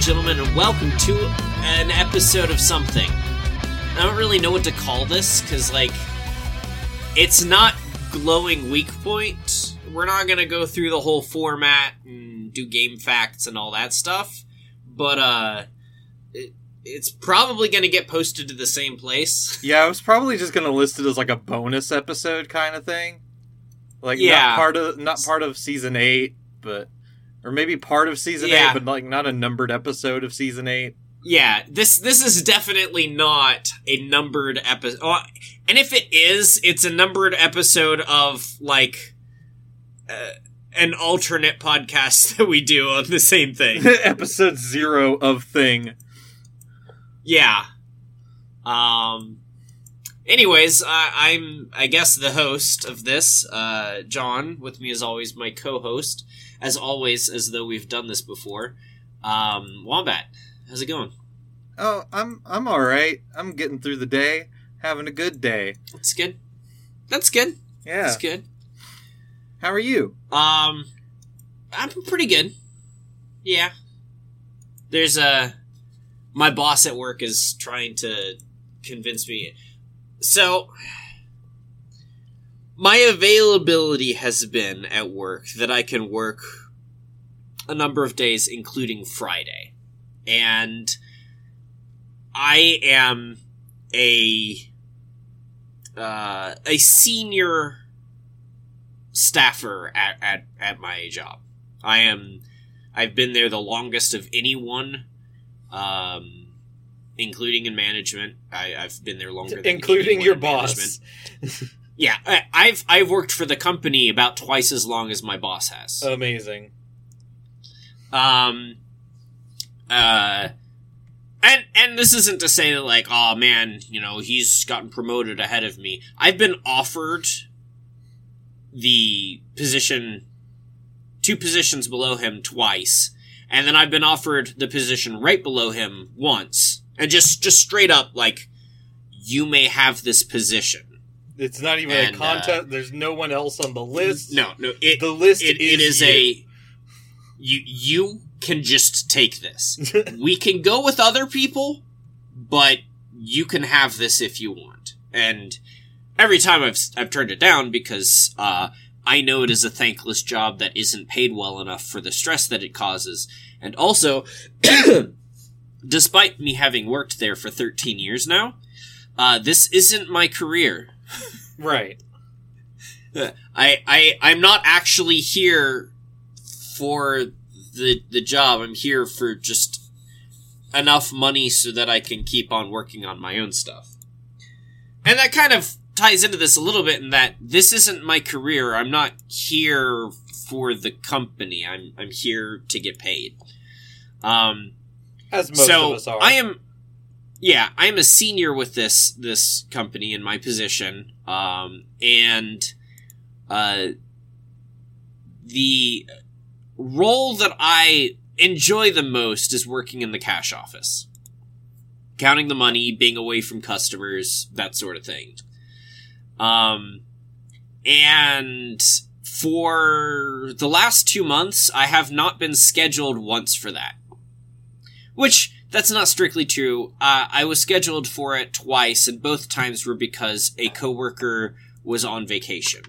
and gentlemen, and welcome to an episode of something. I don't really know what to call this because, like, it's not glowing weak point. We're not gonna go through the whole format and do game facts and all that stuff, but uh, it, it's probably gonna get posted to the same place. Yeah, I was probably just gonna list it as like a bonus episode kind of thing. Like Yeah. not part of not part of season eight, but or maybe part of season Yeah. eight, but like not a numbered episode of season eight. Yeah, this this is definitely not a numbered episode. Oh, and if it is, it's a numbered episode of like uh, an alternate podcast that we do on the same thing. episode zero of thing. yeah. Um. Anyways, I, I'm I guess the host of this, uh, Jon. With me as always, my co-host, as always, as though we've done this before. Um, Wombat, how's it going? Oh, I'm I'm all right. I'm getting through the day, having a good day. That's good. That's good. Yeah. That's good. How are you? Um, I'm pretty good. Yeah. There's a my boss at work is trying to convince me. So my availability has been at work that I can work a number of days including Friday. And I am a uh, a senior staffer at, at, at my job. I am I've been there the longest of anyone, um, including in management. I, I've been there longer, than including your boss. Yeah, I, I've I've worked for the company about twice as long as my boss has. Amazing. Um, uh, and and this isn't to say that like, oh man, you know, he's gotten promoted ahead of me. I've been offered the position, two positions below him twice, and then I've been offered the position right below him once, and just just straight up like, you may have this position. It's not even And, a contest. There's no one else on the list. No, no, it the list it, is it is you. a you you can just take this. we can go with other people, but you can have this if you want. And every time I've I've turned it down because uh, I know it is a thankless job that isn't paid well enough for the stress that it causes, and also, despite me having worked there for 13 years now, uh, this isn't my career. Right. I I I'm not actually here for the the job. I'm here for just enough money so that I can keep on working on my own stuff. And that kind of ties into this a little bit in that this isn't my career. I'm not here for the company. I'm I'm here to get paid. Um As most so of us are. I am, yeah, I am a senior with this this company in my position, um, and uh, the role that I enjoy the most is working in the cash office, counting the money, being away from customers, that sort of thing. Um, and for the last two months, I have not been scheduled once for that. Which that's not strictly true. Uh, I was scheduled for it twice, and both times were because a coworker was on vacation.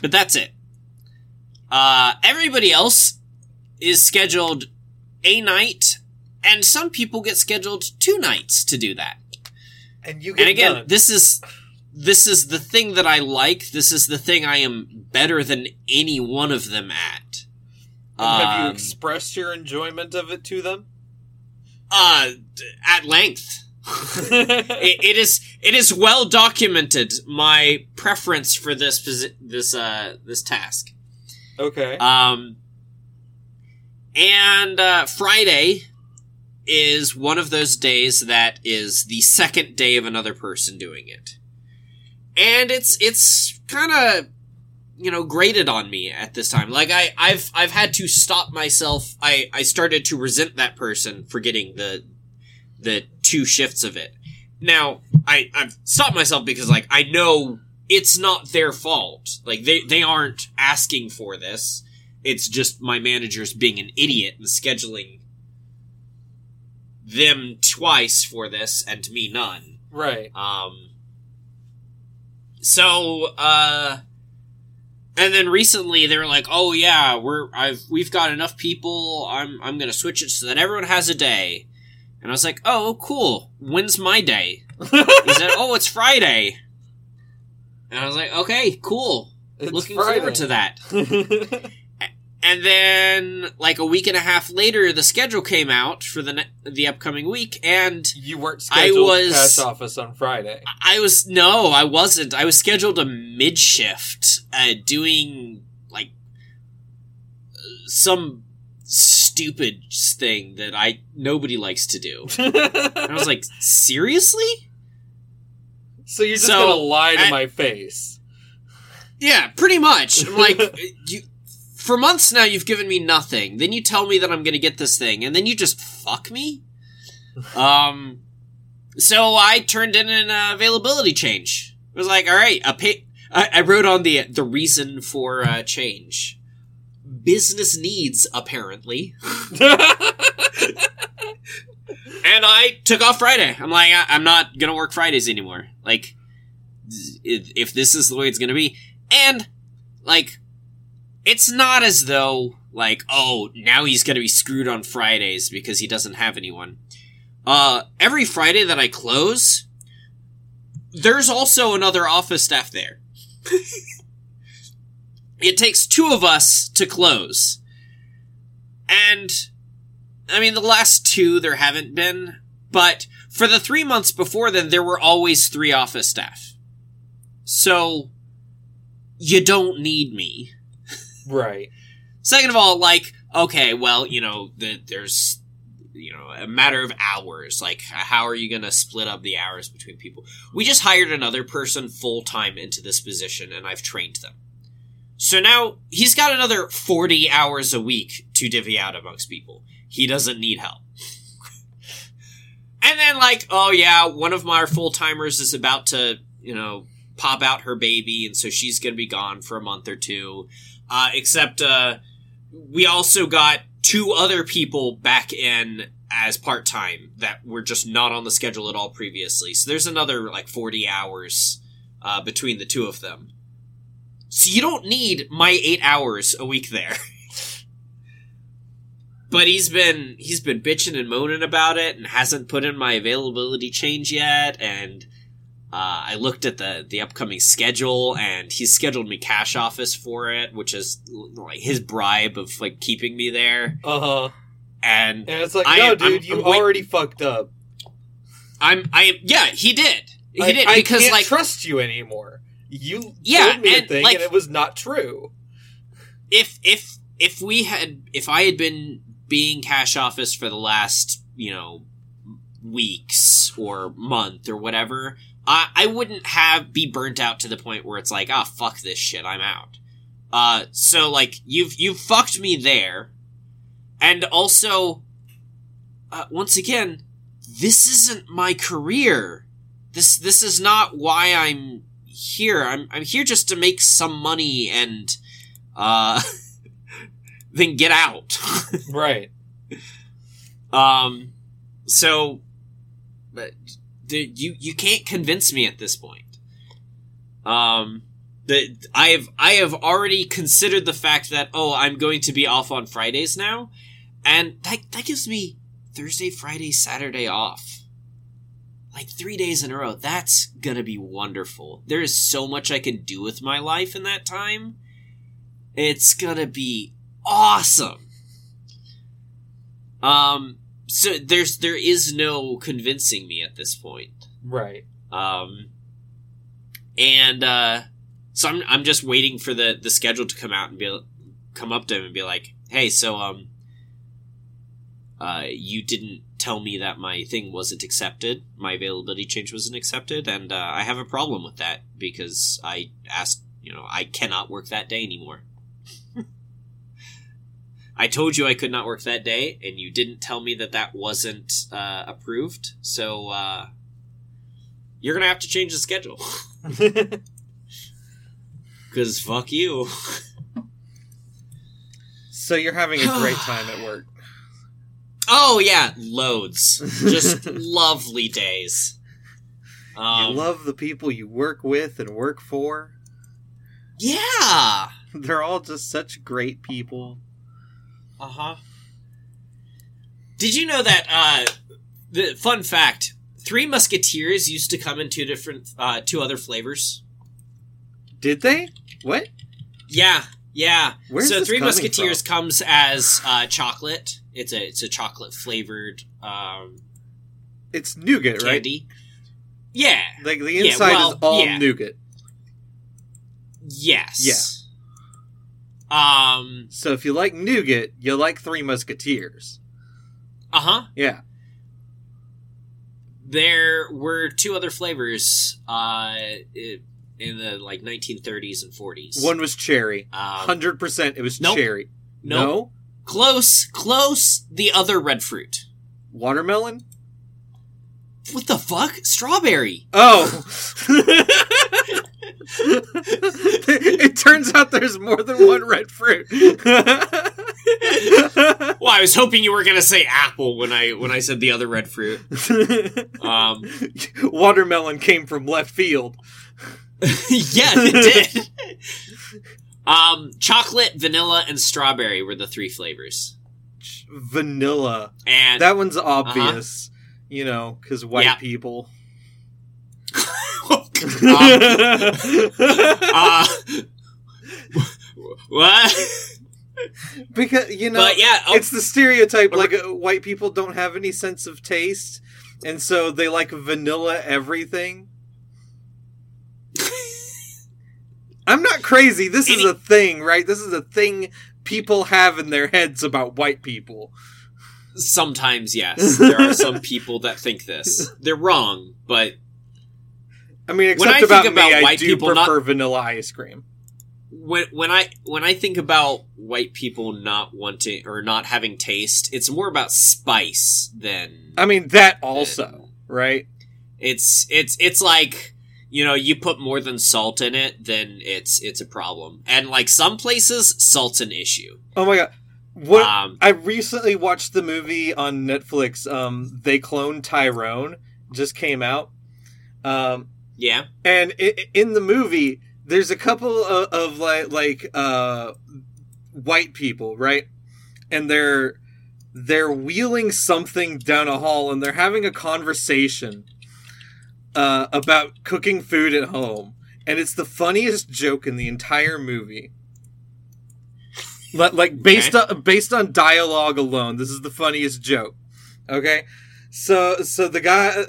But that's it. Uh, everybody else is scheduled a night, and some people get scheduled two nights to do that. and you get And again, done. this is this is the thing that I like. This is the thing I am better than any one of them at. And have you Um, expressed your enjoyment of it to them? uh at length it, it is it is well documented my preference for this this uh this task okay. um and uh friday is one of those days that is the second day of another person doing it and it's it's kind of you know grated on me at this time. Like i i've i've had to stop myself. I i started to resent that person for getting the the two shifts of it. Now i i've stopped myself because like i know it's not their fault. Like they they aren't asking for this. It's just my manager's being an idiot and scheduling them twice for this and me none. Right. Um, so, uh, and then recently they were like, "Oh yeah, we're I've we've got enough people. I'm I'm gonna switch it so that everyone has a day." And I was like, "Oh, cool. When's my day?" He said, "Oh, it's Friday." And I was like, "Okay, cool. It's Looking Friday. forward to that." And then, like a week and a half later, the schedule came out for the ne- the upcoming week, and you weren't I scheduled was- cash office on Friday. I was no, I wasn't. I was scheduled a mid shift, uh, doing like some stupid thing that I nobody likes to do. And I was like, seriously? so you're just So, gonna lie to I- my face. Yeah, pretty much. I'm like, you for months now you've given me nothing. Then you tell me that I'm going to get this thing, and then you just fuck me. Um, so I turned in an uh, availability change. It was like, all right, a pay. I, I wrote on the the reason for uh, change. Business needs, apparently. And I took off Friday. I'm like, I- I'm not gonna work Fridays anymore. Like, if, if this is the way it's gonna be, and like, it's not as though like, oh, now he's gonna be screwed on Fridays because he doesn't have anyone. Uh, every Friday that I close, there's also another office staff there. it takes two of us to close, and I mean, the last two there haven't been, but for the three months before then, there were always three office staff. So, you don't need me. Right. Second of all, like, okay, well, you know, the, there's, you know, a matter of hours. Like, how are you going to split up the hours between people? We just hired another person full time into this position, and I've trained them. So now he's got another 40 hours a week to divvy out amongst people. He doesn't need help. and then, like, oh yeah, one of my full timers is about to, you know, pop out her baby, and so she's going to be gone for a month or two. Uh, except, uh, we also got two other people back in as part time that were just not on the schedule at all previously. So there's another like 40 hours uh, between the two of them. So you don't need my eight hours a week there. but he's been he's been bitching and moaning about it and hasn't put in my availability change yet and uh, I looked at the the upcoming schedule, and he's scheduled me cash office for it, which is like his bribe of like keeping me there. Uh huh. And And it's like, I no, dude, I'm- you I'm wait- already fucked up. I'm I am yeah, he did. He I, did I because can't like trust you anymore. You Yeah, told me a and, thing, like- and it was not true. if if if we had if I had been being cash office for the last you know weeks or month or whatever, I I wouldn't have be burnt out to the point where it's like ah fuck this shit I'm out. Uh, so like you've you've fucked me there, and also, uh, once again, this isn't my career. This this is not why I'm here. I'm I'm here just to make some money and uh then get out. Right. um so but you you can't convince me at this point. Um I have I have already considered the fact that oh I'm going to be off on Fridays now and that that gives me Thursday, Friday, Saturday off. Like 3 days in a row. That's to be wonderful. There is so much I can do with my life in that time. It's to be awesome. Um so there's there is no convincing me at this point. Right. Um, and uh, so I'm I'm just waiting for the the schedule to come out and be come up to him and be like, hey, so um, uh, you didn't tell me that my thing wasn't accepted, my availability change wasn't accepted, and uh, I have a problem with that because I asked, you know, I cannot work that day anymore. I told you I could not work that day, and you didn't tell me that that wasn't uh, approved. So uh, you're gonna have to change the schedule because fuck you. So you're having a great time at work. Oh yeah, loads. Just lovely days. Um, you love the people you work with and work for. yeah. They're all just such great people. Uh huh. Did you know that? Uh, the fun fact: Three Musketeers used to come in two different, uh, two other flavors. Did they? What? Yeah, yeah. Where's so Three Musketeers comes as uh, chocolate. It's a it's a chocolate flavored um, It's nougat, right? Yeah. Like the Yeah, inside well, is all yeah. nougat. Yes. Um. So if you like nougat, you like Three Musketeers. Uh huh. Yeah. There were two other flavors. Uh. In the like 1930s and 40s. One was cherry. Um, Hundred percent, it was nope. cherry. Nope. No Close, close. The other red fruit. watermelon. What the fuck? Strawberry. Oh. it turns out there's more than one red fruit. Well, I was hoping you were gonna say apple when I when I said the other red fruit. Um, Watermelon came from left field. yeah, it did. um, chocolate, vanilla, and strawberry were the three flavors. Vanilla. And That one's obvious. You know, because white Yeah. people. Um, uh, what? because you know, but yeah, oh, it's the stereotype like uh, white people don't have any sense of taste, and so they like vanilla everything. I'm not crazy. This is a thing, right? This is a thing people have in their heads about white people. sometimes yes, there are some people that think this. They're wrong, but I mean, When except I about think me, about I white do people not- prefer vanilla ice cream. when when I when I think about white people not wanting or not having taste, it's more about spice than I mean, that also, right? it's it's it's like you know you put more than salt in it, then it's it's a problem. And like some places, salt's an issue. Oh my god. What Um, I recently watched the movie on Netflix. Um, They Cloned Tyrone. Just came out. Um, yeah, and in the movie, there's a couple of, of like like uh, white people, right? And they're they're wheeling something down a hall, and they're having a conversation uh, about cooking food at home, and it's the funniest joke in the entire movie. Like, like based on based on dialogue alone, this is the funniest joke. Okay, so so the guy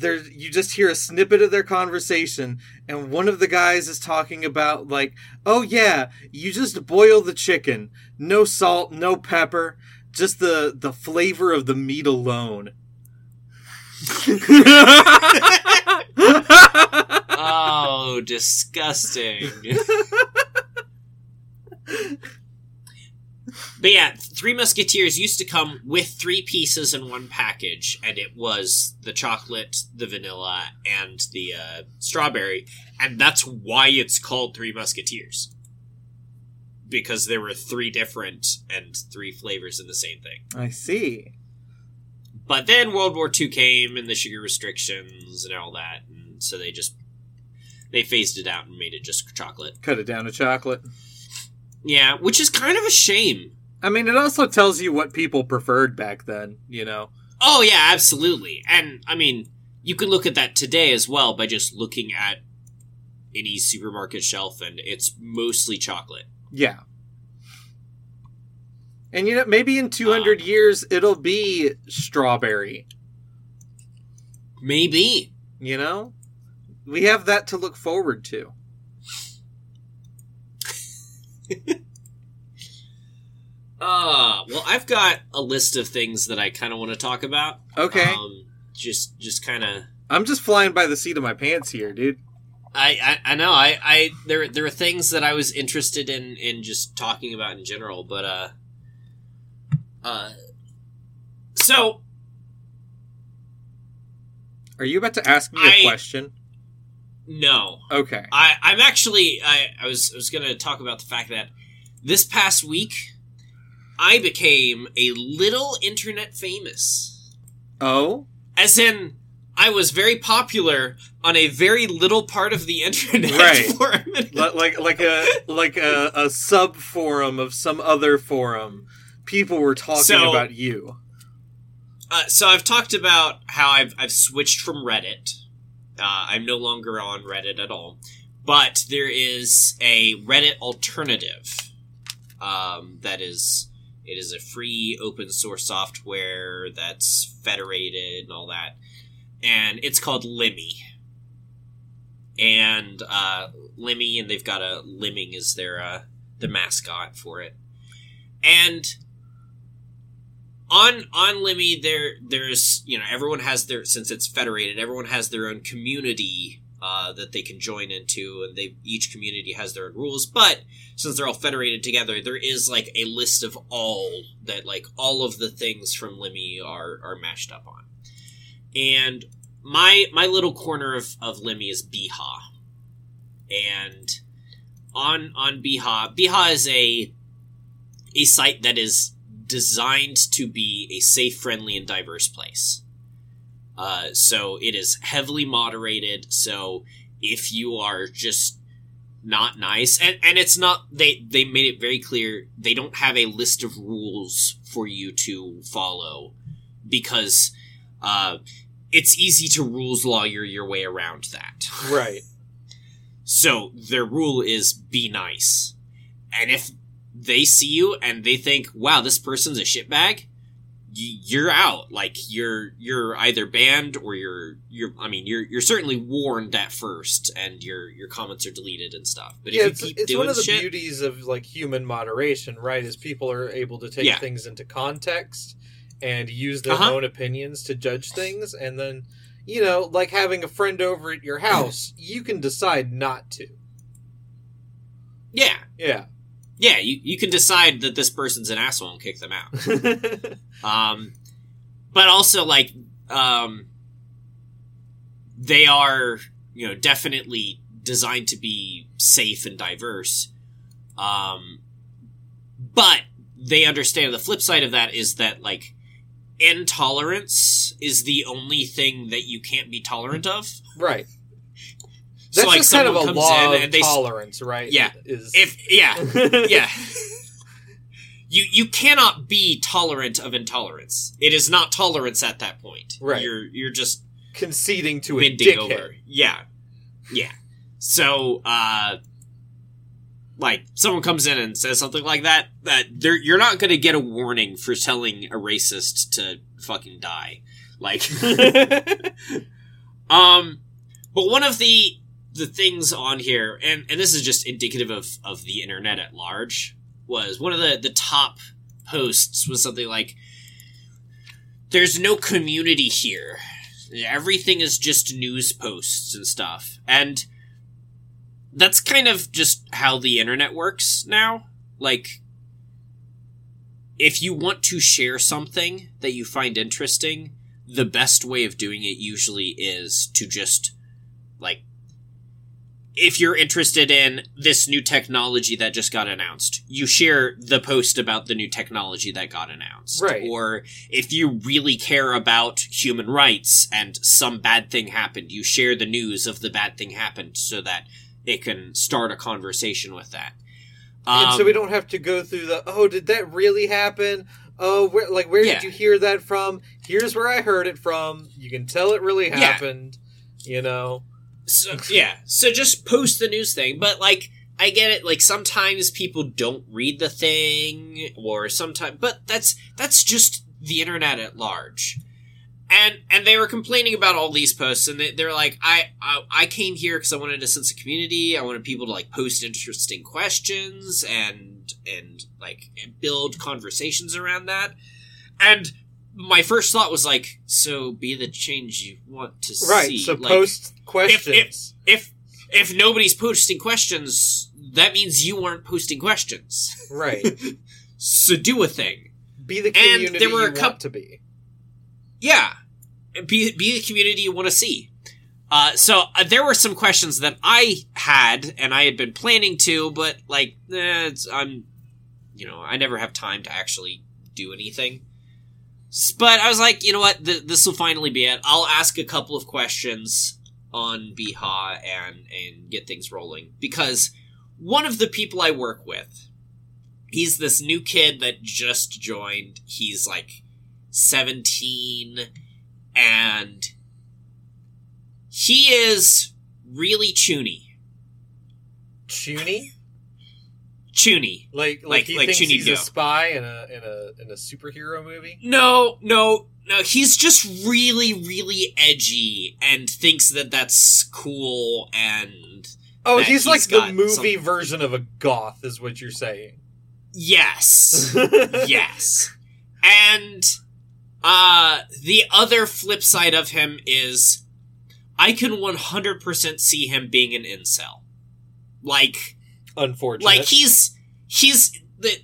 there, you just hear a snippet of their conversation, and one of the guys is talking about like, oh yeah, you just boil the chicken, no salt, no pepper, just the the flavor of the meat alone. oh, disgusting. But yeah, Three Musketeers used to come with three pieces in one package, and it was the chocolate, the vanilla, and the uh, strawberry, and that's why it's called Three Musketeers. Because there were three different and three flavors in the same thing. I see. But then World War II came, and the sugar restrictions and all that, and so they just they phased it out and made it just chocolate. Cut it down to chocolate. Yeah, which is kind of a shame. I mean, it also tells you what people preferred back then. You know. Oh yeah, absolutely. And I mean, you could look at that today as well by just looking at any supermarket shelf and it's mostly chocolate. Yeah. And you know, maybe in 200 Um, years it'll be strawberry, Maybe. you know? We have that to look forward to. Uh, well, I've got a list of things that I kind of want to talk about. Okay. Um, just just kind of I'm just flying by the seat of my pants here, dude. I, I I know I I there there are things that I was interested in in just talking about in general, but uh uh so Are you about to ask me a question? No. Okay. I, I'm actually I, I was I was gonna talk about the fact that this past week I became a little internet famous. Oh, As in, I was very popular on a very little part of the internet Right. for a minute. Like like a like a, a sub forum of some other forum. People were talking So- about you. Uh, so I've talked about how I've I've switched from Reddit. Uh, I'm no longer on Reddit at all, but there is a Reddit alternative. Um, that is, it is a free open source software that's federated and all that, and it's called Lemmy. And uh, Lemmy, and they've got a Lemming is their uh, the mascot for it, and on on Lemmy there there's you know everyone has their since it's federated everyone has their own community uh, that they can join into and they each community has their own rules but since they're all federated together there is like a list of all that like all of the things from Lemmy are are mashed up on. And my my little corner of of Lemmy is Beehaw. And on on Beehaw Beehaw is a a site that is designed to be a safe, friendly, and diverse place. Uh, so it is heavily moderated. So if you are just not nice, and, and it's not they they made it very clear they don't have a list of rules for you to follow because uh, it's easy to rules lawyer your way around that. Right. So their rule is be nice. And if they see you and they think, "Wow, this person's a shitbag," you're out. Like you're you're either banned or you're you're. I mean, you're you're certainly warned at first, and your your comments are deleted and stuff. But yeah, if it's, you keep it's one of the shit, beauties of like human moderation, right? Is people are able to take Yeah. things into context and use their Uh-huh. own opinions to judge things, and then you know, like having a friend over at your house, you can decide not to. yeah, Yeah. Yeah, you you can decide that this person's an asshole and kick them out. Um, but also like um, they are you know definitely designed to be safe and diverse. Um, but they understand the flip side of that is that like intolerance is the only thing that you can't be tolerant of. right. So, That's like, just kind of a law of they tolerance, right? Yeah. Is If yeah, yeah. You you cannot be tolerant of intolerance. It is not tolerance at that point. Right. You're you're just conceding to a dickhead. over. Yeah. Yeah. So uh like someone comes in and says something like that, that they're, you're not going to get a warning for telling a racist to fucking die. Like um but one of the the things on here and and this is just indicative of of the internet at large was one of the the top posts was something like there's no community here. Everything is just news posts and stuff. And that's kind of just how the internet works now. Like if you want to share something that you find interesting the best way of doing it usually is to just like if you're interested in this new technology that just got announced, you share the post about the new technology that got announced. Right. Or if you really care about human rights and some bad thing happened, you share the news of the bad thing happened so that it can start a conversation with that. and so Um, we don't have to go through the oh did that really happen oh where, like where Yeah. did you hear that from here's where i heard it from you can tell it really Yeah. happened you know So yeah, so just post the news thing, but like I get it. Like sometimes people don't read the thing, or sometimes, but that's that's just the internet at large. And and they were complaining about all these posts, and they, they're like, I I, I came here because I wanted a sense of community. I wanted people to like post interesting questions and and like build conversations around that. And my first thought was like, so be the change you want to right see. so Like, post questions if if if nobody's posting questions, that means you aren't posting questions. right So do a thing. be the And community there were you a coup- want to be Yeah, be be the community you want to see. Uh, so uh, there were some questions that I had and I had been planning to, but like, eh, it's, I'm you know, I never have time to actually do anything. But I was like, you know what? Th- this will finally be it. I'll ask a couple of questions on Beehaw and and get things rolling because one of the people I work with, he's this new kid that just joined. He's like 17 and he is really chuuni. Chuuni? Chuuni. Like, like, Like- he like thinks Chuuni he's Do. a spy in a in a in a superhero movie. No, no, no. He's just really, really edgy and thinks that that's cool. And Oh, he's he's like the movie some- version of a goth, is what you're saying. yes, yes. And uh, the other flip side of him is, I can 100% see him being an incel. Like, Unfortunate. like he's he's the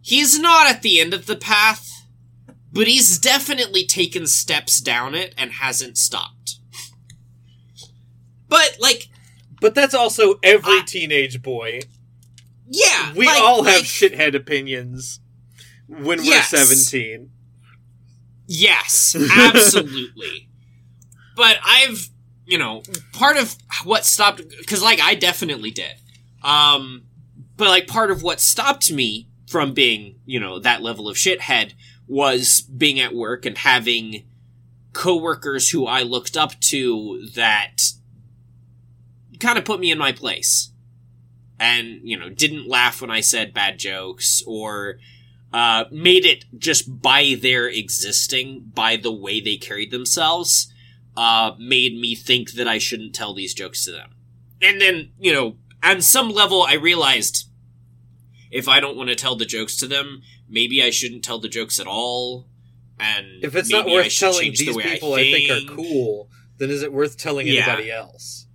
he's not at the end of the path but he's definitely taken steps down it and hasn't stopped but like but that's also every I- teenage boy. yeah we like- all have like- shithead opinions when we're 17. yes absolutely but i've you know part of what stopped because like i definitely did um but like part of what stopped me from being you know that level of shithead was being at work and having coworkers who i looked up to that kind of put me in my place. And you know didn't laugh when i said bad jokes or uh, made it just by their existing by the way they carried themselves uh, made me think that i shouldn't tell these jokes to them. And then you know on some level i realized if i don't want to tell the jokes to them maybe i shouldn't tell the jokes at all and If it's not worth telling change the these way people I think. are cool, then is it worth telling Yeah. anybody else?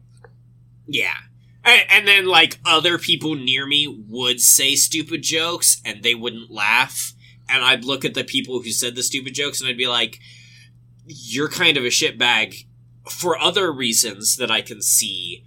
Yeah. And, and then, like, other people near me would say stupid jokes and they wouldn't laugh. And I'd look at the people who said the stupid jokes and I'd be like, you're kind of a shitbag for other reasons that I can see.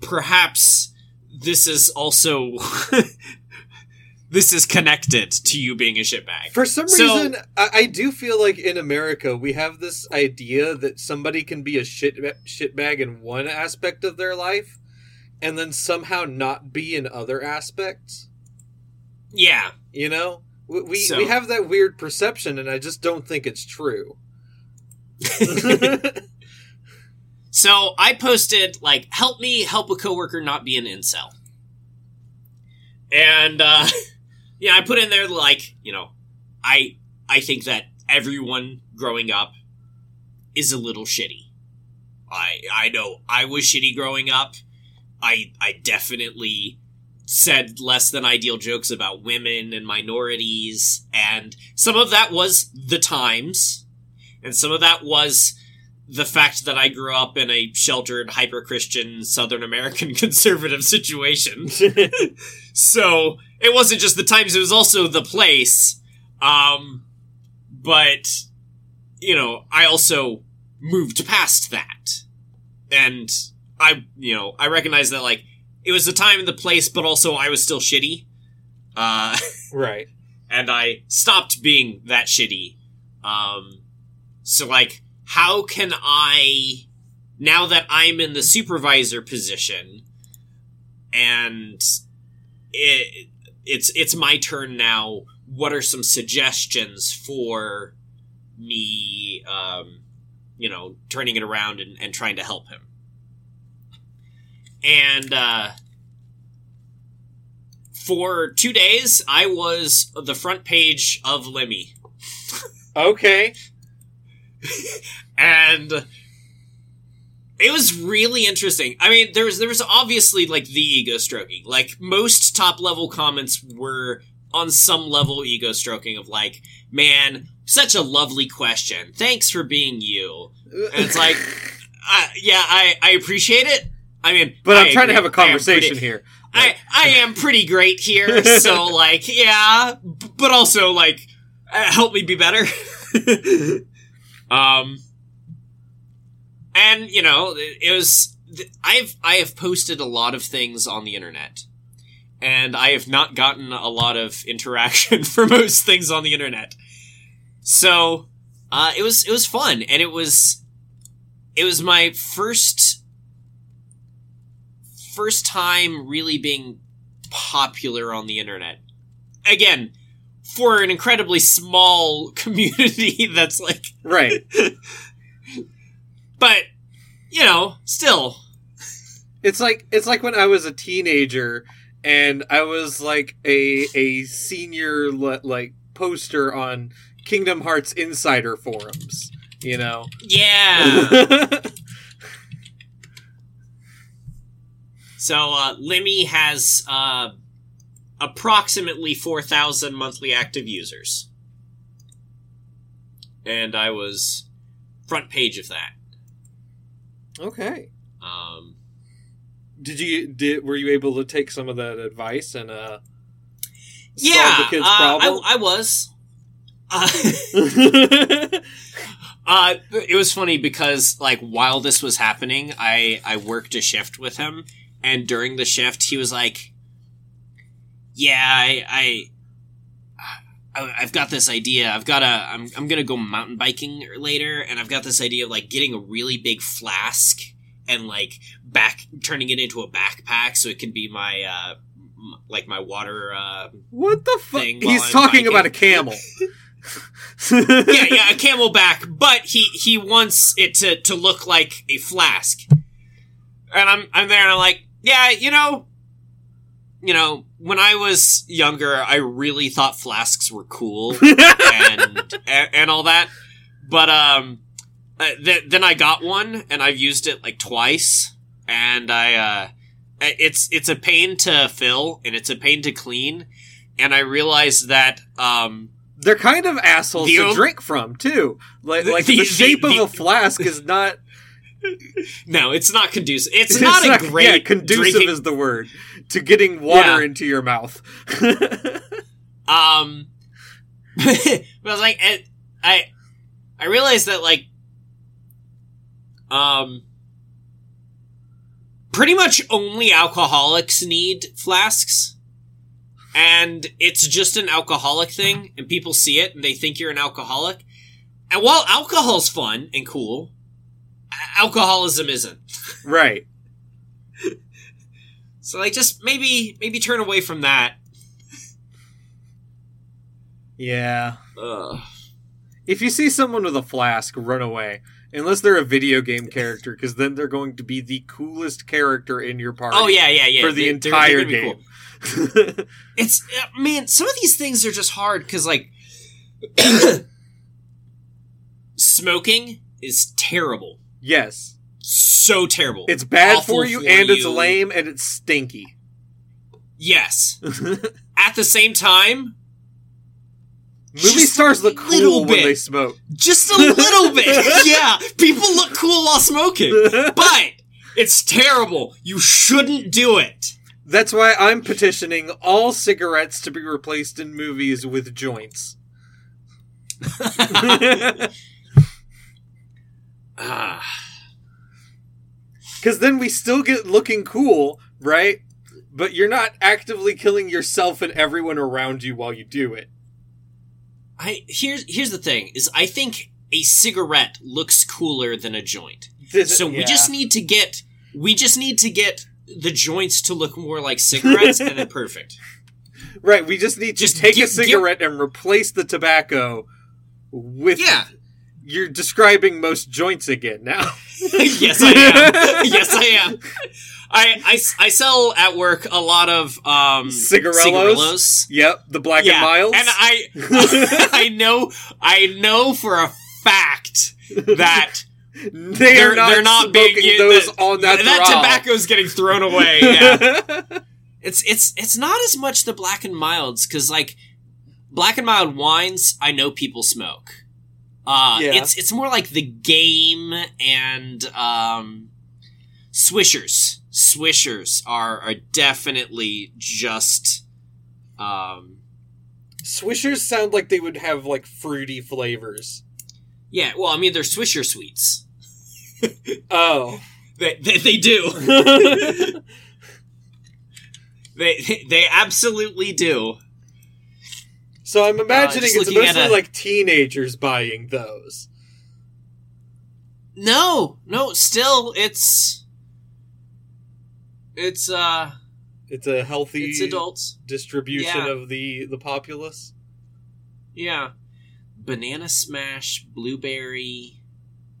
Perhaps this is also. this is connected to you being a shitbag. For some So- reason, I, I do feel like in America we have this idea that somebody can be a shit shitbag in one aspect of their life, and then somehow not be in other aspects. Yeah. You know, we we, So- we have that weird perception, and I just don't think it's true. So I posted like, "Help me help a coworker not be an incel," and uh, yeah, I put in there like, you know, I I think that everyone growing up is a little shitty. I I know I was shitty growing up. I I definitely said less than ideal jokes about women and minorities, and some of that was the times, and some of that was the fact that I grew up in a sheltered, hyper Christian, Southern American conservative situation. so it wasn't just the times, it was also the place. Um, but, you know, I also moved past that. And I, you know, I recognize that, like, it was the time and the place, but also I was still shitty. Uh, right. and I stopped being that shitty. Um, so like, how can I, now that I'm in the supervisor position, and it, it's it's my turn now. What are some suggestions for me? Um, you know, turning it around and, and trying to help him. And uh, for two days, I was the front page of Lemmy, Okay. and it was really interesting. I mean, there was there was obviously like the ego stroking. Like most top level comments were on some level ego stroking of like, "Man, such a lovely question. Thanks for being you." And it's like, uh, yeah, I I appreciate it. I mean, But I'm trying to have a conversation pretty- here. I I am pretty great here, so like yeah, but also like uh, help me be better. um, and you know it was I've I have posted a lot of things on the internet, and I have not gotten a lot of interaction for most things on the internet. So uh, it was it was fun, and it was it was my first first time really being popular on the internet. Again, for an incredibly small community that's like Right. But you know, still It's like it's like when I was a teenager and I was like a a senior like poster on Kingdom Hearts Insider forums, you know. yeah. so uh Lemmy has uh approximately 4000 monthly active users. And I was front page of that. Okay. Um Did you did were you able to take some of that advice and uh yeah, solve the kid's uh, problem? I, I was. Uh, Uh, it was funny because like while this was happening, I I worked a shift with him, and during the shift, he was like, "Yeah, I I." I- I've got this idea. I've got a. I'm. I'm gonna go mountain biking later, and I've got this idea of like getting a really big flask and like back turning it into a backpack so it can be my uh m- like my water uh what the fuck? He's I'm talking biking. about a camel. yeah, yeah, a CamelBak, but he he wants it to to look like a flask. And I'm I'm there and I'm like, yeah, you know, you know, when I was younger, I really thought flasks were cool and and, and all that. But um uh, th- then I got one and I've used it like twice and I uh it's it's a pain to fill and it's a pain to clean and I realized that um They're kind of assholes to o- drink from too. Like The- like the- the, shape the- of a flask is not. No, it's not conducive. It's, not, a great Yeah, conducive drinking. is the word to getting water Yeah. into your mouth. um, but I was like, eh, I, I realized that like, um, pretty much only alcoholics need flasks, and it's just an alcoholic thing, and people see it and they think you're an alcoholic. And while alcohol's fun and cool, alcoholism isn't. right. So like, just maybe maybe turn away from that. Yeah. Ugh. If you see someone with a flask, run away. Unless they're a video game character, because then they're going to be the coolest character in your party. Oh yeah, yeah, yeah. For the They- they're- they're entire game. cool. It's uh, man, some of these things are just hard because like smoking is terrible, yes. So terrible. It's bad Awful for you, for and it's lame, and it's stinky. yes. At the same time, Movie Just stars look cool when they smoke. just a little bit. Yeah, people look cool while smoking, but it's terrible. You shouldn't do it. That's why I'm petitioning all cigarettes to be replaced in movies with joints. Ah. Because then we still get looking cool, right? But you're not actively killing yourself and everyone around you while you do it. I here's here's the thing: is I think a cigarette looks cooler than a joint. This- So we just need to get we just need to get the joints to look more like cigarettes and then perfect. right. We just need to Just take get- a cigarette and replace the tobacco with. Yeah. You're describing most joints again now. yes, I am. Yes, I am. I, I, I sell at work a lot of um Cigarellos? cigarillos. Yep, the black and milds. And I I know I know for a fact that they they're not, they're not being smoking used- those that, on that that tobacco's getting thrown away. Yeah. It's it's it's not as much the black and milds because like black and mild wines, I know people smoke. Uh, Yeah. it's it's more like the game and um, swishers. Swishers are are definitely just um, Swishers sound like they would have like fruity flavors. yeah. Well, I mean they're swisher sweets. Oh. They they, they do. they they absolutely do. So I'm imagining just it's mostly a- like teenagers buying those. No, no, still it's it's uh It's a healthy it's adults. distribution Yeah. of the the populace. Yeah. Banana smash, blueberry,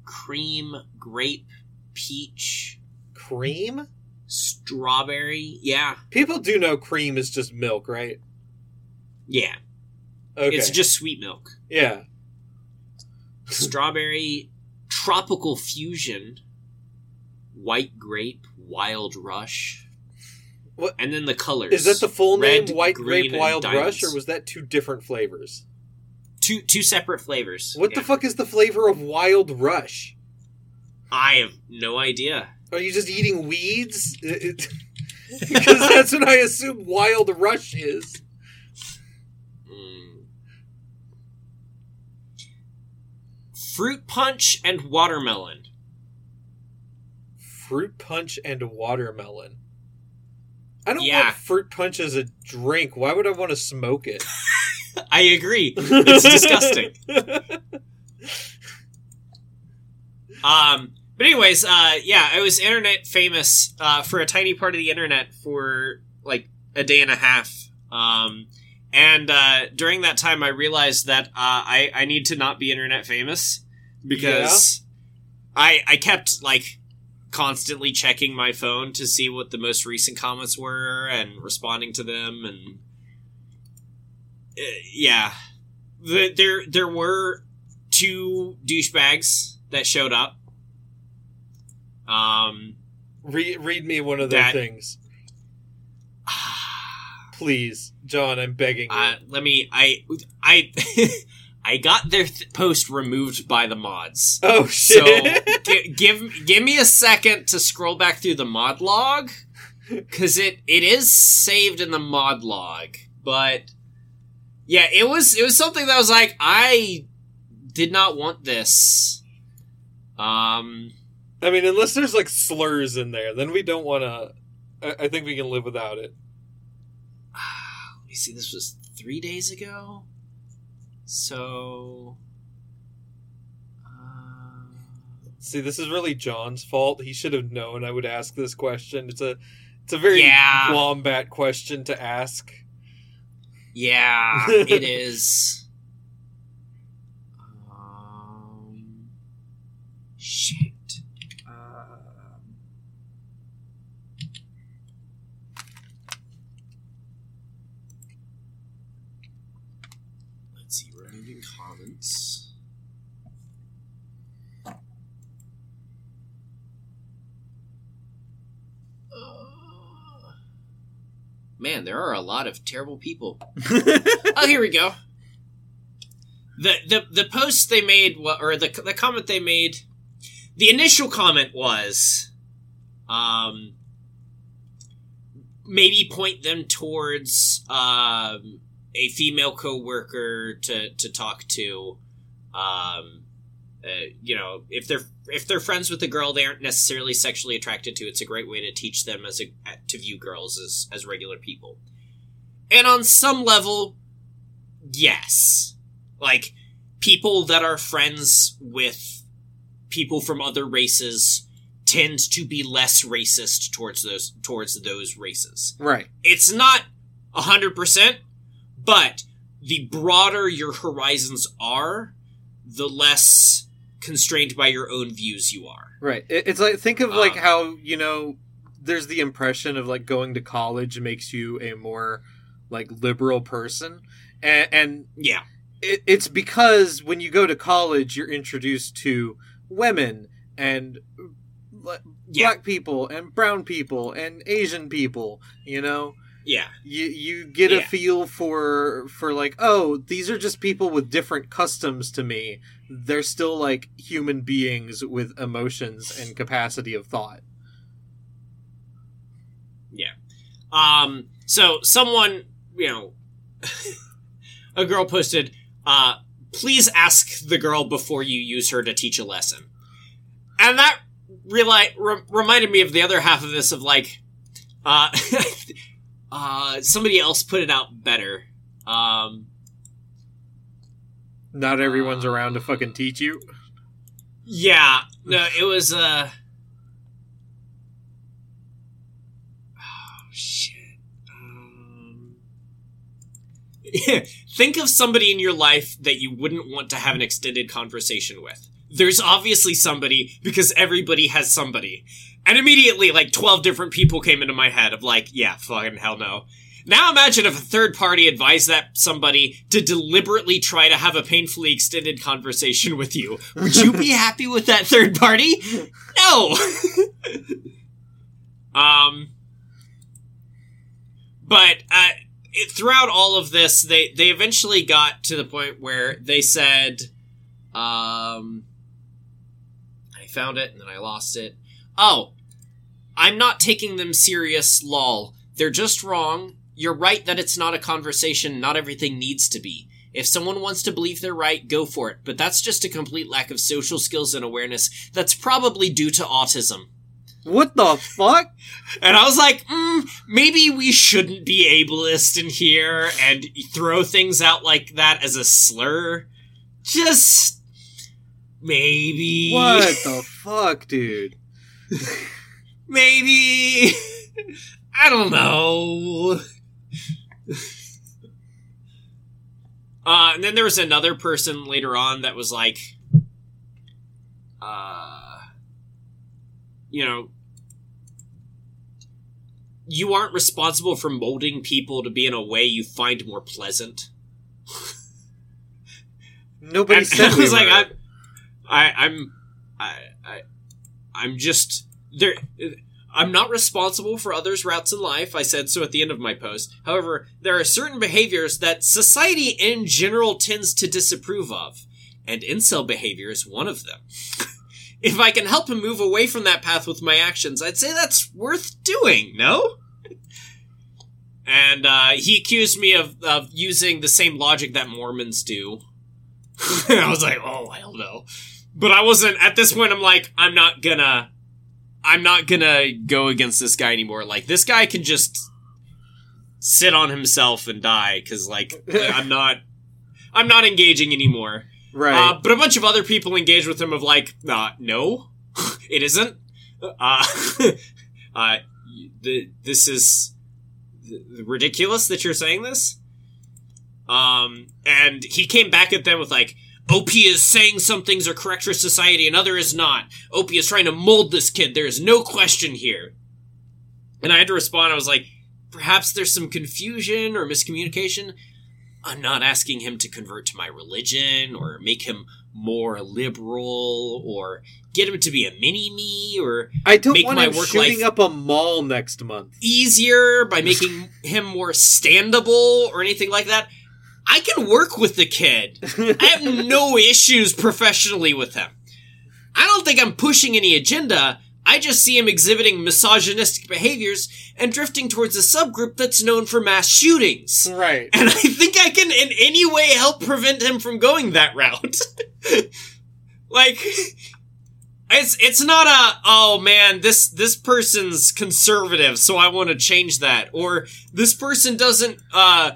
cream, grape, peach, Cream? strawberry. Yeah. People do know cream is just milk, right? Yeah. Okay. It's just sweet milk. yeah. strawberry tropical fusion white grape wild rush What- and then the colors Is that the full Red, name White green, Grape Wild. Rush or was that two different flavors? two two separate flavors What the fuck is the flavor of Wild Rush? i have no idea Are you just eating weeds? Because that's what I assume Wild Rush is. Mm. Fruit punch and watermelon Fruit punch and watermelon. I don't Yeah. want fruit punch as a drink. Why would I want to smoke it? i agree it's disgusting Um, but anyways, uh, yeah, I was internet famous uh, for a tiny part of the internet for like a day and a half. Um, and uh, during that time, I realized that uh, I I need to not be internet famous because I I kept like constantly checking my phone to see what the most recent comments were and responding to them and uh, yeah, the, there there were two douchebags that showed up. Um, Re- read me one of their things, please, Jon. I'm begging you. uh, let me. I I I got their th- post removed by the mods. oh So shit! give give me a second to scroll back through the mod log because it it is saved in the mod log, but yeah, it was it was something that was like I did not want this. Um. I mean, unless there's like slurs in there, then we don't want to. I-, I think we can live without it. Let me see. This was three days ago. So. Uh, See, this is really Jon's fault. He should have known I would ask this question. It's a, it's a very Yeah. wombat question to ask. yeah, it is. Um, shit. Um, let's see. Uh, Man, there are a lot of terrible people. oh, here we go. The the the post they made, or the the comment they made, the initial comment was, um, maybe point them towards um a female coworker to to talk to, um, uh, you know, if they're if they're friends with a girl they aren't necessarily sexually attracted to, it's a great way to teach them as a to view girls as as regular people. And on some level, yes. Like people that are friends with people from other races tend to be less racist towards those towards those races. right. It's not 100%, but the broader your horizons are, the less constrained by your own views you are. Right. It's like think of like Um, how you know there's the impression of like going to college makes you a more like liberal person, and, and Yeah. it, it's because when you go to college you're introduced to women and like, Yeah. black people and brown people and Asian people. You know, Yeah. you you get a feel for for like oh these are just people with different customs to me. They're still like human beings with emotions and capacity of thought. Yeah. Um, so someone, you know, a girl posted, uh, please ask the girl before you use her to teach a lesson. And that really re- reminded me of the other half of this of like, uh, uh, somebody else put it out better. Um, Not everyone's around to fucking teach you. yeah, no, it was. Uh, oh shit. Um, think of somebody in your life that you wouldn't want to have an extended conversation with. There's obviously somebody because everybody has somebody. And immediately, like, 12 different people came into my head of, like, yeah, fucking hell no. Now imagine if a third party advised that somebody to deliberately try to have a painfully extended conversation with you. Would you be happy with that third party? No! um, but, uh, it, throughout all of this, they, they eventually got to the point where they said, um, I found it and then I lost it. Oh, I'm not taking them serious, lol. They're just wrong. You're right that it's not a conversation, not everything needs to be. If someone wants to believe they're right, go for it, but that's just a complete lack of social skills and awareness that's probably due to autism. What the fuck? And I was like, mm, maybe we shouldn't be ableist in here and throw things out like that as a slur. Just maybe. What the fuck, dude? Maybe. I don't know. Uh, and then there was another person later on that was like, uh, you know, you aren't responsible for molding people to be in a way you find more pleasant. Nobody And, said I we was like, were. I, I, I'm, I, I, I'm just there. I'm not responsible for others' routes in life. I said so at the end of my post. However, there are certain behaviors that society in general tends to disapprove of, and incel behavior is one of them. if I can help him move away from that path with my actions, I'd say that's worth doing. No. And uh, he accused me of, of using the same logic that Mormons do. I was like, oh hell no. But I wasn't at this point I'm like, I'm not gonna I'm not gonna go against this guy anymore. Like this guy can just sit on himself and die because like I'm not I'm not engaging anymore. right. Uh, but a bunch of other people engage with him of like, uh, no, it isn't. Uh, uh, the, this is ridiculous that you're saying this. Um, and he came back at them with like, OP is saying some things are correct for society and other is not. OP is trying to mold this kid. There is no question here. And I had to respond. I was like, perhaps there's some confusion or miscommunication. I'm not asking him to convert to my religion or make him more liberal or get him to be a mini me or I don't make want my him work shooting up a mall next month. easier by making him more standable or anything like that. I can work with the kid. I have no issues professionally with him. I don't think I'm pushing any agenda. I just see him exhibiting misogynistic behaviors and drifting towards a subgroup that's known for mass shootings. right. And I think I can in any way help prevent him from going that route. like it's it's not a oh man this this person's conservative so I want to change that or this person doesn't uh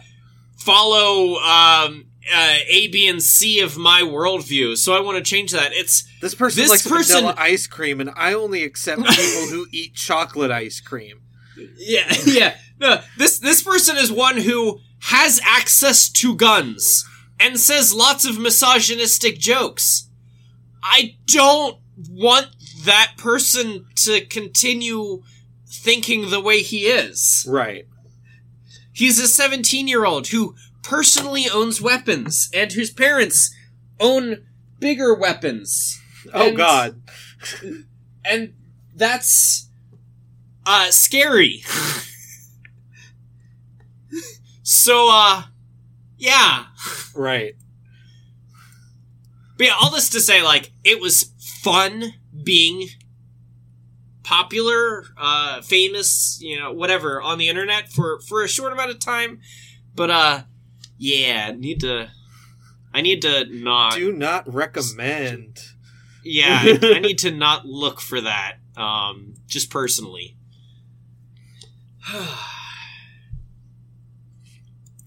follow um uh, A, B, and C of my worldview, so I want to change that. It's This person This likes person- vanilla ice cream, and I only accept people who eat chocolate ice cream. Yeah, yeah. No, this this person is one who has access to guns and says lots of misogynistic jokes. I don't want that person to continue thinking the way he is. Right. He's a 17 year old who personally owns weapons and whose parents own bigger weapons. Oh And- God. And that's uh scary. so uh yeah. Right. But yeah, all this to say, like, it was fun being popular, uh, famous, you know, whatever, on the internet for, for a short amount of time. But, uh, yeah, need to, I need to not, Do not recommend. yeah, I, I need to not look for that, um, just personally.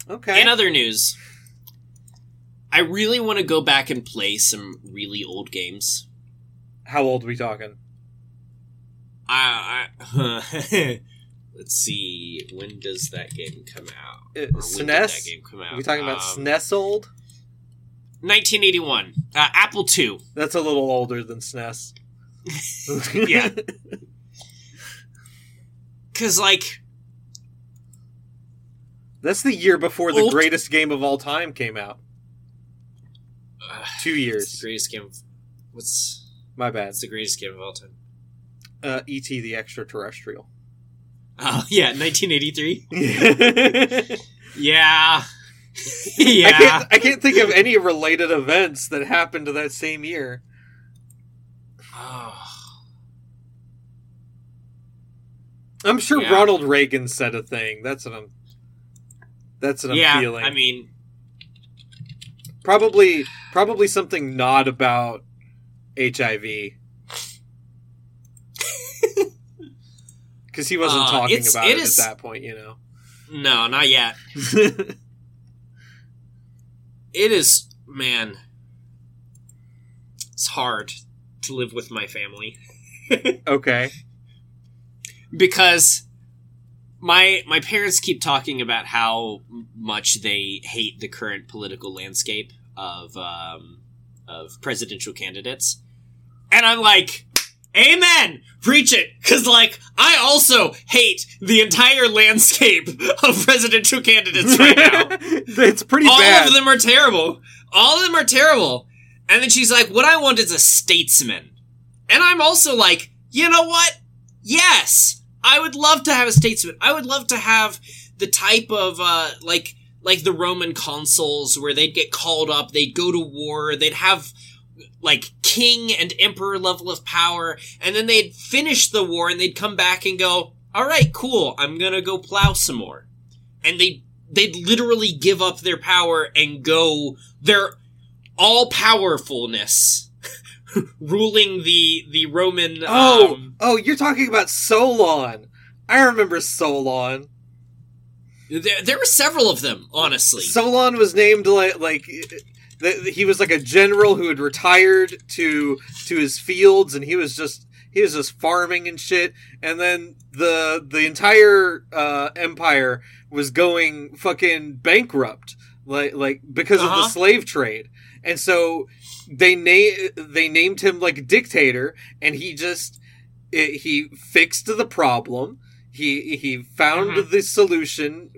Okay. In other news, I really want to go back and play some really old games. How old are we talking? I, I let's see. When does that game come out? Uh, Or when did SNES? that game come out? Are we talking about Um, SNES old? 1981. Uh, Apple II. That's a little older than SNES. Yeah. Because, like, That's the year before the Old- greatest game of all time came out. uh, Two years. greatest game. Of, what's My bad. It's the greatest game of all time? Uh, E.T. the Extraterrestrial. Oh yeah, 1983. I Yeah, yeah. can't. I can't think of any related events that happened to that same year. Oh. I'm sure Yeah. Ronald Reagan said a thing. That's what I'm. That's what I'm yeah, feeling. I mean, probably, probably something not about HIV. Because he wasn't Uh, talking about it it, is- at that point, you know. no, not yet. It is, man. It's hard to live with my family okay. because my my parents keep talking about how much they hate the current political landscape of um, of presidential candidates, and I'm like, Amen, preach it, because like I also hate the entire landscape of presidential candidates right now. it's pretty All bad. of them are terrible. All of them are terrible. And then she's like, "What I want is a statesman," and I'm also like, you know what? Yes, I would love to have a statesman. I would love to have the type of uh, like like the Roman consuls where they'd get called up, they'd go to war, they'd have like king and emperor level of power, and then they'd finish the war and they'd come back and go, "All right, cool, I'm gonna go plow some more," and they they'd literally give up their power and go their all powerfulness. ruling the the Roman oh, um, oh, you're talking about Solon. I remember Solon. There, there were several of them, honestly. Solon was named like like he was like a general who had retired to to his fields, and he was just he was just farming and shit. And then the the entire uh, empire was going fucking bankrupt, like like because of the Uh-huh. slave trade. And so they na- they named him like dictator, and he just it, he fixed the problem. He he found Mhm. the solution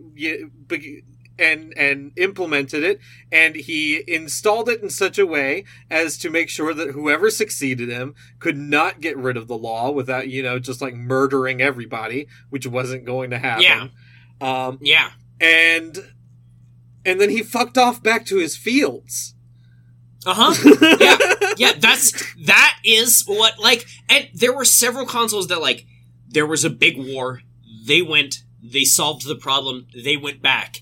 and and implemented it, and he installed it in such a way as to make sure that whoever succeeded him could not get rid of the law without you know just like murdering everybody, which wasn't going to happen. Yeah. Um, yeah. and and then he fucked off back to his fields. Uh huh. Yeah. Yeah. That's that is what like, and there were several consoles that like there was a big war. They went. They solved the problem. They went back.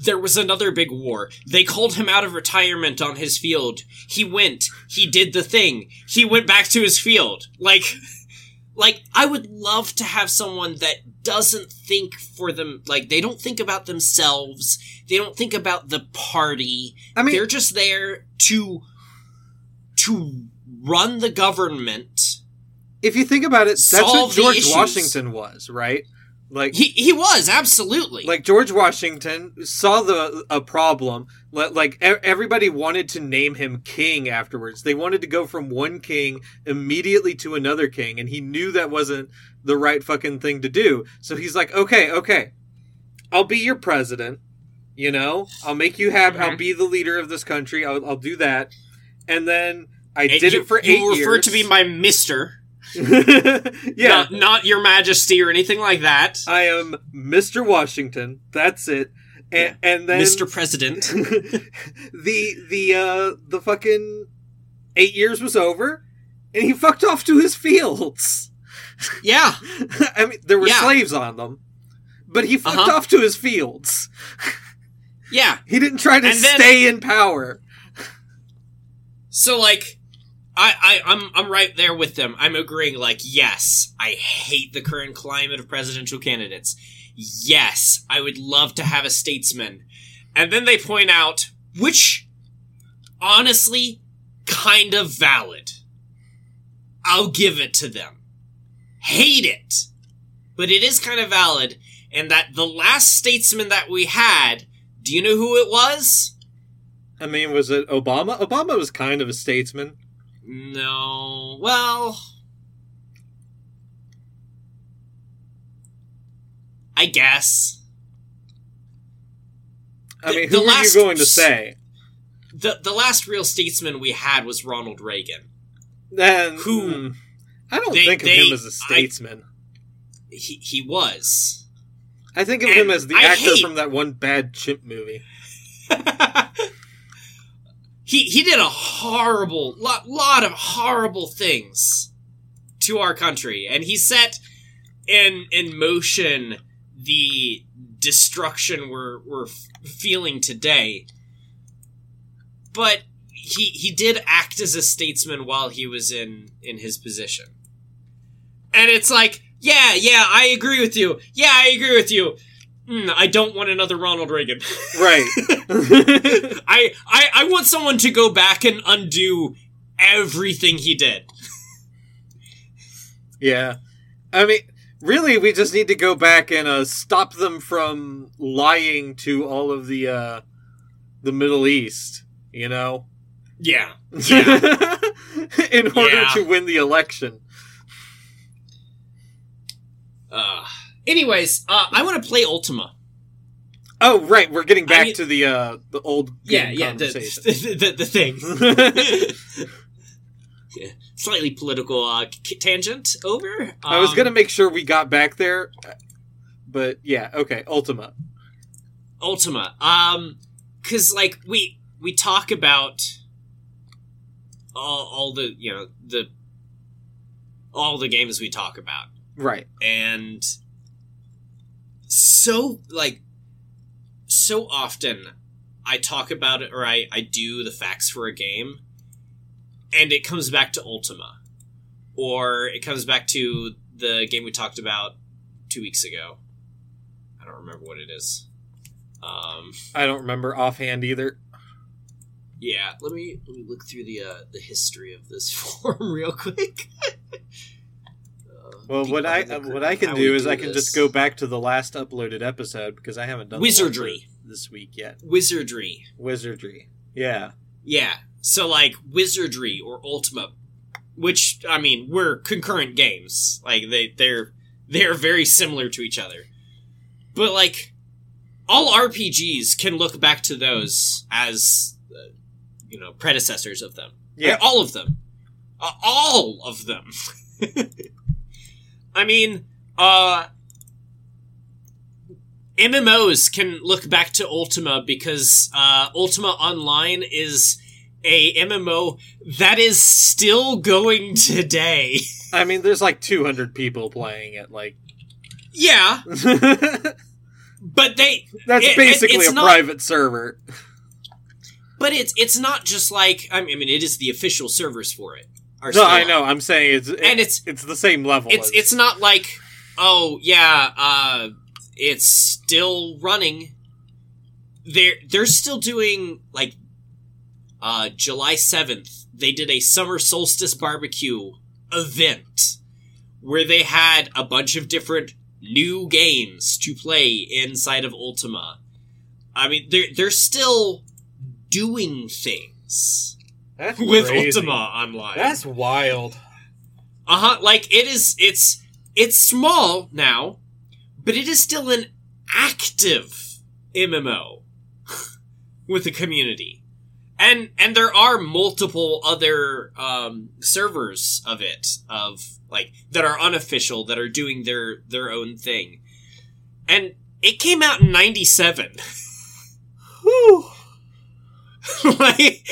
There was another big war. They called him out of retirement on his field. He went. He did the thing. He went back to his field. Like, like I would love to have someone that doesn't think for them. Like they don't think about themselves. They don't think about the party. I mean, They're just there to to run the government. if you think about it, that's what George. Washington was, right? Like He he was absolutely like George Washington saw the a problem. li- Like everybody wanted to name him king afterwards. They wanted to go from one king immediately to another king, and he knew that wasn't the right fucking thing to do. So he's like, okay, okay, I'll be your president. You know, I'll make you have. I'll Mhm. be the leader of this country. I'll, I'll do that, and then I did you, it for you eight refer years. to be my Mister, yeah, not, not Your Majesty or anything like that, I am Mr. Washington. That's it. And, and then Mister President. the the uh the fucking eight years was over, and he fucked off to his fields. yeah, I mean, there were Yeah. slaves on them, but he fucked Uh-huh. off to his fields. yeah. He didn't try to And then- stay in power. So like, I, I I'm I'm right there with them. I'm agreeing. Like, yes, I hate the current climate of presidential candidates. Yes, I would love to have a statesman. And then they point out, which honestly, kind of valid. I'll give it to them. Hate it. But it is kind of valid, and that the last statesman that we had, do you know who it was? I mean, was it Obama? Obama was kind of a statesman. No. Well. I guess. I The- mean, the who last- are you going to say? The the last real statesman we had was Ronald Reagan. Then Who- hmm, I don't They- think of they- him as a statesman. He he was. I, think of and him as the I actor hate- from that one bad chimp movie. he he did a horrible lot lot of horrible things to our country. And he set in in motion the destruction we're we're feeling today. But he he did act as a statesman while he was in in his position. And it's like yeah yeah i agree with you. Yeah i agree with you Hmm, i don't want another ronald reagan Right. I, I I want someone to go back and undo everything he did. yeah. I mean, really, we just need to go back and uh, stop them from lying to all of the uh, the Middle East. You know, Yeah. in order Yeah. to win the election. Uh, anyways, uh, I want to play Ultima. Oh, right. We're getting back mean- to the uh, the old Yeah, yeah, the, the, the, the thing. yeah. Slightly political uh, tangent over. I was Um, gonna make sure we got back there, but yeah, okay. Ultima. Ultima. Um, cause like we we talk about all, all the you know the all the games we talk about, Right. and so like so often I talk about it or I I do the facts for a game, and it comes back to Ultima, or it comes back to the game we talked about two weeks ago. I don't remember what it is. Um, I don't remember offhand either. yeah, let me let me look through the uh, the history of this form real quick. Uh, Well, what I behind what I can do is I can this. just go back to the last uploaded episode because I haven't done the one for Wizardry. this week yet. wizardry. Wizardry. Yeah. Yeah, so like wizardry or Ultima, which I mean, we're concurrent games. Like they they're they're very similar to each other, but like all RPGs can look back to those as uh, you know predecessors of them. Yeah. Like, all of them, uh, all of them. I mean, uh. MMOs can look back to Ultima because uh, Ultima Online is a MMO that is still going today. I mean, there's like 200 people playing it. Like, yeah, but they It- it- basically it's a not- private server. but it's it's not just like I mean it is the official servers for it. Are No, still I know. I'm saying it's and it's it's the same level. it's as- it's not like oh yeah uh it's still running they're they're still doing like uh july 7th they did a summer solstice barbecue event where they had a bunch of different new games to play inside of ultima i mean they're they're still doing things That's with crazy. ultima online That's wild. uh huh. Like it is. It's it's small now, but it is still an active MMO with the community, and and there are multiple other um, servers of it of like that are unofficial that are doing their their own thing, and it came out in '97. Whew. like,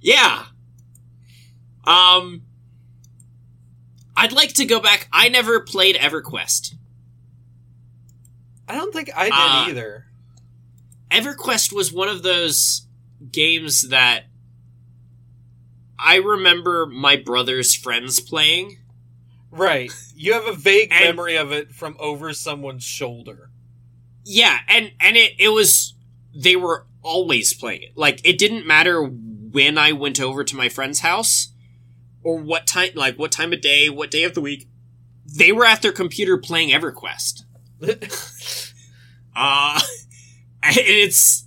yeah. Um, I'd like to go back. I never played EverQuest. I don't think I did Uh, either. EverQuest was one of those games that I remember my brother's friends playing. Right. You have a vague And- memory of it from over someone's shoulder. Yeah, and and it it was they were always playing it. Like it didn't matter when I went over to my friend's house or what time like what time of day, what day of the week. They were at their computer playing EverQuest. Uh it's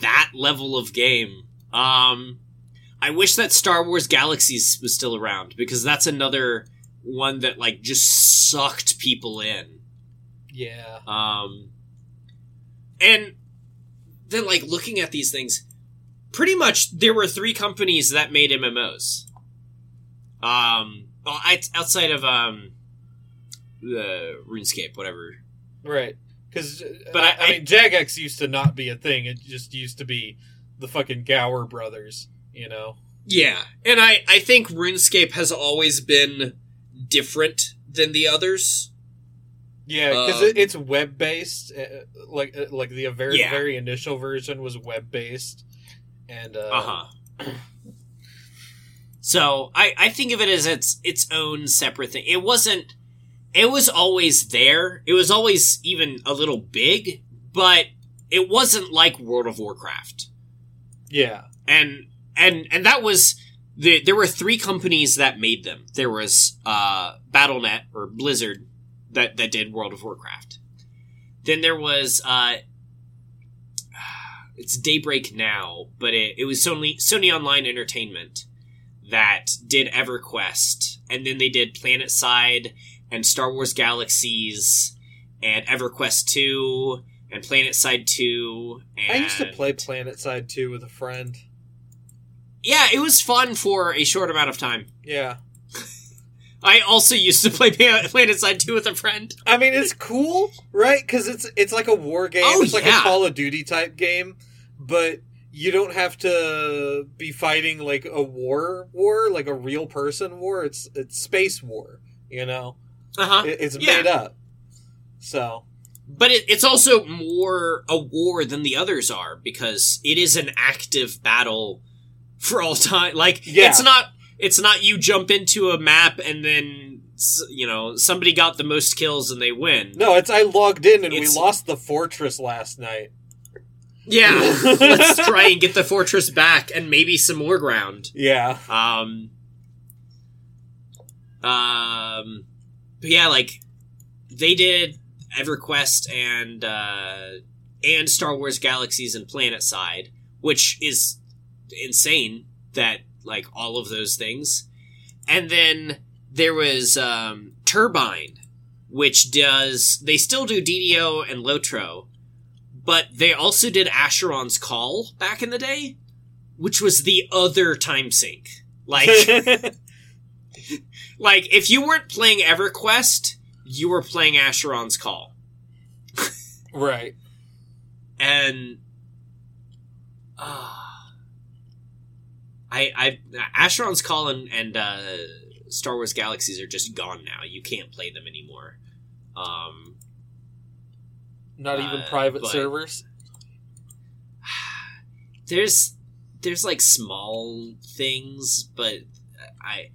that level of game. Um I wish that Star Wars Galaxies was still around because that's another one that like just sucked people in. yeah. Um, and then, like, looking at these things, pretty much there were three companies that made MMOs. Um, well, I, outside of um, the RuneScape, whatever. Right. Because, But but I, I- I, mean, Jagex used to not be a thing. It just used to be the fucking Gower brothers, you know? Yeah, and I I think RuneScape has always been different than the others. Yeah, because Um, it, it's web based. Uh, like uh, like the very Yeah. very initial version was web based, and uh, Uh huh. So I I think of it as its its own separate thing. It wasn't. It was always there. It was always even a little big, but it wasn't like World of Warcraft. yeah, And and and that was the there were three companies that made them. There was uh BattleNet or Blizzard that that did World of Warcraft. Then there was uh it's Daybreak now, but it, it was Sony Sony Online Entertainment that did EverQuest, and then they did PlanetSide and Star Wars Galaxies and EverQuest Two and PlanetSide Two. And I used to play PlanetSide 2 with a friend. Yeah, it was fun for a short amount of time. Yeah, I also used to play PlanetSide 2 with a friend. I mean it's cool, right? Because it's it's like a war game. Oh, it's like yeah. a Call of Duty type game, but you don't have to be fighting like a war war, like a real person war. It's it's space war, you know. Uh-huh. It, it's Yeah. made up. So But it, it's also more a war than the others are because it is an active battle for all time. Like Yeah. it's not it's not you jump into a map and then you know somebody got the most kills and they win. no, it's I logged in and It's- we lost the fortress last night. Yeah, let's try and get the fortress back and maybe some more ground. Yeah. Um, um, but yeah, like they did EverQuest and uh, and Star Wars Galaxies and PlanetSide, which is insane that like all of those things. And then there was um, Turbine, which does they still do DDO and Lotro, but they also did Asheron's Call back in the day, which was the other time sink. Like like if you weren't playing EverQuest, you were playing Asheron's Call. right. And uh, I I Asheron's Call and, and uh, Star Wars Galaxies are just gone now. You can't play them anymore. Um Not even Uh, private but- servers. there's there's like small things, but I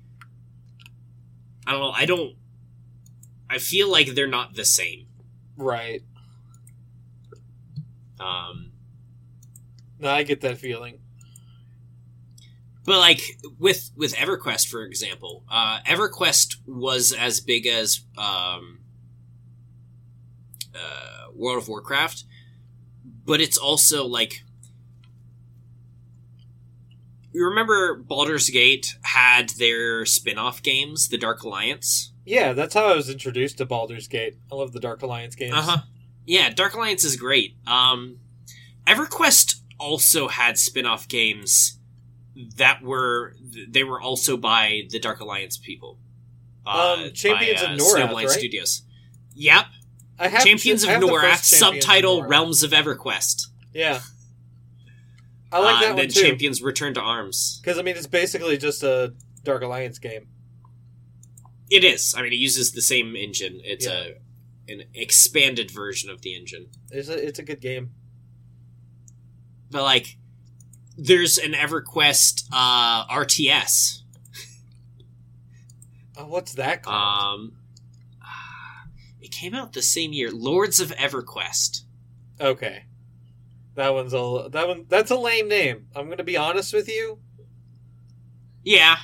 I don't know. I don't. I feel like they're not the same. Right. Um, No, I get that feeling. but like with with EverQuest, for example, uh, EverQuest was as big as um, uh, World of Warcraft, but it's also like you remember Baldur's Gate had their spin-off games, the Dark Alliance. Yeah, that's how I was introduced to Baldur's Gate. I love the Dark Alliance games. Uh huh. Yeah, Dark Alliance is great. Um, EverQuest also had spin-off games that were they were also by the Dark Alliance people. Um, Champions by, of uh, Norath, Snowblind right? Studios. Yep, Champions I of have Norath, of subtitle Norath. Realms of EverQuest. Yeah, I like Uh, that and one then too. Champions Return to Arms. Because I mean, it's basically just a Dark Alliance game. It is. I mean, it uses the same engine. It's Yeah. a an expanded version of the engine. It's a it's a good game. But like, there's an EverQuest uh, RTS. Oh, what's that called? Um, came out the same year. Lords of EverQuest. Okay. That one's a that one that's a lame name. I'm gonna be honest with you. Yeah,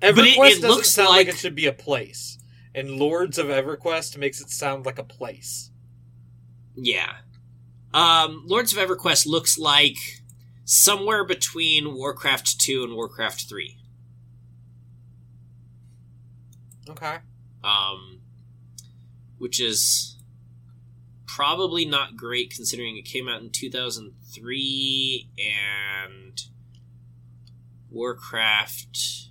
EverQuest But it- it doesn't looks sound like... like- it should be a place, and Lords of EverQuest makes it sound like a place. yeah. Um, Lords of EverQuest looks like somewhere between Warcraft 2 and Warcraft 3. Okay. Um, which is probably not great considering it came out in 2003 and Warcraft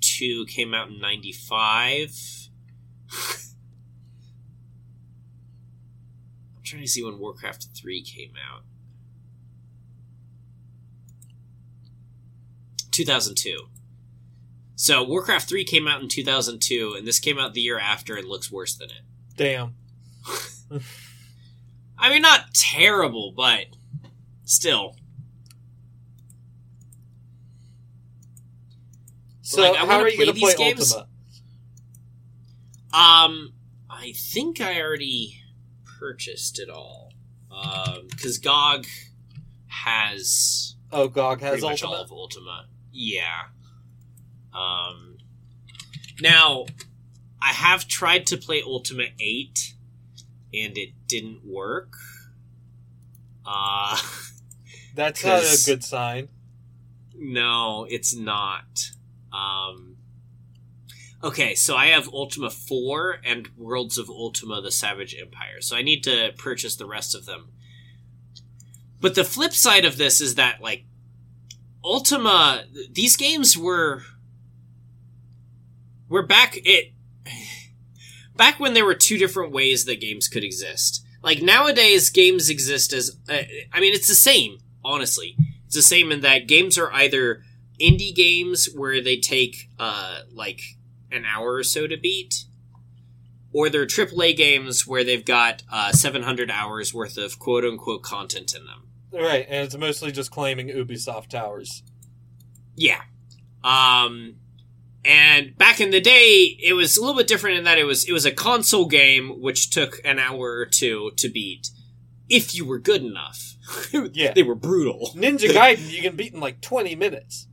2 came out in 95. I'm trying to see when Warcraft 3 came out. 2002. So Warcraft 3 came out in 2002 and this came out the year after and looks worse than it. Damn. I mean not terrible, but still. So Like, I how are you gonna play these games. Ultima? Um I think I already purchased it all. Um cuz GOG has Oh, GOG has Ultima. all of Ultima. Yeah. Um. Now, I have tried to play Ultima Eight, and it didn't work. Uh That's not a good sign. no, it's not. Um. Okay, so I have Ultima 4 and Worlds of Ultima the Savage Empire. So I need to purchase the rest of them. But the flip side of this is that, like, Ultima, these games were. Were back. It. Back when there were two different ways that games could exist. Like, nowadays, games exist as. Uh, I mean, it's the same, honestly. It's the same in that games are either indie games where they take, uh, like, an hour or so to beat, or they're AAA games where they've got uh, 700 hours worth of quote unquote content in them. Right, and it's mostly just claiming Ubisoft towers. Yeah. Um, and back in the day, it was a little bit different in that it was it was a console game which took an hour or two to beat, if you were good enough. Yeah. they were brutal. Ninja Gaiden you can beat in like 20 minutes.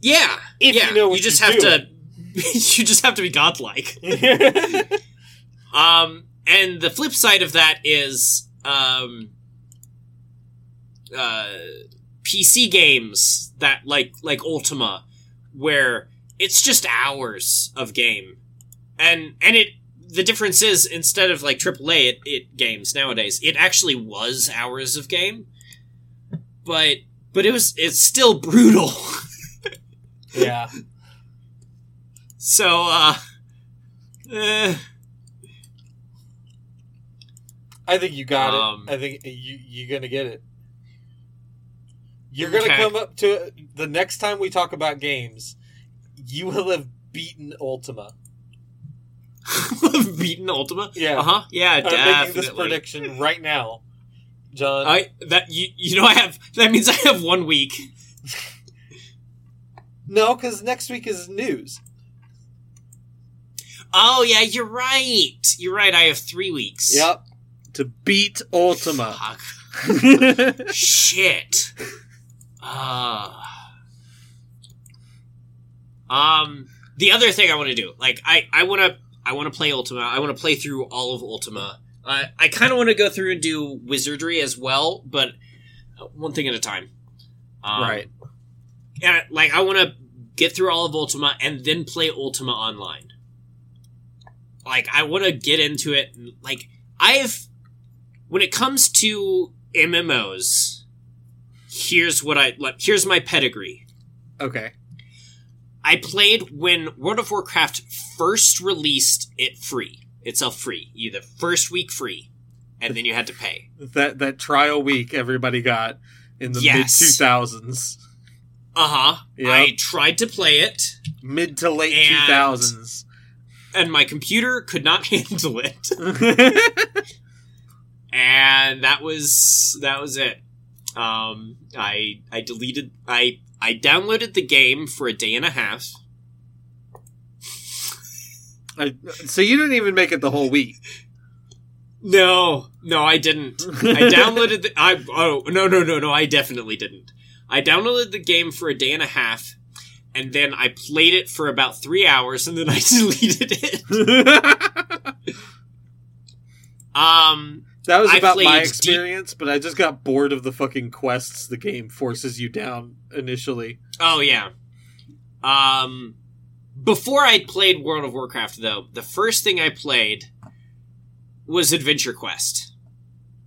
Yeah, If yeah. you know what just you're have to. you just have to be godlike. Um, and the flip side of that is um, uh, PC games that like like Ultima, where it's just hours of game, and and it the difference is instead of like AAA it, it games nowadays, it actually was hours of game, but but it was it's still brutal. yeah. so uh, eh. I think you got Um, it. I think you you're gonna get it. You're gonna Okay. come up to the next time we talk about games. You will have beaten Ultima. beaten Ultima. Yeah. Uh huh. Yeah, I'm definitely. making this prediction right now, Jon. I that you you know I have that means I have one week. no, because next week is news. Oh yeah, you're right. You're right. I have three weeks. Yep. To beat Ultima. Fuck. Shit. Uh, um, the other thing I want to do, like, I I want to I want to play Ultima. I want to play through all of Ultima. I I kind of want to go through and do Wizardry as well, but one thing at a time. Um, right. and like I want to get through all of Ultima and then play Ultima Online. Like I want to get into it. Like I've, when it comes to MMOs, here's what I like. Here's my pedigree. Okay. I played when World of Warcraft first released it free, itself free, you the first week free, and then you had to pay. That that trial week everybody got in the Yes. mid two thousands. Uh huh. Yep. I tried to play it, Mid to late two thousands. and my computer could not handle it. and that was that was it. Um, I I deleted I I downloaded the game for a day and a half, I, so you didn't even make it the whole week. No, no, I didn't. I downloaded the. I oh no no no no! I definitely didn't. I downloaded the game for a day and a half, and then I played it for about three hours, and then I deleted it. Um, that was I about my experience, but I just got bored of the fucking quests the game forces you down initially. oh yeah. Um, before I played World of Warcraft, though, the first thing I played was Adventure Quest.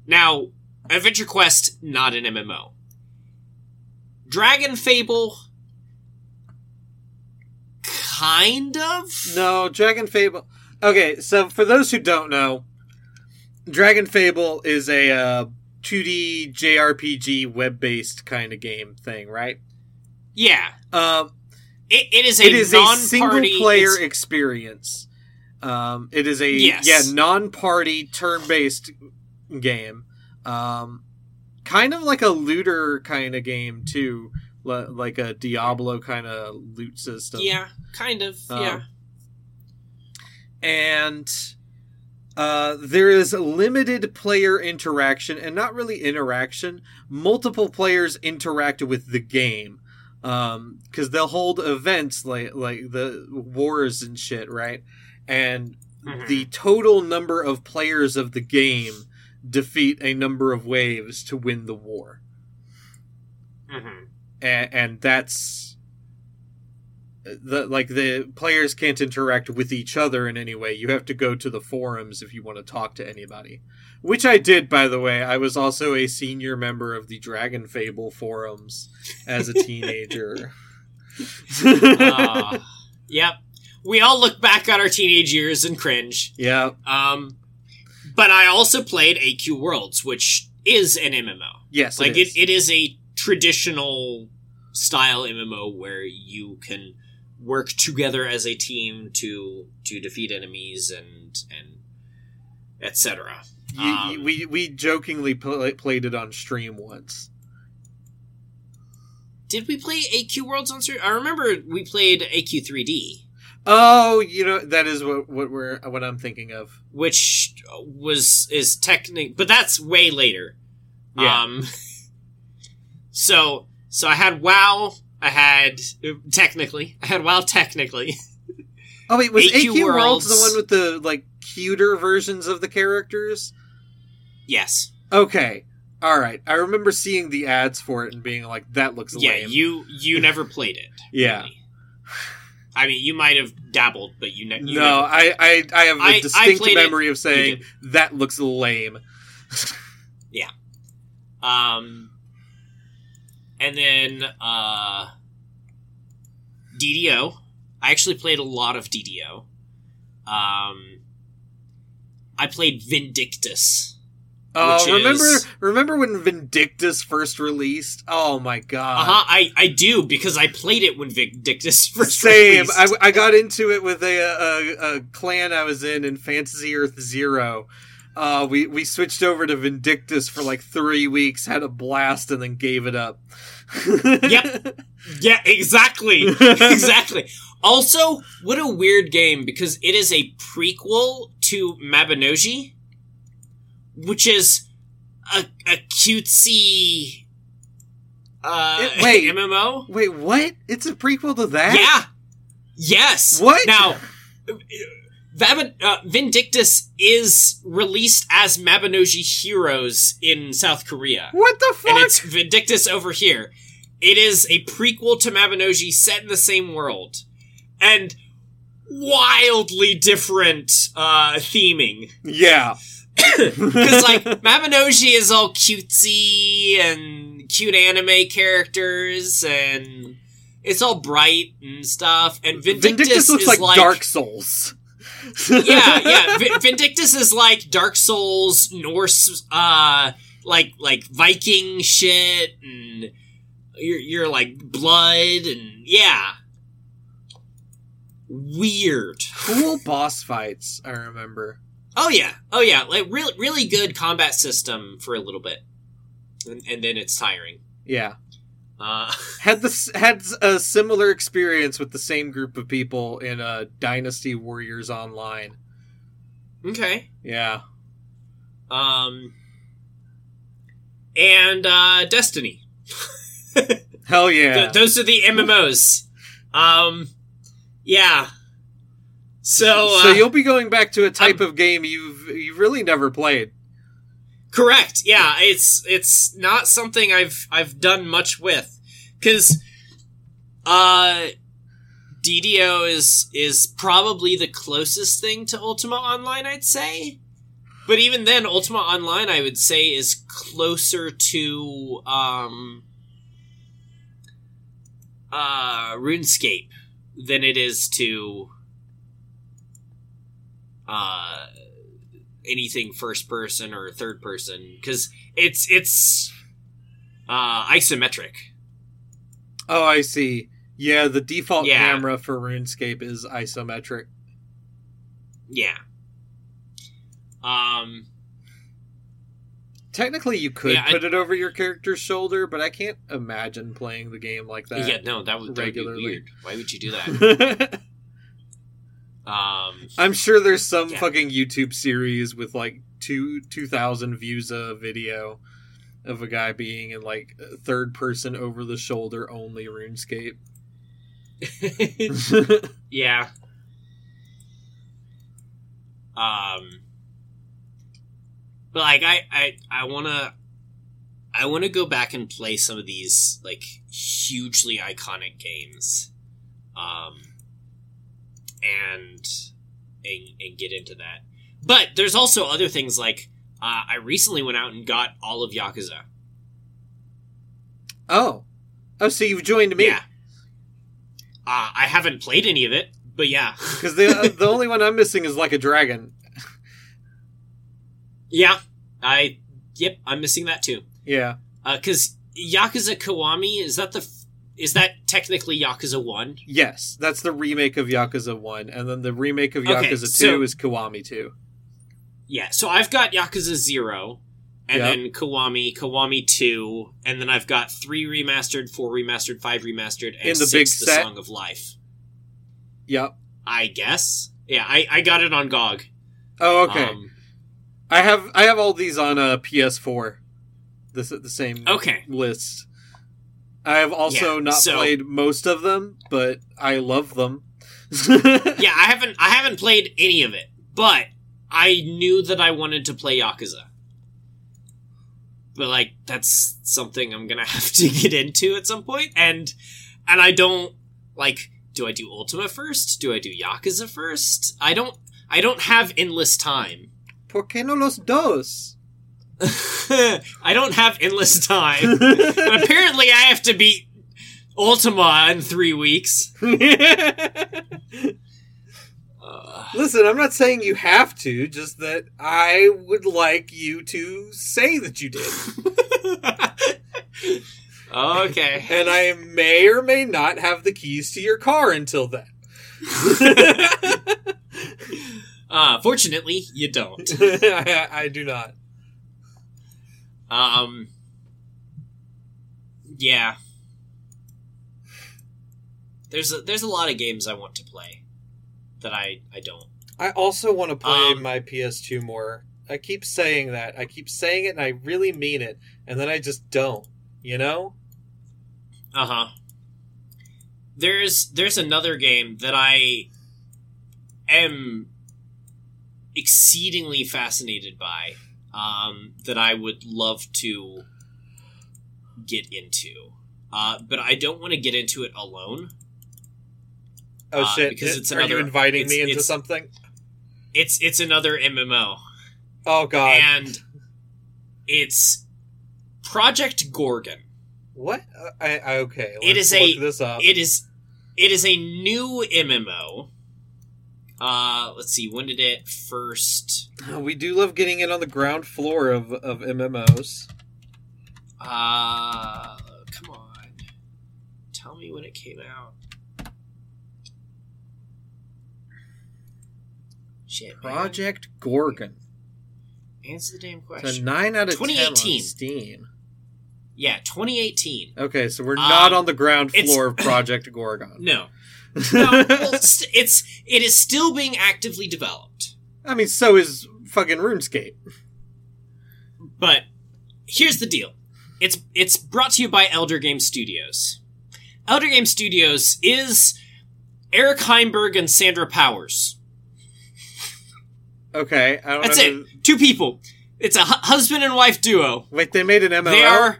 Now, Adventure Quest, not an MMO. Dragon Fable, kind of. No, Dragon Fable. Okay, so for those who don't know, Dragon Fable is a uh, 2D JRPG web based kind of game thing, right? Yeah, Um, it, it is a it is a single player experience. Um, it is a Yes. yeah non party turn based game. Um, kind of like a looter kind of game too, li- like a Diablo kind of loot system. yeah, kind of. Um, yeah, and uh, there is limited player interaction and not really interaction multiple players interact with the game because they'll hold events like like the wars and shit right and Mhm. the total number of players of the game defeat a number of waves to win the war Mhm. and, and that's the like the players can't interact with each other in any way. You have to go to the forums if you want to talk to anybody. Which I did, by the way. I was also a senior member of the Dragon Fable forums as a teenager. Uh, yep. We all look back on our teenage years and cringe. yeah. Um, but I also played AQ Worlds, which is an MMO. Yes. like it is. it, it is a traditional style MMO where you can work together as a team to to defeat enemies and and etc. Um, we we jokingly pl- played it on stream once. Did we play AQ Worlds on stream? I remember we played AQ 3D, Oh, you know that is what what we're what I'm thinking of. which was is technic, but that's way later. Yeah. Um, so so I had WoW. I had technically I had WoW technically. Oh wait, was AQ AQ, Worlds the one with the like cuter versions of the characters? yes. Okay. All right. I remember seeing the ads for it and being like, "That looks Yeah. lame." You you never played it. Yeah. really. I mean, you might have dabbled, but you, ne- you no, never- I, I I have a I- I distinct it. memory of saying that looks lame. Yeah. Um, and then uh, DDO. I actually played a lot of DDO. Um, I played Vindictus. Oh, Which remember is- remember when Vindictus first released? Oh my god. Uh huh. I I do because I played it when Vindictus first Same. released. I, I got into it with a, a, a clan I was in in Fantasy Earth Zero. Uh, we we switched over to Vindictus for like three weeks, had a blast, and then gave it up. Yep. yeah, exactly. exactly. Also, what a weird game because it is a prequel to Mabinogi, which is a, a cutesy uh, It- wait. MMO. Wait, what? It's a prequel to that? Yeah. Yes. What? Now, Vab- uh, Vindictus is released as Mabinogi Heroes in South Korea. What the fuck? and it's Vindictus over here. It is a prequel to Mabinogi set in the same world. And wildly different uh theming. yeah. Because like Mabinogi is all cutesy and cute anime characters and it's all bright and stuff. And Vindictus, Vindictus looks is like, like Dark Souls. Yeah, yeah. V- Vindictus is like Dark Souls, Norse, uh, like like Viking shit, and you're you're like blood, and yeah, weird. Cool boss fights, I remember. Oh yeah, oh yeah, like really really good combat system for a little bit, and, and then it's tiring. Yeah. Uh, had this had a similar experience with the same group of people in uh, Dynasty Warriors Online. okay. Yeah. Um, and uh, Destiny. Hell yeah. Th- those are the MMOs. Um, yeah. So, uh, so you'll be going back to a type of game you've you've really never played. Correct. Yeah, it's it's not something I've I've done much with because uh, DDO is is probably the closest thing to Ultima Online, I'd say. But even then, Ultima Online, I would say, is closer to um, uh, RuneScape than it is to uh, anything first person or third person because it's it's uh, isometric. Oh, I see. Yeah, the default Yeah. camera for RuneScape is isometric. Yeah. Um. Technically, you could Yeah, I- put it over your character's shoulder, but I can't imagine playing the game like that. yeah. No, that would, that would be weird. Why would you do that? Um. I'm sure there's some Yeah. fucking YouTube series with like two two thousand views a video of a guy being in like third person over the shoulder only RuneScape. yeah. Um. But like, I I I wanna. I want to go back and play some of these like hugely iconic games, um, and and, and get into that. But there's also other things like uh, I recently went out and got all of Yakuza. oh, oh, so you've joined me? Yeah. Uh, I haven't played any of it, but yeah, Because the uh, the only one I'm missing is like a dragon. yeah. I yep, I'm missing that too. Yeah, Because Yakuza Kiwami is that the is that technically Yakuza One? yes, that's the remake of Yakuza One, and then the remake of Okay, Yakuza so- Two is Kiwami Two. Yeah. So I've got Yakuza Zero, and Yep. then Kiwami, Kiwami Two, and then I've got three remastered, four remastered, five remastered, and In the six big the set? Song of Life. Yep. I guess. Yeah, I, I got it on GOG. Oh, okay. Um, I have I have all these on a PS4. This the same okay. list. I have also Yeah, not so- played most of them, but I love them. Yeah, I haven't I haven't played any of it, but I knew that I wanted to play Yakuza. But like that's something I'm gonna have to get into at some point, and and I don't like. Do I do Ultima first? Do I do Yakuza first? I don't. I don't have endless time. ¿Por qué no los dos? I don't have endless time. and apparently, I have to beat Ultima in three weeks. Uh, Listen, I'm not saying you have to, just that I would like you to say that you did. okay. And I may or may not have the keys to your car until then. Uh, fortunately, you don't. I, I do not. Um. Yeah. There's a there's a lot of games I want to play that I I don't. I also want to play Um, my PS2 more. I keep saying that. I keep saying it and I really mean it. And then I just don't. You know? Uh huh. There's there's another game that I am exceedingly fascinated by. Um, that I would love to get into. Uh, but I don't want to get into it alone. Oh Uh, shit. because It- it's Are you inviting it's- me into something? It's it's another MMO. Oh god. and it's Project Gorgon. what? Uh, I, I okay. It is a- look this up. It is it is a new MMO. Uh, let's see, when did it first? we do love getting in on the ground floor of, of MMOs. Uh, come on, tell me when it came out. Shit, man. Project Gorgon. Answer the damn It's a question. 9 out of 10 on 2018. Steam. Yeah, 2018. Okay, so we're not Um, on the ground floor of Project Gorgon. No, no, well, it's it is still being actively developed. I mean, so is fucking RuneScape. But here's the deal. It's it's brought to you by Elder Game Studios. Elder Game Studios is Eric Heimburg and Sandra Powers. Okay, I don't That's know. it. Two people. It's a hu- husband and wife duo. Wait, they made an MMO. They are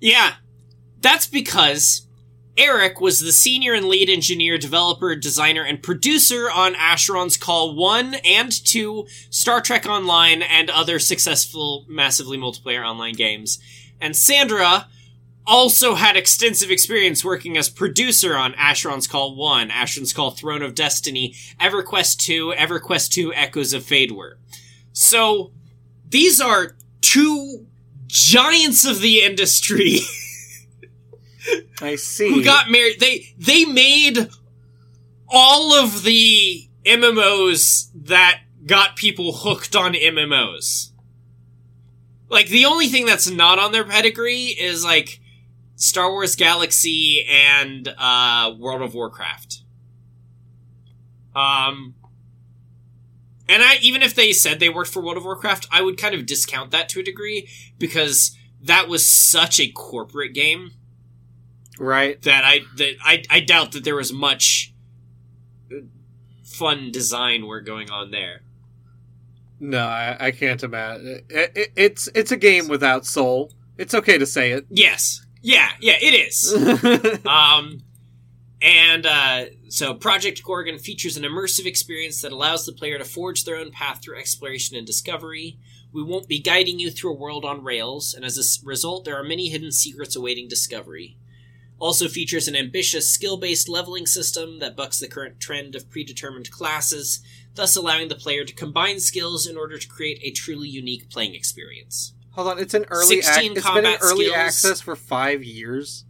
Yeah. That's because Eric was the senior and lead engineer, developer, designer, and producer on Asheron's Call 1 and 2, Star Trek Online, and other successful, massively multiplayer online games. And Sandra also had extensive experience working as producer on Asheron's Call 1, Asheron's Call Throne of Destiny, EverQuest 2, EverQuest 2 Echoes of Faydwer. So, these are two giants of the industry I see. who got married. They they made all of the MMOs that got people hooked on MMOs. Like the only thing that's not on their pedigree is like Star Wars Galaxy and uh, World of Warcraft. Um, and I even if they said they worked for World of Warcraft, I would kind of discount that to a degree because that was such a corporate game right. that I that I, I doubt that there was much fun design work going on there. No, I, I can't imagine. It, it, it's it's a game without soul. It's okay to say it. Yes, yeah, yeah, it is. um, and uh, so Project Gorgon features an immersive experience that allows the player to forge their own path through exploration and discovery. We won't be guiding you through a world on rails, and as a result, there are many hidden secrets awaiting discovery. Also features an ambitious skill-based leveling system that bucks the current trend of predetermined classes, thus allowing the player to combine skills in order to create a truly unique playing experience. Hold on, it's an early. Ac- it's been in early skills. access for five years.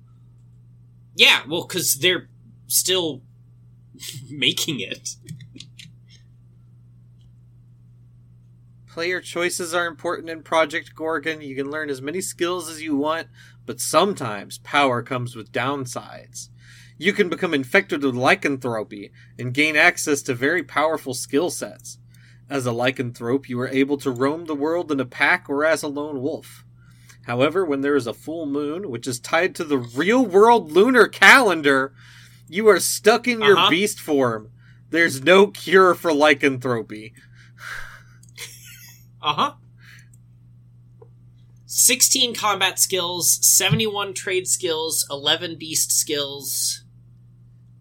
Yeah, well, because they're still making it. Player choices are important in Project Gorgon. You can learn as many skills as you want, but sometimes power comes with downsides. You can become infected with lycanthropy and gain access to very powerful skill sets. As a lycanthrope, you are able to roam the world in a pack or as a lone wolf. However, when there is a full moon, which is tied to the real world lunar calendar, you are stuck in your Uh-huh. beast form. There's no cure for lycanthropy. Uh huh. 16 combat skills, 71 trade skills, 11 beast skills.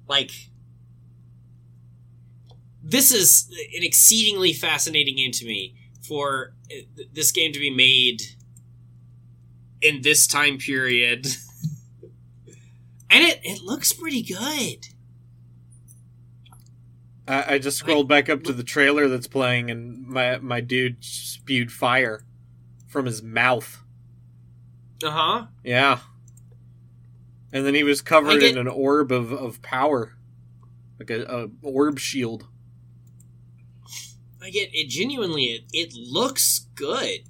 Like, this is an exceedingly fascinating game to me for uh, this game to be made in this time period. and it, it looks pretty good. I, I just scrolled back up to the trailer that's playing, and my my dude spewed fire from his mouth. Uh huh. Yeah, and then he was covered in an orb of, of power, like a, a orb shield. I get it genuinely, it, it looks good.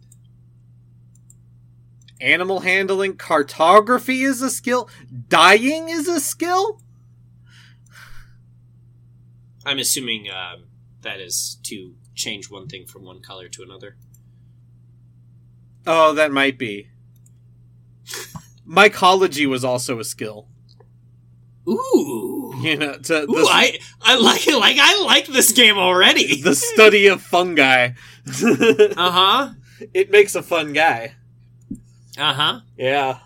Animal handling, cartography is a skill. Dying is a skill. I'm assuming um, that is to change one thing from one color to another. Oh, that might be. Mycology was also a skill. Ooh, You know, to ooh, the, I I like it. Like I like this game already. the study of fungi. Uh huh. It makes a fun guy. Uh huh. Yeah.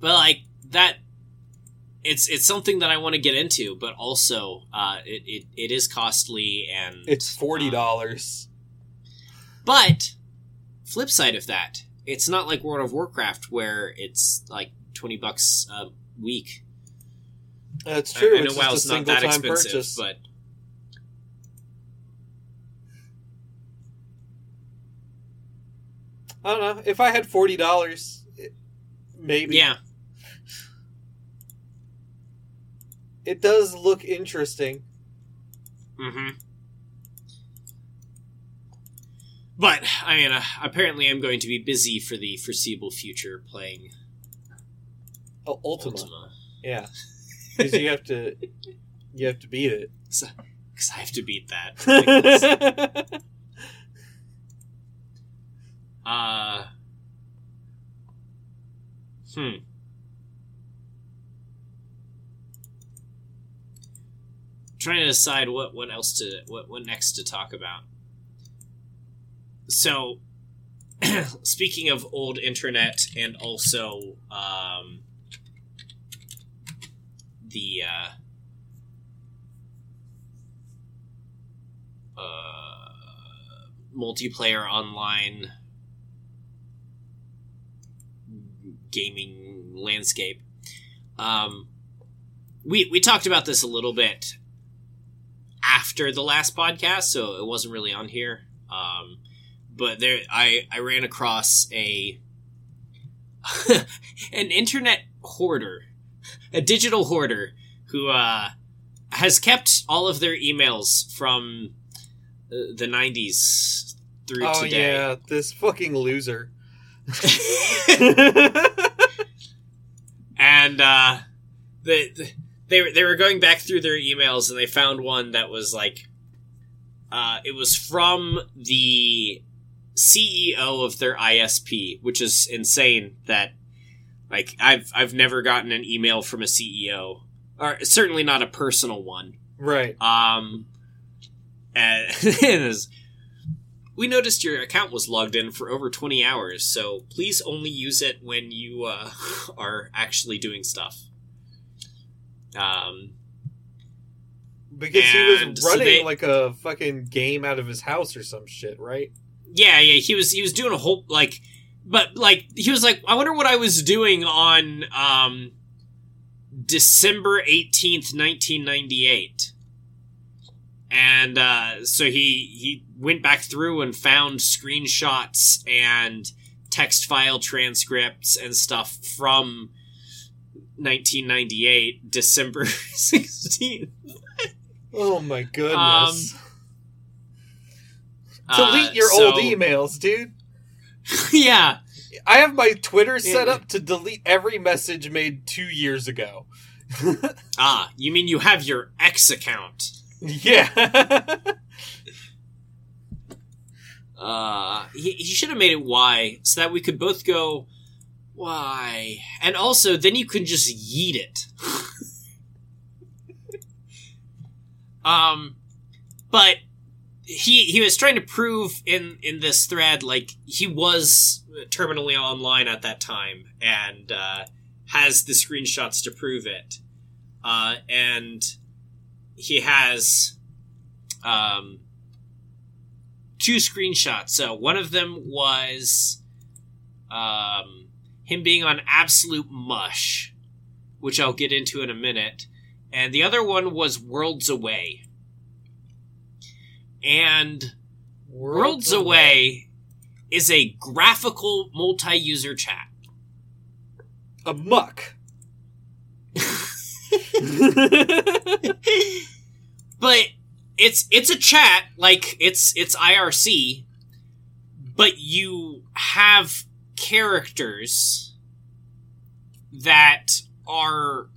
But like that, it's it's something that I want to get into, but also uh, it, it it is costly and It's forty dollars. But flip side of that, it's not like World of Warcraft where it's like twenty bucks a week. That's true. I, know it's just WoW's a not that time expensive, purchase. but I don't know. If I had forty dollars, maybe. yeah, It does look interesting. hmm but I mean, uh, apparently, I'm going to be busy for the foreseeable future playing Oh, Ultima. Ultima Yeah. Because you have to, you have to beat it. because I have to beat that. uh, hmm. Trying to decide what what else to what what next to talk about. So, speaking of old internet and also um, the uh, uh, multiplayer online gaming landscape. Um, we we talked about this a little bit after the last podcast, so it wasn't really on here. Um, but there, I I ran across a an internet hoarder, a digital hoarder who uh, has kept all of their emails from uh, the 90s through oh today. yeah, this fucking loser. and uh, the, the they were- they were going back through their emails and they found one that was like uh, it was from the CEO of their ISP, which is insane. That like I've I've never gotten an email from a CEO, or certainly not a personal one. right. Um, and is- we noticed your account was logged in for over 20 hours, so please only use it when you uh, are actually doing stuff. Um, Because he was so running they- like a fucking game out of his house or some shit, right? Yeah, yeah, he was he was doing a whole like, but like he was like, I wonder what I was doing on um, December 18th, 1998. And uh, so he he went back through and found screenshots and text file transcripts and stuff from 1998, December 16th. Oh my goodness. Delete Uh, your so- old emails, dude. yeah, I have my Twitter set up to delete every message made two years ago. Ah, you mean you have your X account? yeah. Uh, he, he should have made it Y so that we could both go Y, and also then you can just yeet it. um, but he he was trying to prove in in this thread like he was terminally online at that time and uh, has the screenshots to prove it. Uh, and he has um two screenshots. So one of them was um, him being on absolute mush, which I'll get into in a minute, and the other one was Worlds Away. And Worlds Away is a graphical multi-user chat. A muck. but it's it's a chat like it's it's IRC, but you have characters that are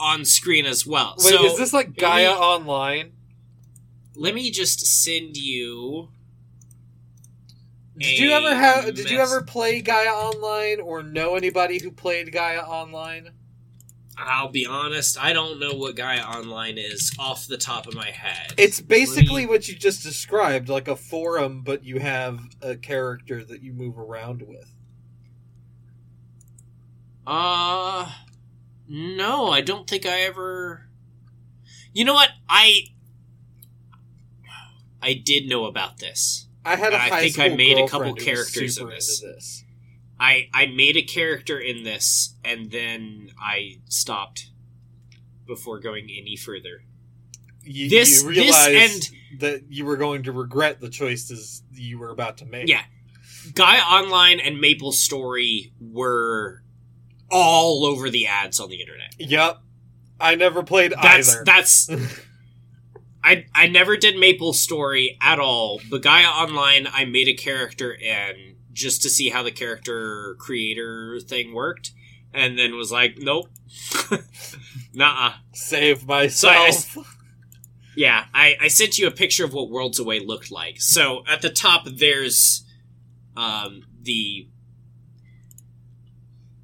on screen as well. Wait, so is this like Gaia me- Online? Let me just send you. Did you ever have? Did you ever play Gaia Online or know anybody who played Gaia Online? I'll be honest, I don't know what Gaia Online is off the top of my head. It's basically me- what you just described, like a forum, but you have a character that you move around with. Uh no, I don't think I ever You know what? I I did know about this. I had a I think I made a couple characters in this. this. I I made a character in this and then I stopped before going any further. You, This- you realized that you were going to regret the choices you were about to make. Yeah. Gaia Online and Maple Story were all over the ads on the internet. Yep. I never played That's either. that's I I never did Maple Story at all. But Gaia Online, I made a character in just to see how the character creator thing worked, and then was like, nope, nah. Save So myself. I, yeah, I, I sent you a picture of what Worlds Away looked like. So at the top, there's um, the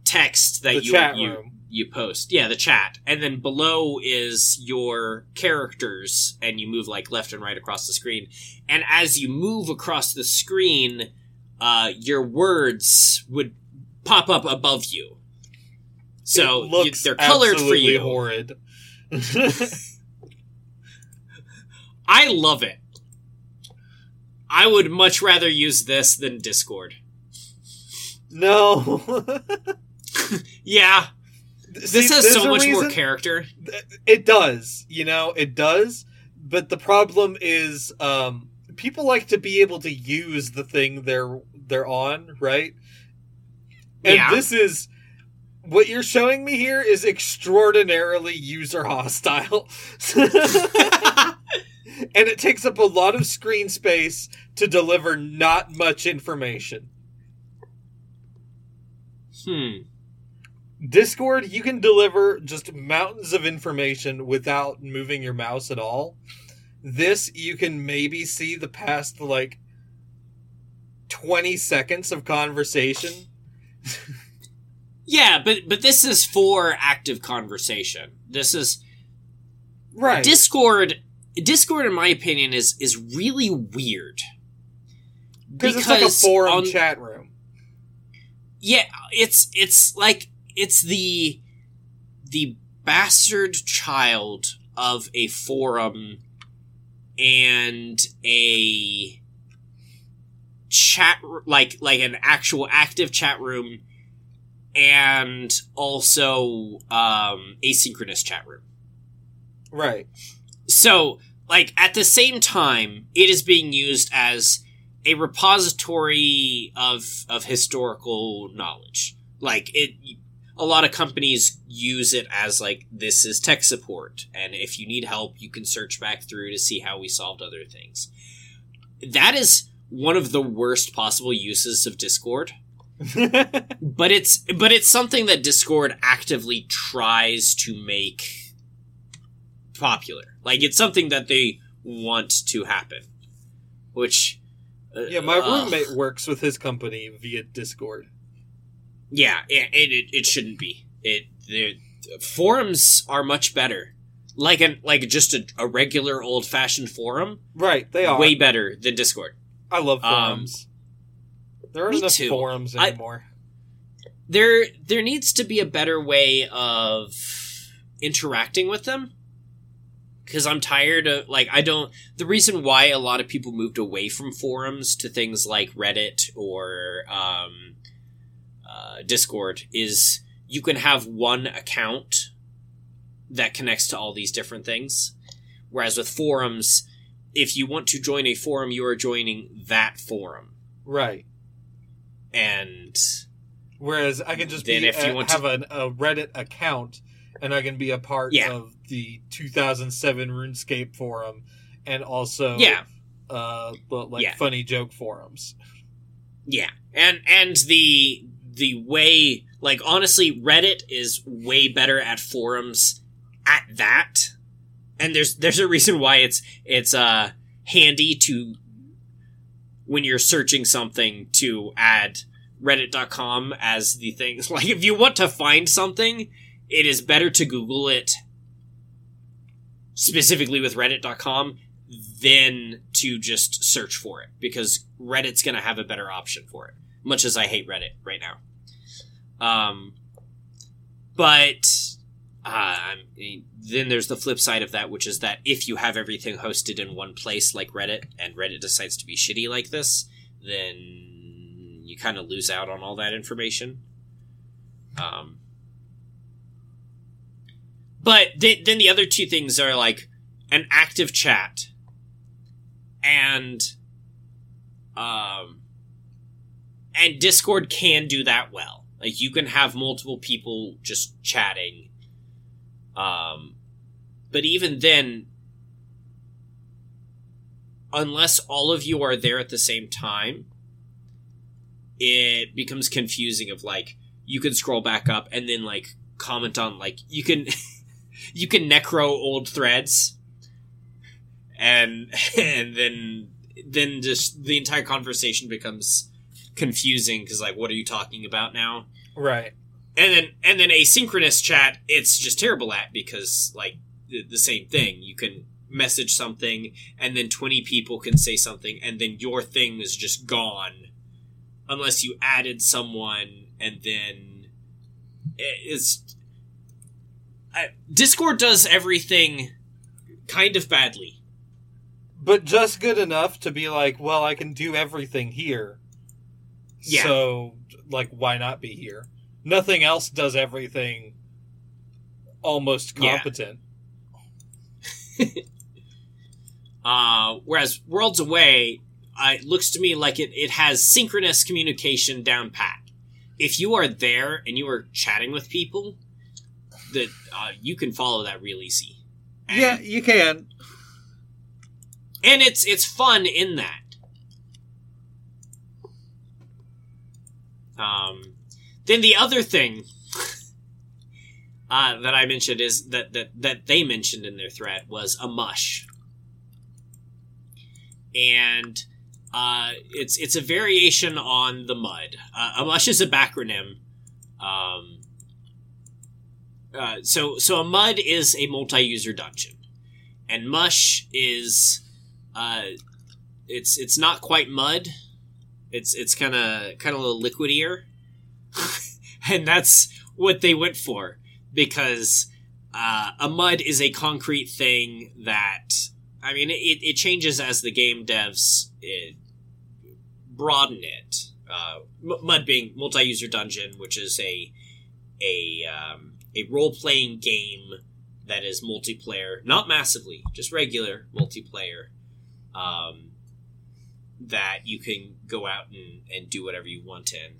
text that The you you. You post. Yeah, the chat, and then below is your characters, and you move like left and right across the screen. And as you move across the screen, uh, your words would pop up above you. So you, they're colored for you. Horrid. I love it. I would much rather use this than Discord. no. Yeah, this has so much more character. It does, you know, it does. But the problem is, um, people like to be able to use the thing they're they're on, right? And Yeah. this is what you're showing me here is extraordinarily user hostile. and it takes up a lot of screen space to deliver not much information. Hmm. Discord, you can deliver just mountains of information without moving your mouse at all. This, you can maybe see the past, like, 20 seconds of conversation. Yeah, but but this is for active conversation. This is Right. Discord. Discord, in my opinion, is is really weird Because it's like a forum on- chat room. Yeah, it's it's like it's the the bastard child of a forum and a chat like like an actual active chat room and also um asynchronous chat room. Right. So, like at the same time, it is being used as a repository of of historical knowledge. Like it, a lot of companies use it as like this is tech support, and if you need help, you can search back through to see how we solved other things. That is one of the worst possible uses of Discord but it's but it's something that Discord actively tries to make popular. Like it's something that they want to happen, which uh, yeah, my ugh. roommate works with his company via Discord. Yeah, it, it, it shouldn't be. It the forums are much better. Like an like just a, a regular old fashioned forum, Right, they are. way better than Discord. I love Um, forums. there aren't enough too. forums I- anymore. there there needs to be a better way of interacting with them because i'm tired of like i don't the reason why a lot of people moved away from forums to things like reddit or um, uh, discord is you can have one account that connects to all these different things whereas with forums if you want to join a forum you are joining that forum Right. and Whereas I can just be, if you want to- have an, a Reddit account and I can be a part Yeah. of the 2007 RuneScape forum and also yeah uh like Yeah. funny joke forums. Yeah, and and the the way like honestly, Reddit is way better at forums at that, and there's there's a reason why it's it's uh handy to when you're searching something to add reddit.com as the thing like if you want to find something it is better to google it specifically with reddit.com than to just search for it because Reddit's going to have a better option for it. Much as I hate Reddit right now. Um, but uh, I mean, then there's the flip side of that, which is that if you have everything hosted in one place like Reddit, and Reddit decides to be shitty like this, then you kind of lose out on all that information. Um, but th- then the other two things are like an active chat and um and discord can do that well like you can have multiple people just chatting um but even then unless all of you are there at the same time, it becomes confusing. Of like, you can scroll back up and then like comment on like you can you can necro old threads, and and then then just the entire conversation becomes confusing because like, what are you talking about now? Right. and then and then asynchronous chat it's just terrible at because like the, the same thing you can message something and then 20 people can say something and then your thing is just gone unless you added someone and then it's I, discord does everything kind of badly But just good enough to be like, well, I can do everything here. Yeah. So, like, why not be here? Nothing else does everything almost Yeah. competent. Uh, whereas Worlds Away, uh, it looks to me like it, it has synchronous communication down pat. If you are there and you are chatting with people, that uh, you can follow that real easy. And, Yeah, you can. and it's it's fun in that. Um, then the other thing uh, that I mentioned is that, that that they mentioned in their thread was a mush, and uh, it's it's a variation on the mud. Uh, a mush is a backronym. Um, uh, so so a mud is a multi-user dungeon, and mush is uh, it's it's not quite mud. It's it's kind of kind of a little liquidier, and that's what they went for because uh, a mud is a concrete thing that I mean it, it changes as the game devs it, broaden it. Uh, mud being multi-user dungeon, which is a a um, a role-playing game that is multiplayer, not massively, just regular multiplayer. Um, that you can go out and, and do whatever you want in.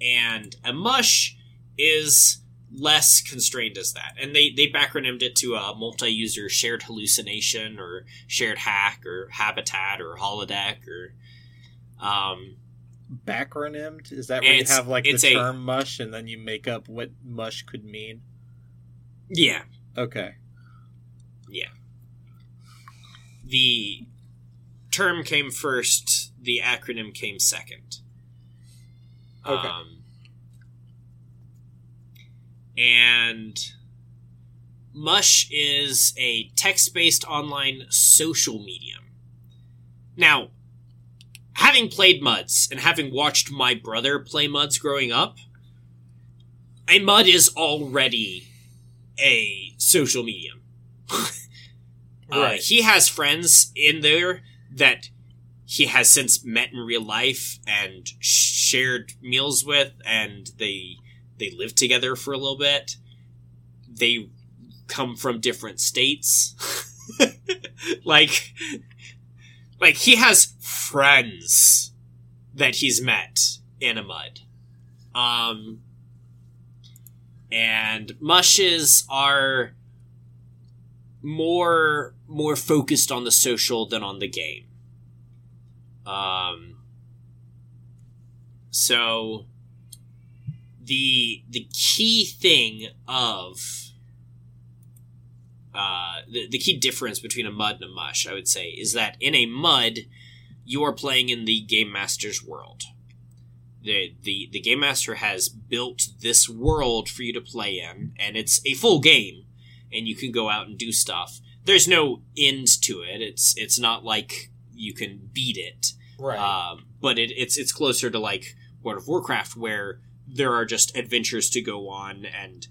And a mush is less constrained as that. And they, they backronymmed it to a multi user shared hallucination or shared hack or habitat or holodeck or. Um, Backronymed? Is that where you have like the a- term mush and then you make up what mush could mean? yeah. Okay. Yeah. The term came first, the acronym came second. Okay. Um, and Mush is a text based online social medium. Now, having played Muds and having watched my brother play Muds growing up, a Mud is already a social medium. Uh, Right. he has friends in there that he has since met in real life and shared meals with, and they they live together for a little bit. They come from different states. like like he has friends that he's met in a mud. Um and mushes are more more focused on the social than on the game. Um so the the key thing of uh, the, the key difference between a mud and a mush, I would say, is that in a mud, you are playing in the game master's world. The, the the game master has built this world for you to play in, and it's a full game, and you can go out and do stuff. There's no end to it. It's it's not like you can beat it. Right. Um, but it, it's it's closer to like World of Warcraft, where there are just adventures to go on and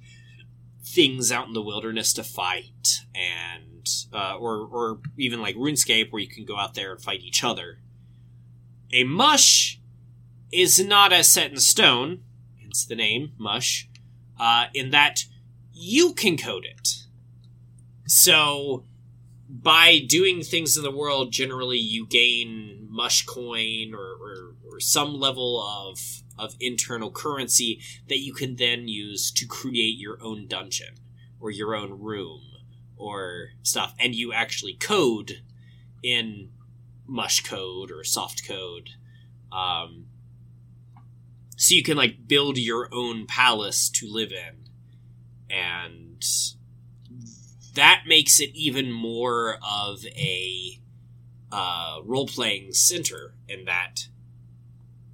things out in the wilderness to fight, and uh, or or even like RuneScape, where you can go out there and fight each other. A mush is not as set in stone, hence the name mush, uh, in that you can code it. So by doing things in the world, generally you gain mush coin or, or, or some level of of internal currency that you can then use to create your own dungeon or your own room or stuff, and you actually code in mush code or soft code. Um, so you can like build your own palace to live in, and that makes it even more of a uh, role playing center in that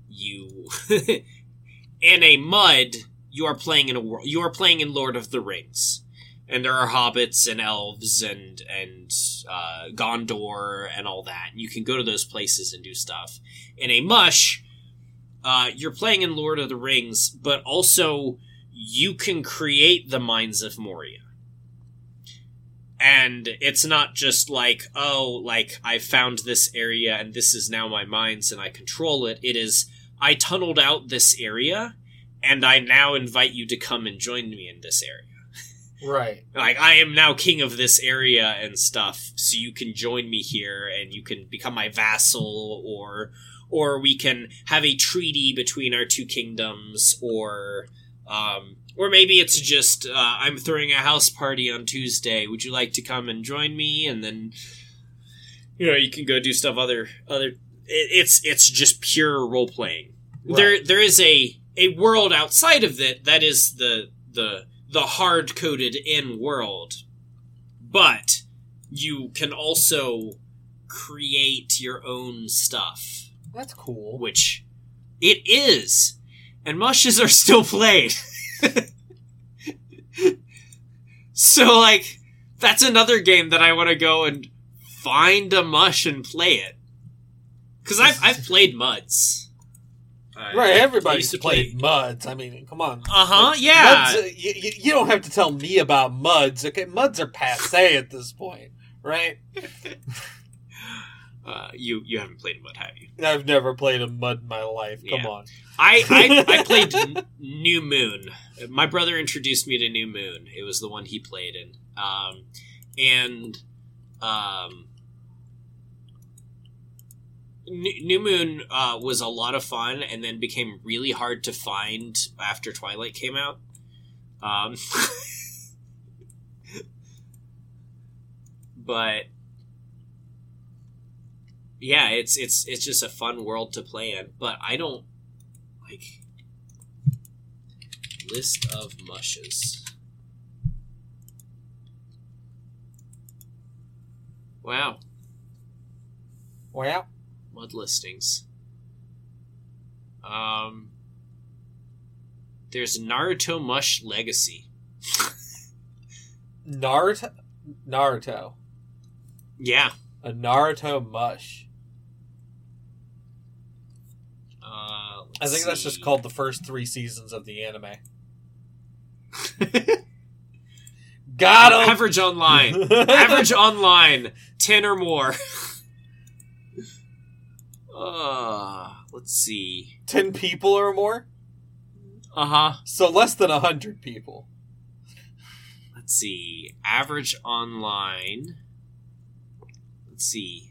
you in a mud you are playing in a world you are playing in Lord of the Rings and there are hobbits and elves and and uh, Gondor and all that. And you can go to those places and do stuff. In a mush, uh, you're playing in Lord of the Rings, but also you can create the Mines of Moria. And it's not just like, oh, like I found this area and this is now my mines and I control it. It is, I tunneled out this area and I now invite you to come and join me in this area Right. like I am now king of this area and stuff, so you can join me here and you can become my vassal or or we can have a treaty between our two kingdoms or um or maybe it's just uh, I'm throwing a house party on Tuesday. Would you like to come and join me? And then you know you can go do stuff other other. It, it's it's just pure role playing. There there is a a world outside of it that is the the the hard coded in world, but you can also create your own stuff, That's cool. which it is, and mushes are still played. so, like, that's another game that I want to go and find a mush and play it. Because I've, I've played muds. Right, I everybody's used to played muds. I mean, come on. Uh huh. Yeah. Muds, uh, you, you- you don't have to tell me about muds. Okay, muds are passe at this point, right? Uh, you you haven't played a mud, have you? I've never played a mud in my life. Come Yeah. on. I, I I played N- New Moon. My brother introduced me to New Moon. It was the one he played in, um, and um, New Moon uh, was a lot of fun, and then became really hard to find after Twilight came out. Um, but yeah, it's it's it's just a fun world to play in. But I don't like list of mushes. Wow, Wow. mud listings. Um, there's Naruto Mush Legacy. Naruto. Naruto. Yeah. A Naruto mush. Uh, I think that's just called the first three seasons of the anime. Got him. Average online. Average online, ten or more. uh, let's see. Ten people or more, Uh huh. so less than a hundred people. Let's see. Average online. Let's see.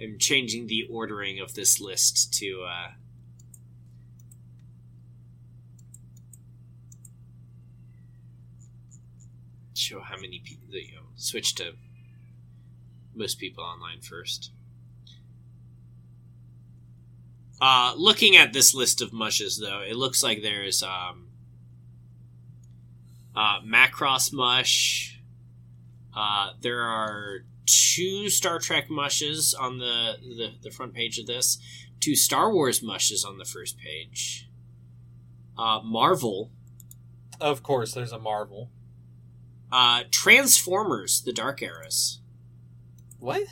I'm changing the ordering of this list to uh show how many people you know switch to most people online first. Uh looking at this list of mushes though, it looks like there's um uh, Macross Mush. Uh, there are two Star Trek mushes on the, the, the front page of this, two Star Wars mushes on the first page. Uh, Marvel, Of course, there's a Marvel. uh, Transformers, the Dark Eras. What?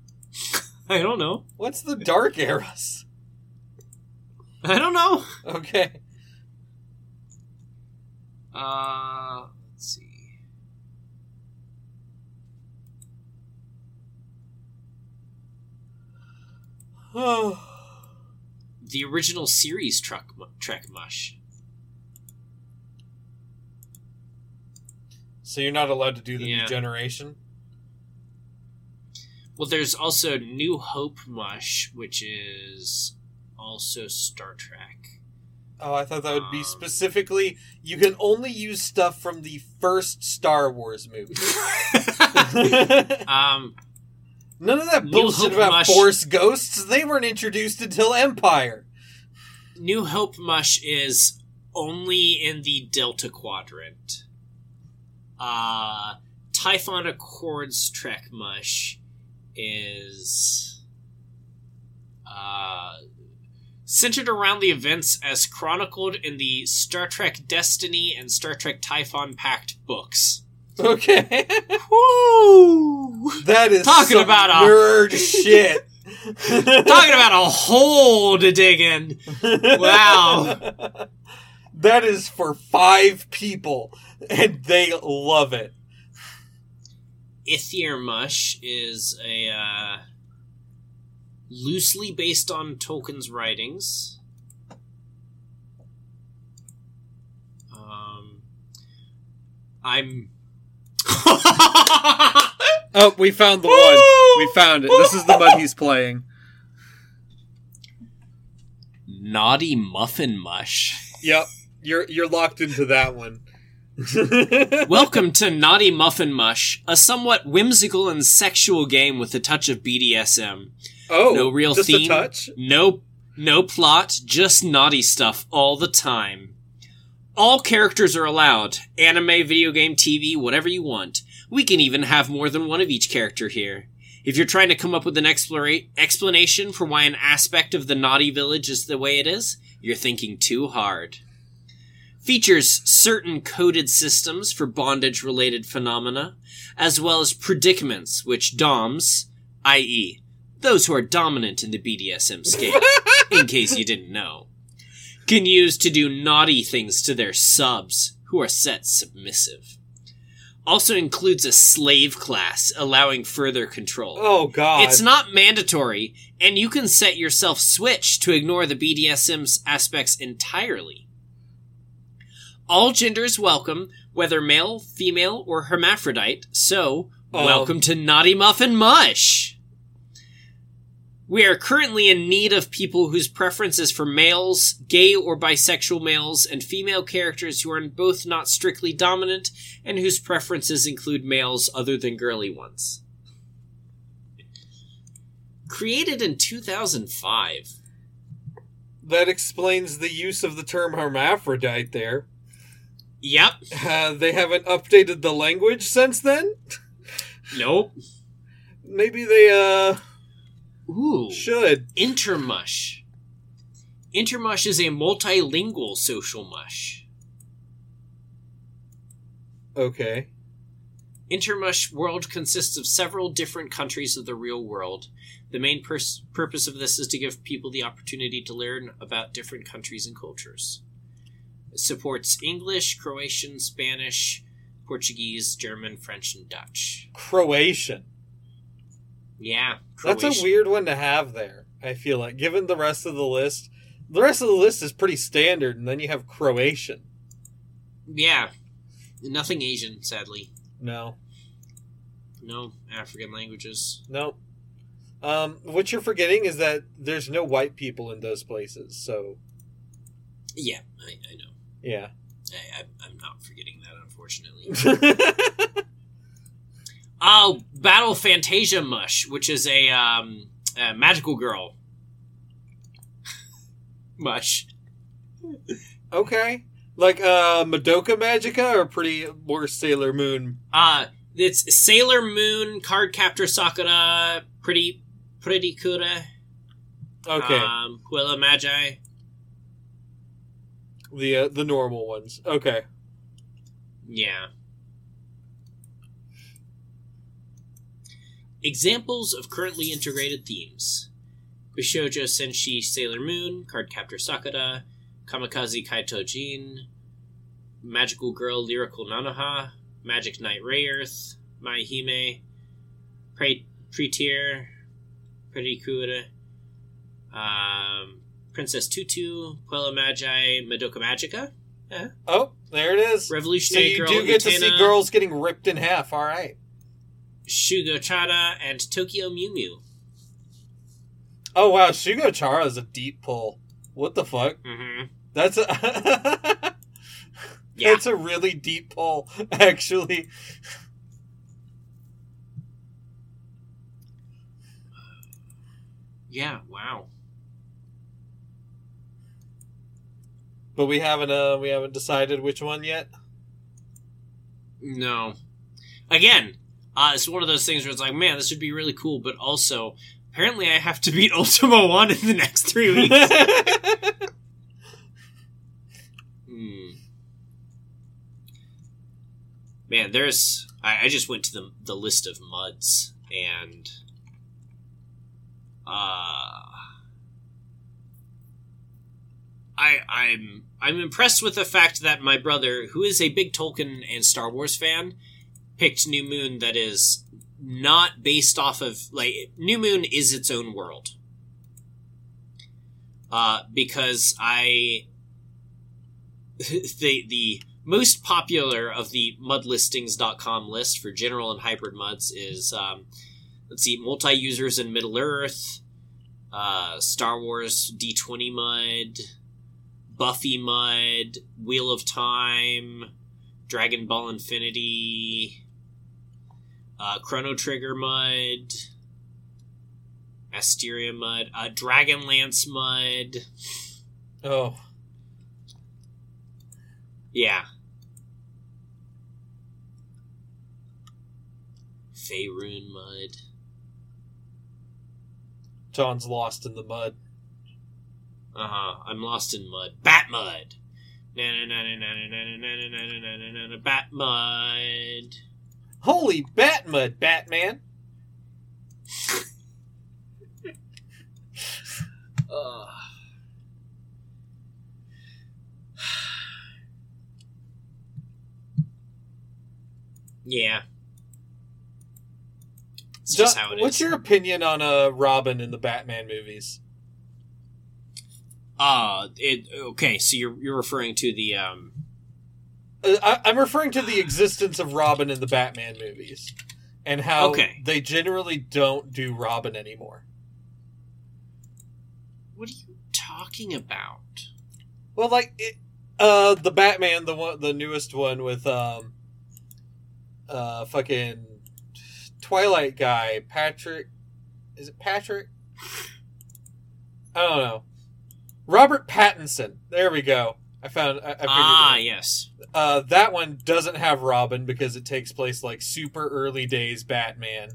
I don't know. What's the Dark Eras? I don't know. Okay. Uh, let's see. The original series truck Trek mush. so you're not allowed to do the Yeah. new generation? Well, there's also New Hope mush, which is also Star Trek. Oh, I thought that would be Um. specifically you can only use stuff from the first Star Wars movie. um, None of that bullshit about Mush- Force ghosts. They weren't introduced until Empire. New Hope Mush is only in the Delta Quadrant. Uh, Typhon Accords Trek Mush is uh, centered around the events as chronicled in the Star Trek Destiny and Star Trek Typhon Pact books. Okay, Woo! that is Talking some about a- nerd shit. Talking about a hole to dig in. Wow. that is for five people, and they love it. Ithier Mush is a uh, loosely based on Tolkien's writings. Um, I'm. Oh, we found the one. We found it. This is the mud he's playing. Naughty Muffin Mush. Yep, you're you're locked into that one. Welcome to Naughty Muffin Mush, a somewhat whimsical and sexual game with a touch of BDSM. oh, no real just theme. a touch. No, no plot, just naughty stuff all the time. All characters are allowed. Anime, video game, TV, whatever you want. We can even have more than one of each character here. If you're trying to come up with an explora- explanation for why an aspect of the naughty village is the way it is, you're thinking too hard. Features certain coded systems for bondage related phenomena, as well as predicaments which DOMs, i.e., those who are dominant in the BDSM scale, in case you didn't know, can use to do naughty things to their subs, who are set submissive. Also includes a slave class, allowing further control. Oh God, It's not mandatory, and you can set yourself switch to ignore the BDSM aspects entirely. All genders welcome, whether male, female, or hermaphrodite, so Um. welcome to Naughty Muffin Mush! We are currently in need of people whose preferences for males, gay or bisexual males, and female characters who are both not strictly dominant and whose preferences include males other than girly ones. Created in 2005. that explains the use of the term hermaphrodite. There, Yep. uh, they haven't updated the language since then. Nope. Maybe they uh Ooh. should. Intermush. Intermush is a multilingual social mush. Okay. Intermush world consists of several different countries of the real world. The main pers- purpose of this is to give people the opportunity to learn about different countries and cultures. It supports English, Croatian, Spanish, Portuguese, German, French, and Dutch. Croatian. Yeah, That's a weird one to have there. I feel like, given the rest of the list, the rest of the list is pretty standard, and then you have Croatian. Yeah, nothing Asian, sadly. No, No African languages. no. Um, what you're forgetting is that there's no white people in those places. So Yeah, I, I know. yeah. I, I, I'm not forgetting that, unfortunately. Oh, Battle Fantasia Mush, which is a, um, a magical girl mush. okay. Like uh Madoka Magica or pretty more Sailor Moon. Uh, it's Sailor Moon, Card Captor Sakura, Pretty Pretty Cure, Okay. um, Puella Magi. the uh, the normal ones. Okay. Yeah. Examples of currently integrated themes Bishoujo Senshi Sailor Moon, Cardcaptor Sakura, Kamikaze Kaito Jin, Magical Girl Lyrical Nanoha, Magic Knight Rayearth, Mai Hime, Pre- Pretier, Pretty Cure, um, Princess Tutu, Puella Magi, Madoka Magica, Oh, there it is. So you Girl do get to see girls getting ripped in half. All right. Shugo Chara, and Tokyo Mew Mew. Oh wow, Shugo Chara is a deep pull. What the fuck? Mm-hmm. That's a Yeah. That's a really deep pull, actually. Yeah. Wow. But we haven't uh we haven't decided which one yet. No. Again, uh, it's one of those things where it's like, man, this would be really cool, but also, apparently, I have to beat Ultima One in the next three weeks. Hmm. Man, there's. I, I just went to the the list of muds and. Uh. I I'm I'm impressed with the fact that my brother, who is a big Tolkien and Star Wars fan, picked New Moon that is not based off of like New Moon is its own world. Uh, because I the the most popular of the mudlistings.com list for general and hybrid muds is um, let's see multi users in Middle Earth, uh, Star Wars D20 mud, Buffy mud, Wheel of Time, Dragon Ball Infinity, uh, Chrono Trigger mud, Asteria mud, uh, Dragonlance mud. oh. Yeah. Faerun mud. Jon's lost in the mud. Uh huh. I'm lost in mud. Bat mud. Na na na na na na na na na na na na na Bat mud. Holy bat mud, Batman! Ugh. Yeah. It's just how it is. what's your opinion on uh Robin in the Batman movies? Uh, it okay. So you're you're referring to the um. I, I'm referring to the existence of Robin in the Batman movies, and how Okay. they generally don't do Robin anymore. What are you talking about? Well, like it, uh, the Batman, the one, the newest one with um, uh, fucking Twilight guy, Patrick. Is it Patrick? I don't know. Robert Pattinson. There we go. I found. I, I figured Ah, yes. Uh, that one doesn't have Robin because it takes place like super early days Batman.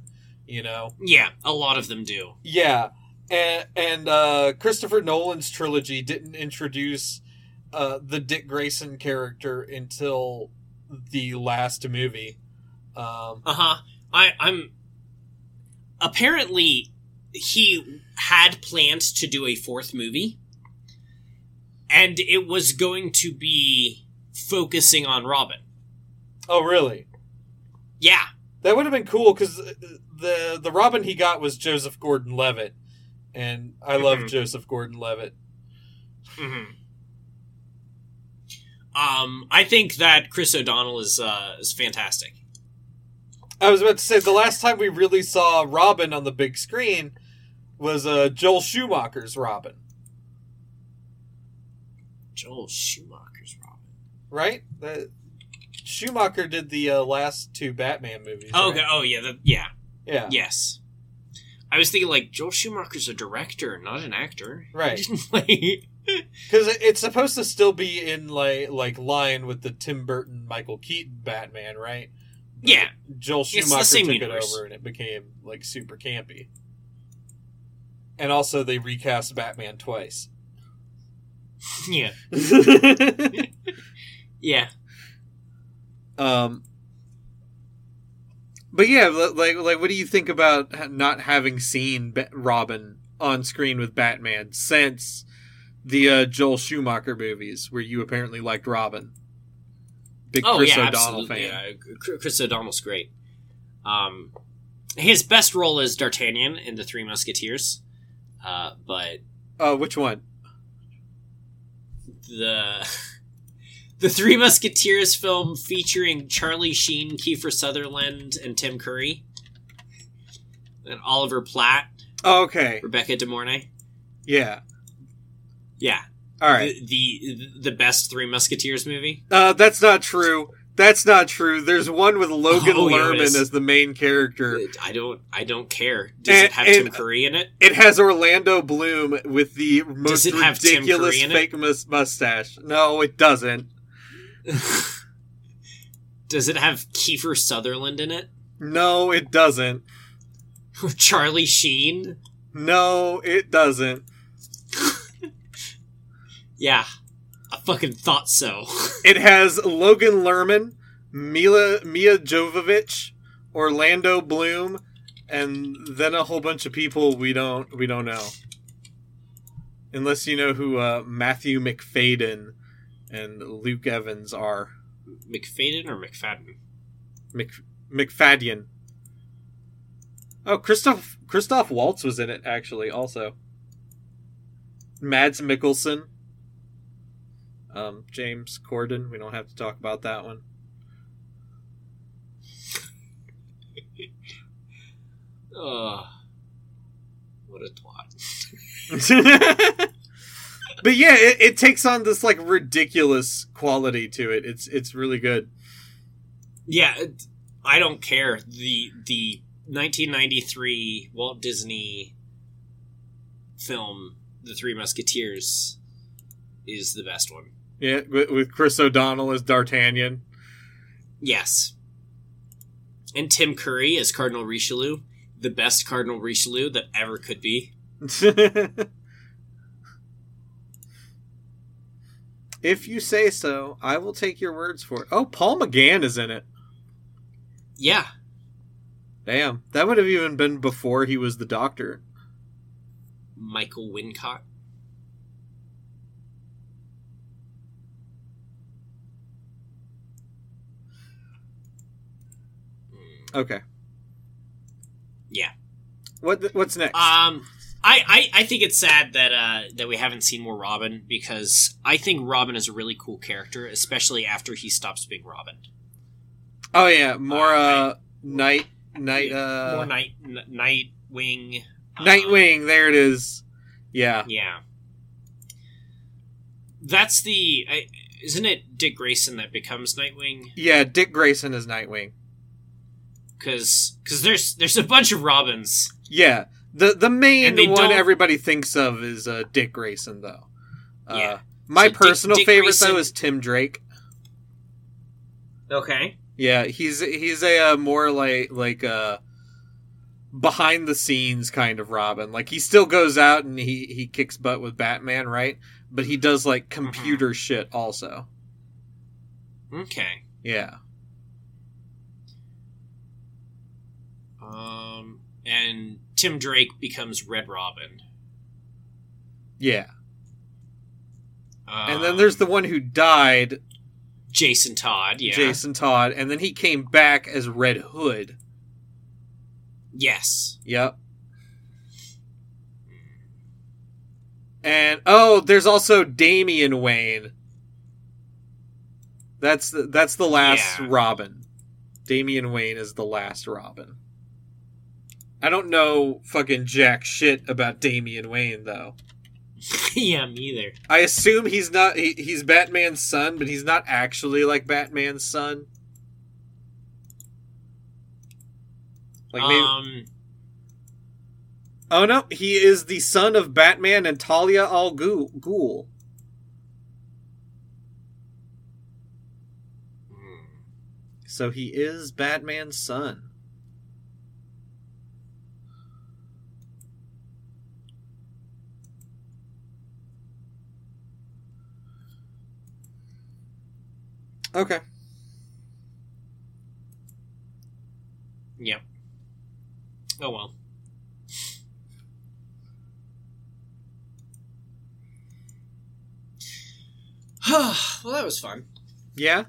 You know. Yeah, a lot of them do. Yeah, and and uh, Christopher Nolan's trilogy didn't introduce uh, the Dick Grayson character until the last movie. Um, Uh huh. I I'm. Apparently, he had plans to do a fourth movie, and it was going to be focusing on Robin. oh, really? Yeah. That would have been cool because the the Robin he got was Joseph Gordon-Levitt, and I love Mhm. Joseph Gordon-Levitt. hmm Um, I think that Chris O'Donnell is uh is fantastic. I was about to say the last time we really saw Robin on the big screen was uh, Joel Schumacher's Robin, Joel Schumacher's Robin. right? The, Schumacher did the uh, last two Batman movies. Oh, right? okay. Oh, yeah. The, yeah. yeah, Yes. I was thinking like Joel Schumacher's a director, not an actor. Right. He didn't play. because it's supposed to still be in like like line with the Tim Burton Michael Keaton Batman, right? But Yeah. Joel Schumacher took universe. it over and it became like super campy. And also, they recast Batman twice. Yeah. Yeah. um, but yeah, like like, what do you think about not having seen Robin on screen with Batman since the uh, Joel Schumacher movies, where you apparently liked Robin? Big Oh Chris yeah, O'Donnell absolutely. fan. Yeah. Chris O'Donnell's great. Um, his best role is D'Artagnan in the Three Musketeers. Uh, but Uh, which one? The the Three Musketeers film featuring Charlie Sheen, Kiefer Sutherland, and Tim Curry, and Oliver Platt, Oh, okay, Rebecca De Mornay. yeah. Yeah, All right. the, the the best Three Musketeers movie. Uh, that's not true. That's not true. There's one with Logan Oh, Lerman as the main character. I don't. I don't care. Does And- it have Tim Curry in it? It has Orlando Bloom with the most ridiculous fake mus- mustache. No, it doesn't. Does it have Kiefer Sutherland in it? No, it doesn't. Charlie Sheen? No, it doesn't. Yeah, I fucking thought so. It has Logan Lerman, Mila Mia Jovovich, Orlando Bloom, and then a whole bunch of people we don't we don't know. Unless you know who uh, Matthew Macfadyen and Luke Evans are. McFadden or McFadden? Mc, McFadden. Oh, Christoph Christoph Waltz was in it actually. Also, Mads Mikkelsen, um, James Corden. We don't have to talk about that one. Ugh. What a twat. but yeah, it, it takes on this like ridiculous quality to it. It's it's really good. Yeah, it- I don't care. The the 1993 Walt Disney film, The Three Musketeers, is the best one. Yeah, with, with Chris O'Donnell as D'Artagnan. Yes. And Tim Curry as Cardinal Richelieu, the best Cardinal Richelieu that ever could be. if you say so, I will take your words for it. Oh, Paul McGann is in it. Yeah. Damn, that would have even been before he was the Doctor. Michael Wincott. Okay. Yeah. What what's next? Um, I, I, I think it's sad that uh, that we haven't seen more Robin because I think Robin is a really cool character, especially after he stops being Robin. oh yeah, more uh, uh, night night uh more night n- Nightwing. uh, Nightwing. There it is. Yeah. Yeah. That's the. I, isn't it Dick Grayson that becomes Nightwing? Yeah, Dick Grayson is Nightwing. Because because there's there's a bunch of Robins. Yeah. The the main one don't- everybody thinks of is uh, Dick Grayson though. Uh, Yeah. My So personal Dick favorite Grayson- though is Tim Drake. Okay. Yeah, he's he's a uh, more like like uh behind the scenes kind of Robin. Like he still goes out and he he kicks butt with Batman, right? But he does like computer shit also. Okay. Yeah. Um, and Tim Drake becomes Red Robin. Yeah. Um, And then there's the one who died, Jason Todd. Yeah. Jason Todd, and then he came back as Red Hood. Yes. Yep. And oh, there's also Damian Wayne. That's the, that's the last Yeah. Robin. Damian Wayne is the last Robin. I don't know fucking jack shit about Damian Wayne though. yeah, me either. I assume he's not he, he's Batman's son, but he's not actually like Batman's son. Like maybe, um, Oh no, he is the son of Batman and Talia al Ghul. Hmm. So he is Batman's son. Okay. Yep. Oh well. well, that was fun. Yeah?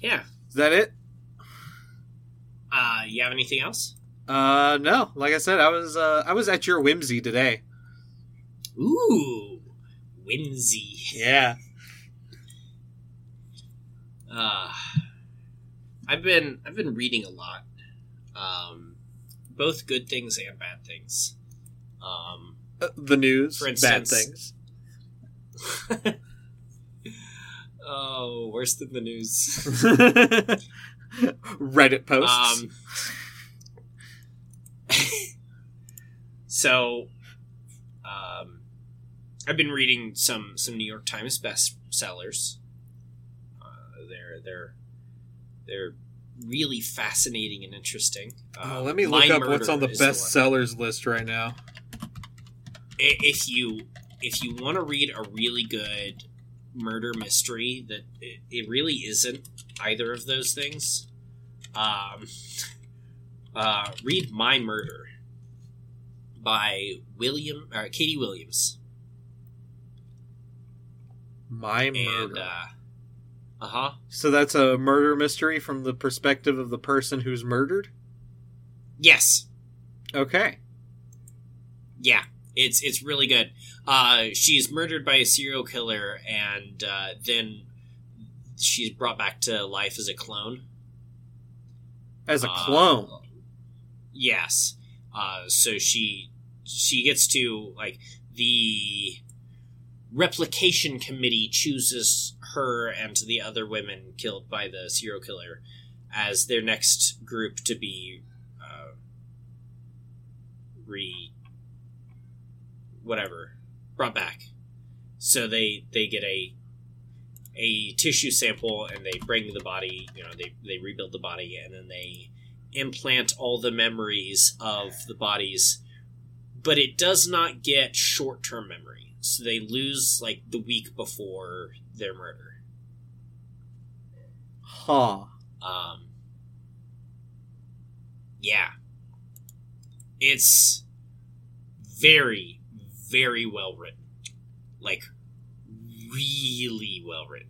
Yeah. Is that it? Uh, you have anything else? Uh no. Like I said, I was uh I was at your whimsy today. Ooh, whimsy. Yeah. Uh, I've been I've been reading a lot, um, both good things and bad things. Um, Uh, the news, For bad things. Oh, worse than the news. Reddit posts. Um, so, um, I've been reading some some New York Times bestsellers. Uh, they're they're really fascinating and interesting. Oh, Uh, let me look up what's on the best sellers list right now. If you if you want to read a really good murder mystery that it, it really isn't either of those things um uh read my murder by william uh, katie williams My and murder. Uh uh-huh so that's a murder mystery from the perspective of the person who's murdered. yes Okay. Yeah, it's it's really good. Uh, she's murdered by a serial killer, and uh, then she's brought back to life as a clone. As a Uh, clone. yes. Uh, so she she gets to like the replication committee chooses her and the other women killed by the serial killer as their next group to be uh, re whatever brought back. So they they get a a tissue sample and they bring the body. You know they they rebuild the body and then they implant all the memories of the bodies, but it does not get short term memory. So they lose like the week before their murder. Huh. Um, yeah, it's very, very well written. Like, really well written.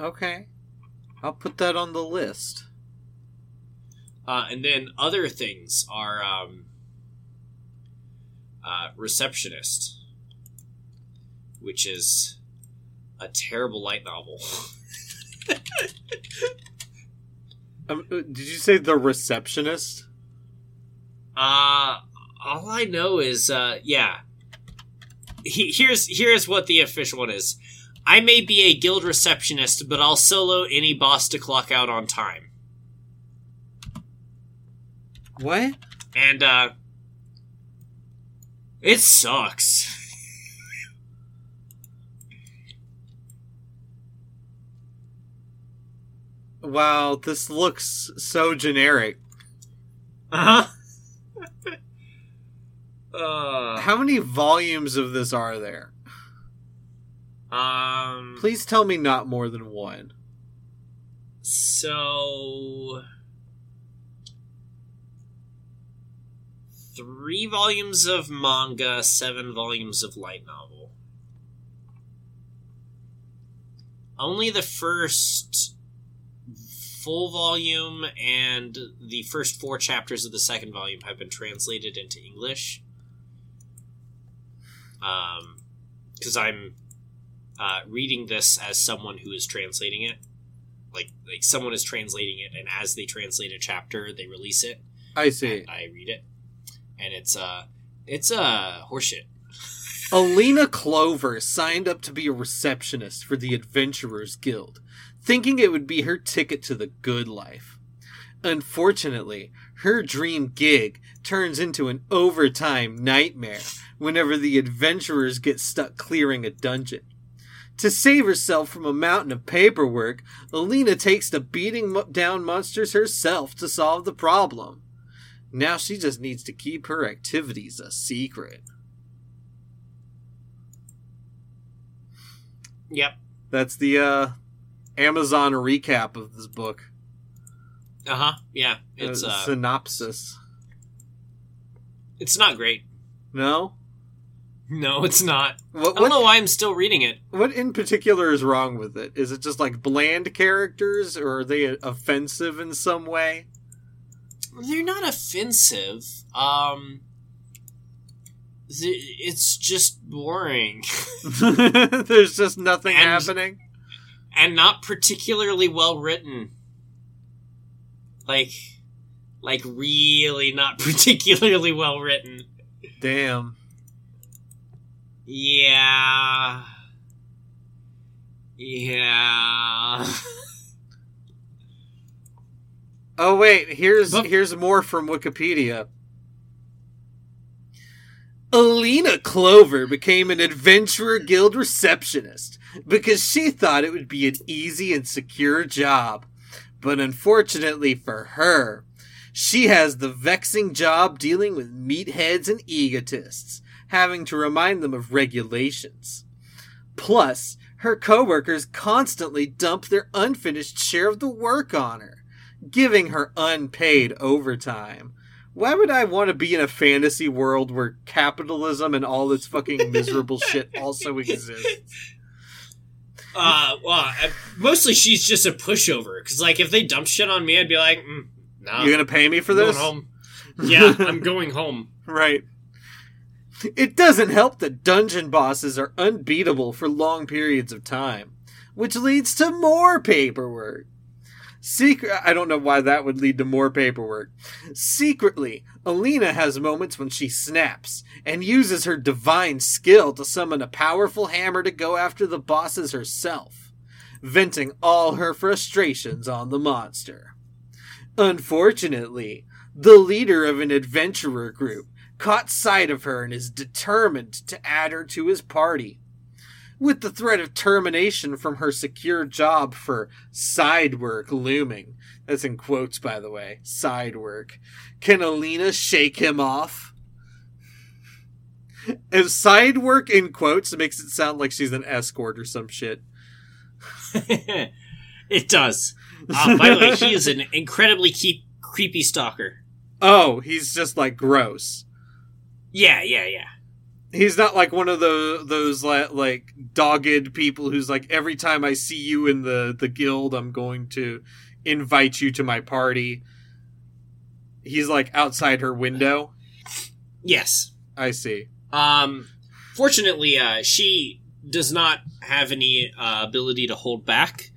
Okay. I'll put that on the list. Uh, and then other things are um, uh, Receptionist, which is a terrible light novel. Um, uh, did you say the receptionist? Uh, all I know is, uh, yeah. He, here's here's what the official one is. I may be a guild receptionist, but I'll solo any boss to clock out on time. What? And uh, it sucks. Wow, this looks so generic. Uh huh. uh, How many volumes of this are there? um. Please tell me not more than one. So three volumes of manga, seven volumes of light novel. Only the first full volume and the first four chapters of the second volume have been translated into English. Um, because I'm uh, reading this as someone who is translating it. Like like someone is translating it and as they translate a chapter they release it. I see. and i read it. And it's uh it's uh horseshit. Alina Clover signed up to be a receptionist for the Adventurers Guild, thinking it would be her ticket to the good life. Unfortunately, her dream gig turns into an overtime nightmare whenever the adventurers get stuck clearing a dungeon. To save herself from a mountain of paperwork, Alina takes to beating down monsters herself to solve the problem. Now she just needs to keep her activities a secret. yep That's the uh, Amazon recap of this book. uh-huh yeah it's Uh, uh synopsis. it's not great No. no it's not What i don't know why i'm still reading it what in particular is wrong with it? Is it just like bland characters, or are they offensive in some way? they're not offensive um it's just boring There's just nothing And- happening. And not particularly well written. Like, like really not particularly well written. Damn. Yeah, Yeah. Oh wait, here's But- here's more from Wikipedia. Alina Clover became an Adventurer Guild receptionist because she thought it would be an easy and secure job. But unfortunately for her, she has the vexing job dealing with meatheads and egotists, having to remind them of regulations. Plus, her coworkers constantly dump their unfinished share of the work on her giving her unpaid overtime. Why would I want to be in a fantasy world where capitalism and all its fucking miserable shit also exists? Uh, well, I, mostly she's just a pushover. Because, like, if they dump shit on me, I'd be like, mm, nah. You're gonna pay me for I'm going this? home. Yeah, I'm going home. Right. It doesn't help that dungeon bosses are unbeatable for long periods of time, which leads to more paperwork. Secret I don't know why that would lead to more paperwork. Secretly, Alina has moments when she snaps and uses her divine skill to summon a powerful hammer to go after the bosses herself, venting all her frustrations on the monster. Unfortunately, the leader of an adventurer group caught sight of her and is determined to add her to his party. With the threat of termination from her secure job for side work looming, that's in quotes by the way, side work, can Alina shake him off? If side work in quotes makes it sound like she's an escort or some shit. it does. Uh, by the way, he is an incredibly keep, creepy stalker. Oh, he's just like gross. Yeah, yeah, yeah. He's not like one of the those like, like dogged people who's like every time I see you in the the guild I'm going to invite you to my party. He's like outside her window. Yes. I see. Um, fortunately, uh, she does not have any uh, ability to hold back.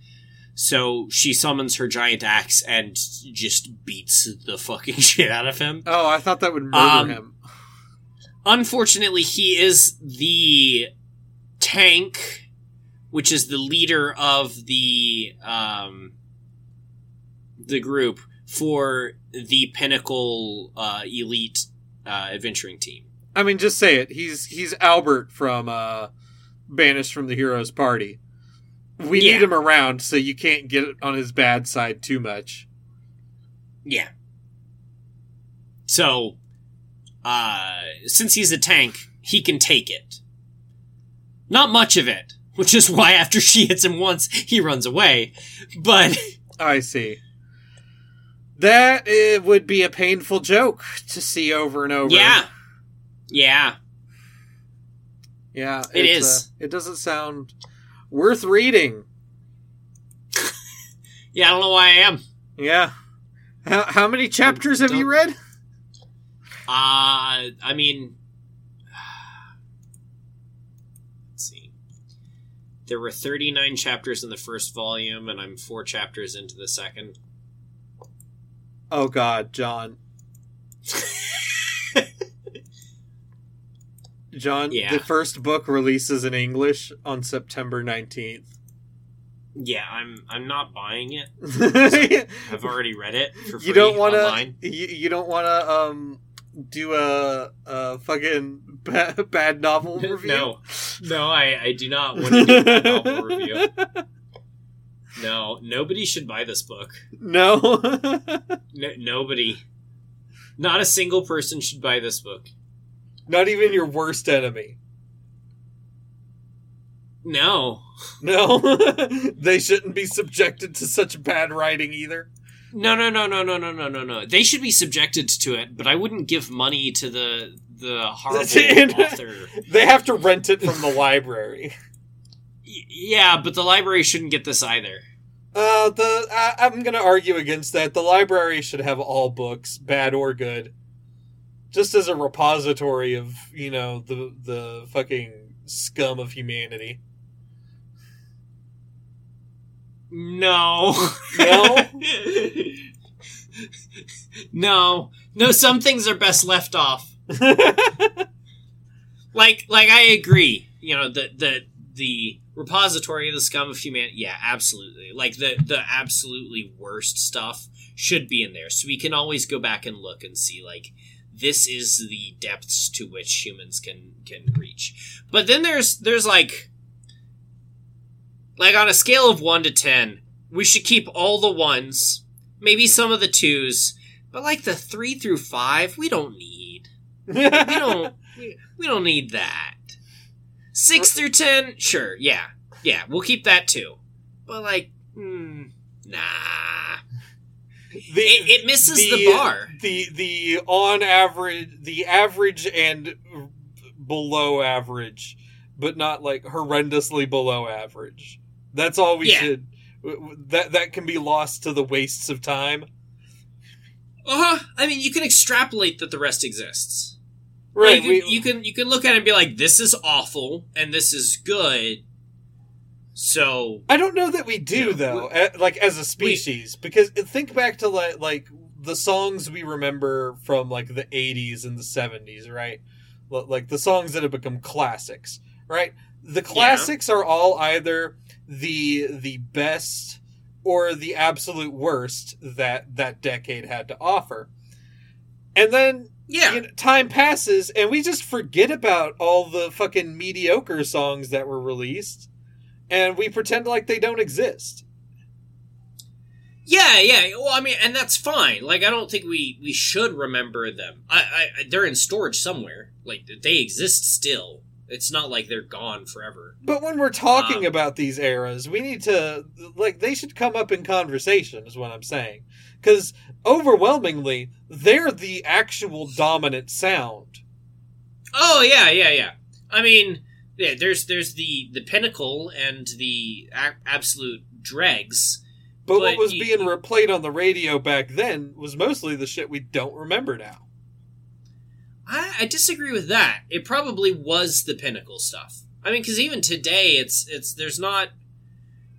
So she summons her giant axe and just beats the fucking shit out of him. Oh, I thought that would murder Um, him. Unfortunately, he is the tank, which is the leader of the um, the group for the pinnacle uh, elite uh, adventuring team. I mean, just say it. He's he's Albert from uh, Banished from the Heroes Party. We Yeah. need him around so you can't get on his bad side too much. Yeah. So, uh, since he's a tank, he can take it. Not much of it, which is why after she hits him once, he runs away. But I see. That it would be a painful joke to see over and over. yeah, yeah, Yeah, it's, is. uh, it doesn't sound worth reading. yeah. I don't know why I am. Yeah. How, how many chapters have you read? Uh, I mean, let's see. There were 39 chapters in the first volume, and I'm four chapters into the second. Oh God, Jon. Jon, Yeah. the first book releases in English on September 19th. Yeah, I'm. I'm not buying it. I've already read it for free don't want to you, you don't want to um do a, a fucking ba- bad novel review? No, no, I, I do not want to do a novel review. No, nobody should buy this book. no. No, nobody, not a single person should buy this book. Not even your worst enemy. No, No, they shouldn't be subjected to such bad writing either. No, no, no, no, no, no, no, no, no. They should be subjected to it, but I wouldn't give money to the the horrible author. They have to rent it from the library. Y- Yeah, but the library shouldn't get this either. Uh, the I, I'm gonna argue against that. The library should have all books, bad or good, just as a repository of you know the the fucking scum of humanity. No. No? no. No, some things are best left off. Like like I agree. You know, the the the repository of the scum of humanity. Yeah, absolutely. Like the the absolutely worst stuff should be in there, so we can always go back and look and see like this is the depths to which humans can can reach. But then there's there's like like on a scale of one to ten, we should keep all the ones, maybe some of the twos, but like the three through five, we don't need. We don't. we, we don't need that. Six through ten, sure, yeah, yeah, we'll keep that too. But like, hmm, nah, The, it, it misses the, bar. The the on average, the average and below average, but not like horrendously below average. That's all we Yeah. should. That that can be lost to the wastes of time. Uh huh. I mean, you can extrapolate that the rest exists. Right. Like, you, can, you can you can look at it and be like, this is awful and this is good. So I don't know that we do Yeah, though, a- like as a species, because think back to like like the songs we remember from like the '80s and the '70s, right? Like the songs that have become classics, right? The classics are all either the the best or the absolute worst that that decade had to offer, and then yeah, you know, time passes and we just forget about all the fucking mediocre songs that were released and we pretend like they don't exist. Yeah, yeah. Well, I mean, and that's fine. Like, I don't think we we should remember them. I, I they're in storage somewhere. Like, they exist still. It's not like they're gone forever. But when we're talking Um, about these eras, we need to like they should come up in conversation is what I'm saying. Cuz overwhelmingly they're the actual dominant sound. Oh yeah, yeah, yeah. I mean, yeah. There's there's the the pinnacle and the a- absolute dregs. But, But what was you- being replayed on the radio back then was mostly the shit we don't remember now. I, I disagree with that. It probably was the pinnacle stuff. I mean, because even today, it's it's there's not.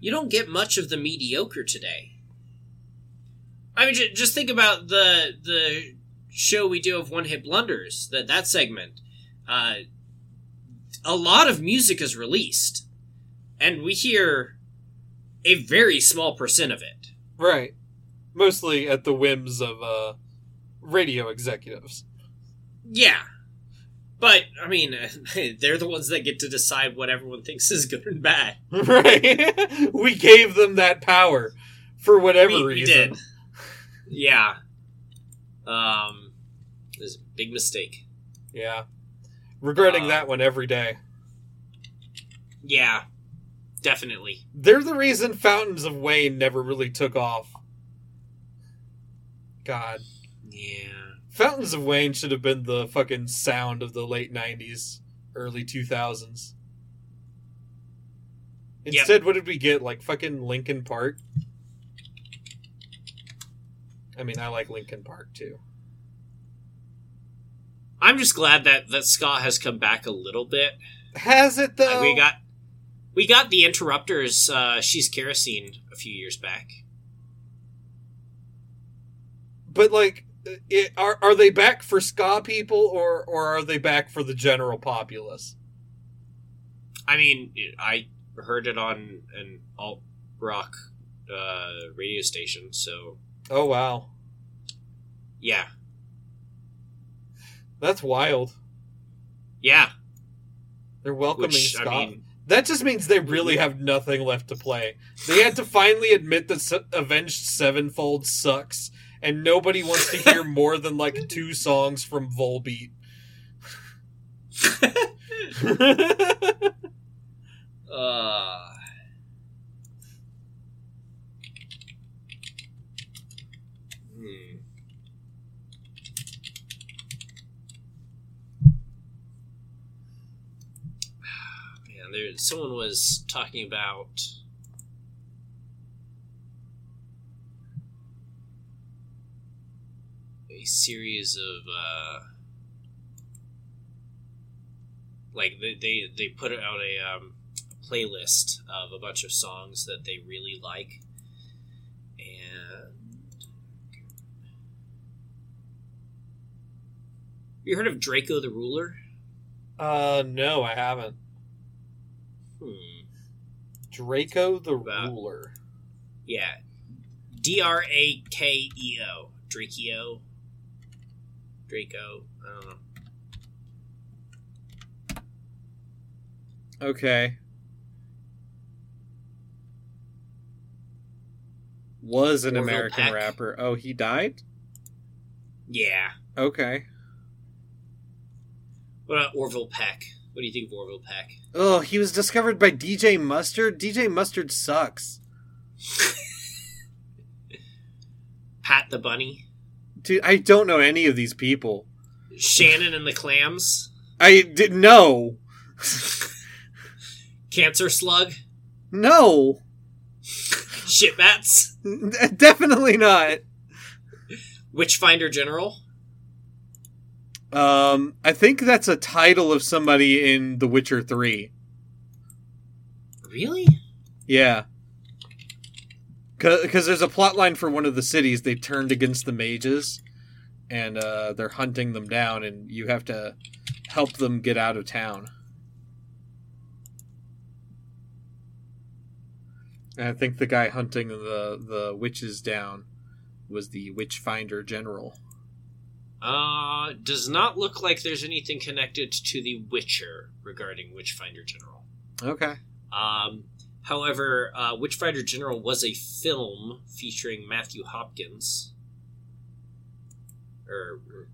You don't get much of the mediocre today. I mean, j- just think about the the show we do of one hit blunders. That that segment. Uh, a lot of music is released, and we hear a very small percent of it. Right. Mostly at the whims of uh radio executives. Yeah. But, I mean, they're the ones that get to decide what everyone thinks is good and bad. Right. we gave them that power for whatever We- we reason. did. Yeah. Um, it was a big mistake. Yeah. Regretting Uh, that one every day. Yeah. Definitely. They're the reason Fountains of Wayne never really took off. God. Yeah. Fountains of Wayne should have been the fucking sound of the late 90s, early 2000s. Yep. Instead, what did we get? Like fucking Linkin Park? I mean, I like Linkin Park too. I'm just glad that, that ska has come back a little bit. Has it though? Like, we got we got the interrupters, uh, she's kerosene a few years back. but like, it, are are they back for ska people or or are they back for the general populace? I mean, I heard it on an alt rock uh, radio station, so Oh wow, yeah, that's wild. yeah. They're welcoming Which ska. I mean, That just means they really have nothing left to play. They had to finally admit that Avenged Sevenfold sucks, and nobody wants to hear more than like two songs from Volbeat. uh. Man, there. Someone was talking about. A series of uh, like they, they they put out a um, playlist of a bunch of songs that they really like and you heard of Drakeo the Ruler uh, no, I haven't. Hmm. Drakeo the Wow. Ruler. Yeah. D R A K E O. Drakeo. Drakeo. I don't know. Okay. Was an Orville American Peck. rapper. Oh, he died? Yeah. Okay. What about Orville Peck? What do you think of Orville Peck? Oh, he was discovered by DJ Mustard. DJ Mustard sucks. Pat the Bunny? Dude, I don't know any of these people. Shannon and the Clams? I didn't know. Cancer Slug? No. Shitbats? Definitely not. Witchfinder General? Um, I think that's a title of somebody in The Witcher 3. Really? Yeah. Because there's a plot line for one of the cities. They turned against the mages, and uh, they're hunting them down, and you have to help them get out of town. And I think the guy hunting the, the witches down was the Witchfinder General. Uh, does not look like there's anything connected to The Witcher regarding Witchfinder General. Okay. Um, however, uh, Witchfinder General was a film featuring Matthew Hopkins. Or, or-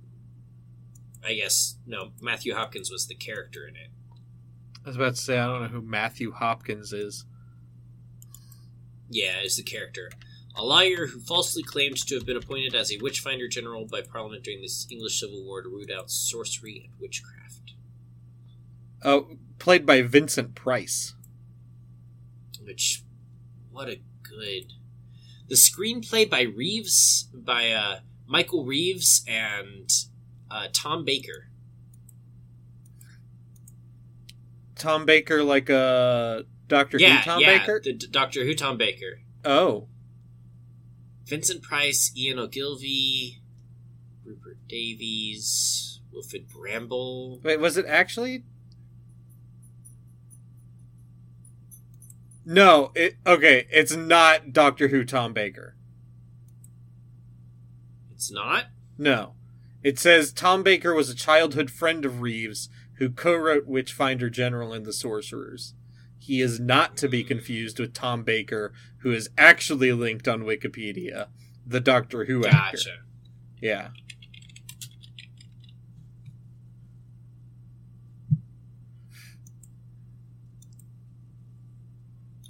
I guess, no, Matthew Hopkins was the character in it. I was about to say, I don't know who Matthew Hopkins is. Yeah, is the character. A lawyer who falsely claimed to have been appointed as a Witchfinder General by Parliament during the English Civil War to root out sorcery and witchcraft. Oh, played by Vincent Price. Which, what a good. The screenplay by Reeves, by uh, Michael Reeves and uh, Tom Baker. Tom Baker, like uh, Doctor yeah, Who Tom yeah, Baker? the D- Doctor Who Tom Baker. Oh. Vincent Price, Ian Ogilvy, Rupert Davies, Wilfred Bramble. Wait, was it actually? No, it okay, it's not Doctor Who Tom Baker. It's not? No. It says Tom Baker was a childhood friend of Reeves who co-wrote Witchfinder General and the Sorcerers. He is not to be hmm. confused with Tom Baker, who is actually linked on Wikipedia, the Doctor Who actor. Gotcha. Yeah.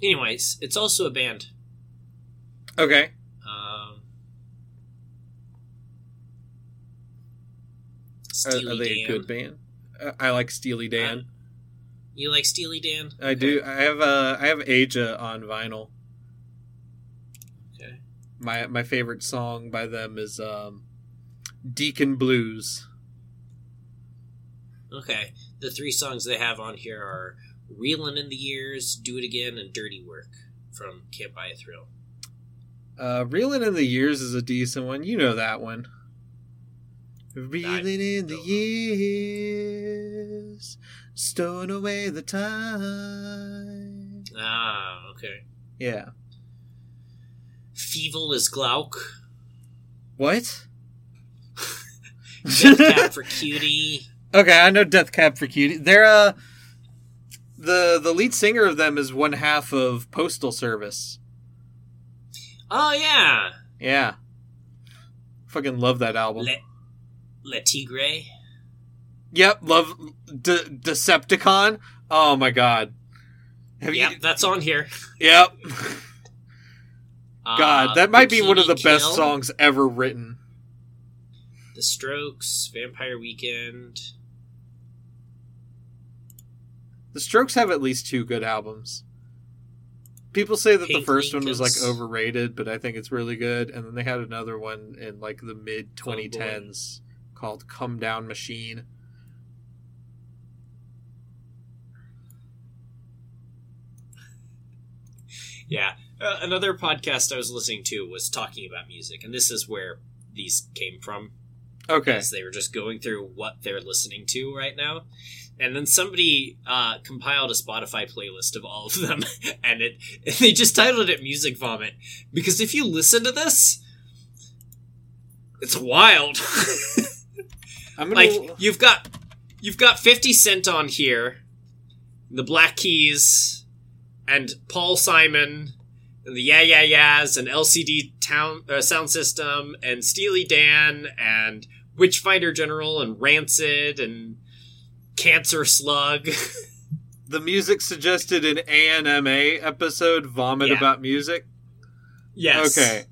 Anyways, it's also a band. Okay. Um, Are, are they Dan. a good band? Uh, I like Steely Dan. You like Steely Dan? I do. I have uh, I have Aja on vinyl. Okay. My my favorite song by them is um, Deacon Blues. Okay. The three songs they have on here are Reelin' in the Years, Do It Again, and Dirty Work from Can't Buy a Thrill. Uh, Reeling in the Years is a decent one. You know that one. Reeling in the years, stowing away the time. Ah, okay. Yeah. Feeble is Glauc. What? Death Cab for Cutie. Okay, I know Death Cab for Cutie. They're uh the the lead singer of them is one half of Postal Service. Oh, yeah. Yeah. Fucking love that album. Le, Le Tigre. Yep, love De- Deceptacon. Oh my god. Have Yep, you that's on here. Yep. Uh, God, that might be one of the Bikini best songs ever written. The Strokes, Vampire Weekend. The Strokes have at least two good albums. People say that the first one was like overrated, but I think it's really good. And then they had another one in like the mid Oh, 2010s called Come Down Machine. Yeah. Uh, another podcast I was listening to was talking about music, and this is where these came from. Okay. They were just going through what they're listening to right now. And then somebody uh, compiled a Spotify playlist of all of them, and it and they just titled it "Music Vomit" because if you listen to this, it's wild. I'm gonna. like you've got you've got 50 cent on here the black keys and paul simon and the yeah yeah yeahs and lcd town uh, sound system and steely dan and witchfinder general and rancid and cancer slug the music suggested in ANMA episode "Vomit Yeah. About Music." yes Okay,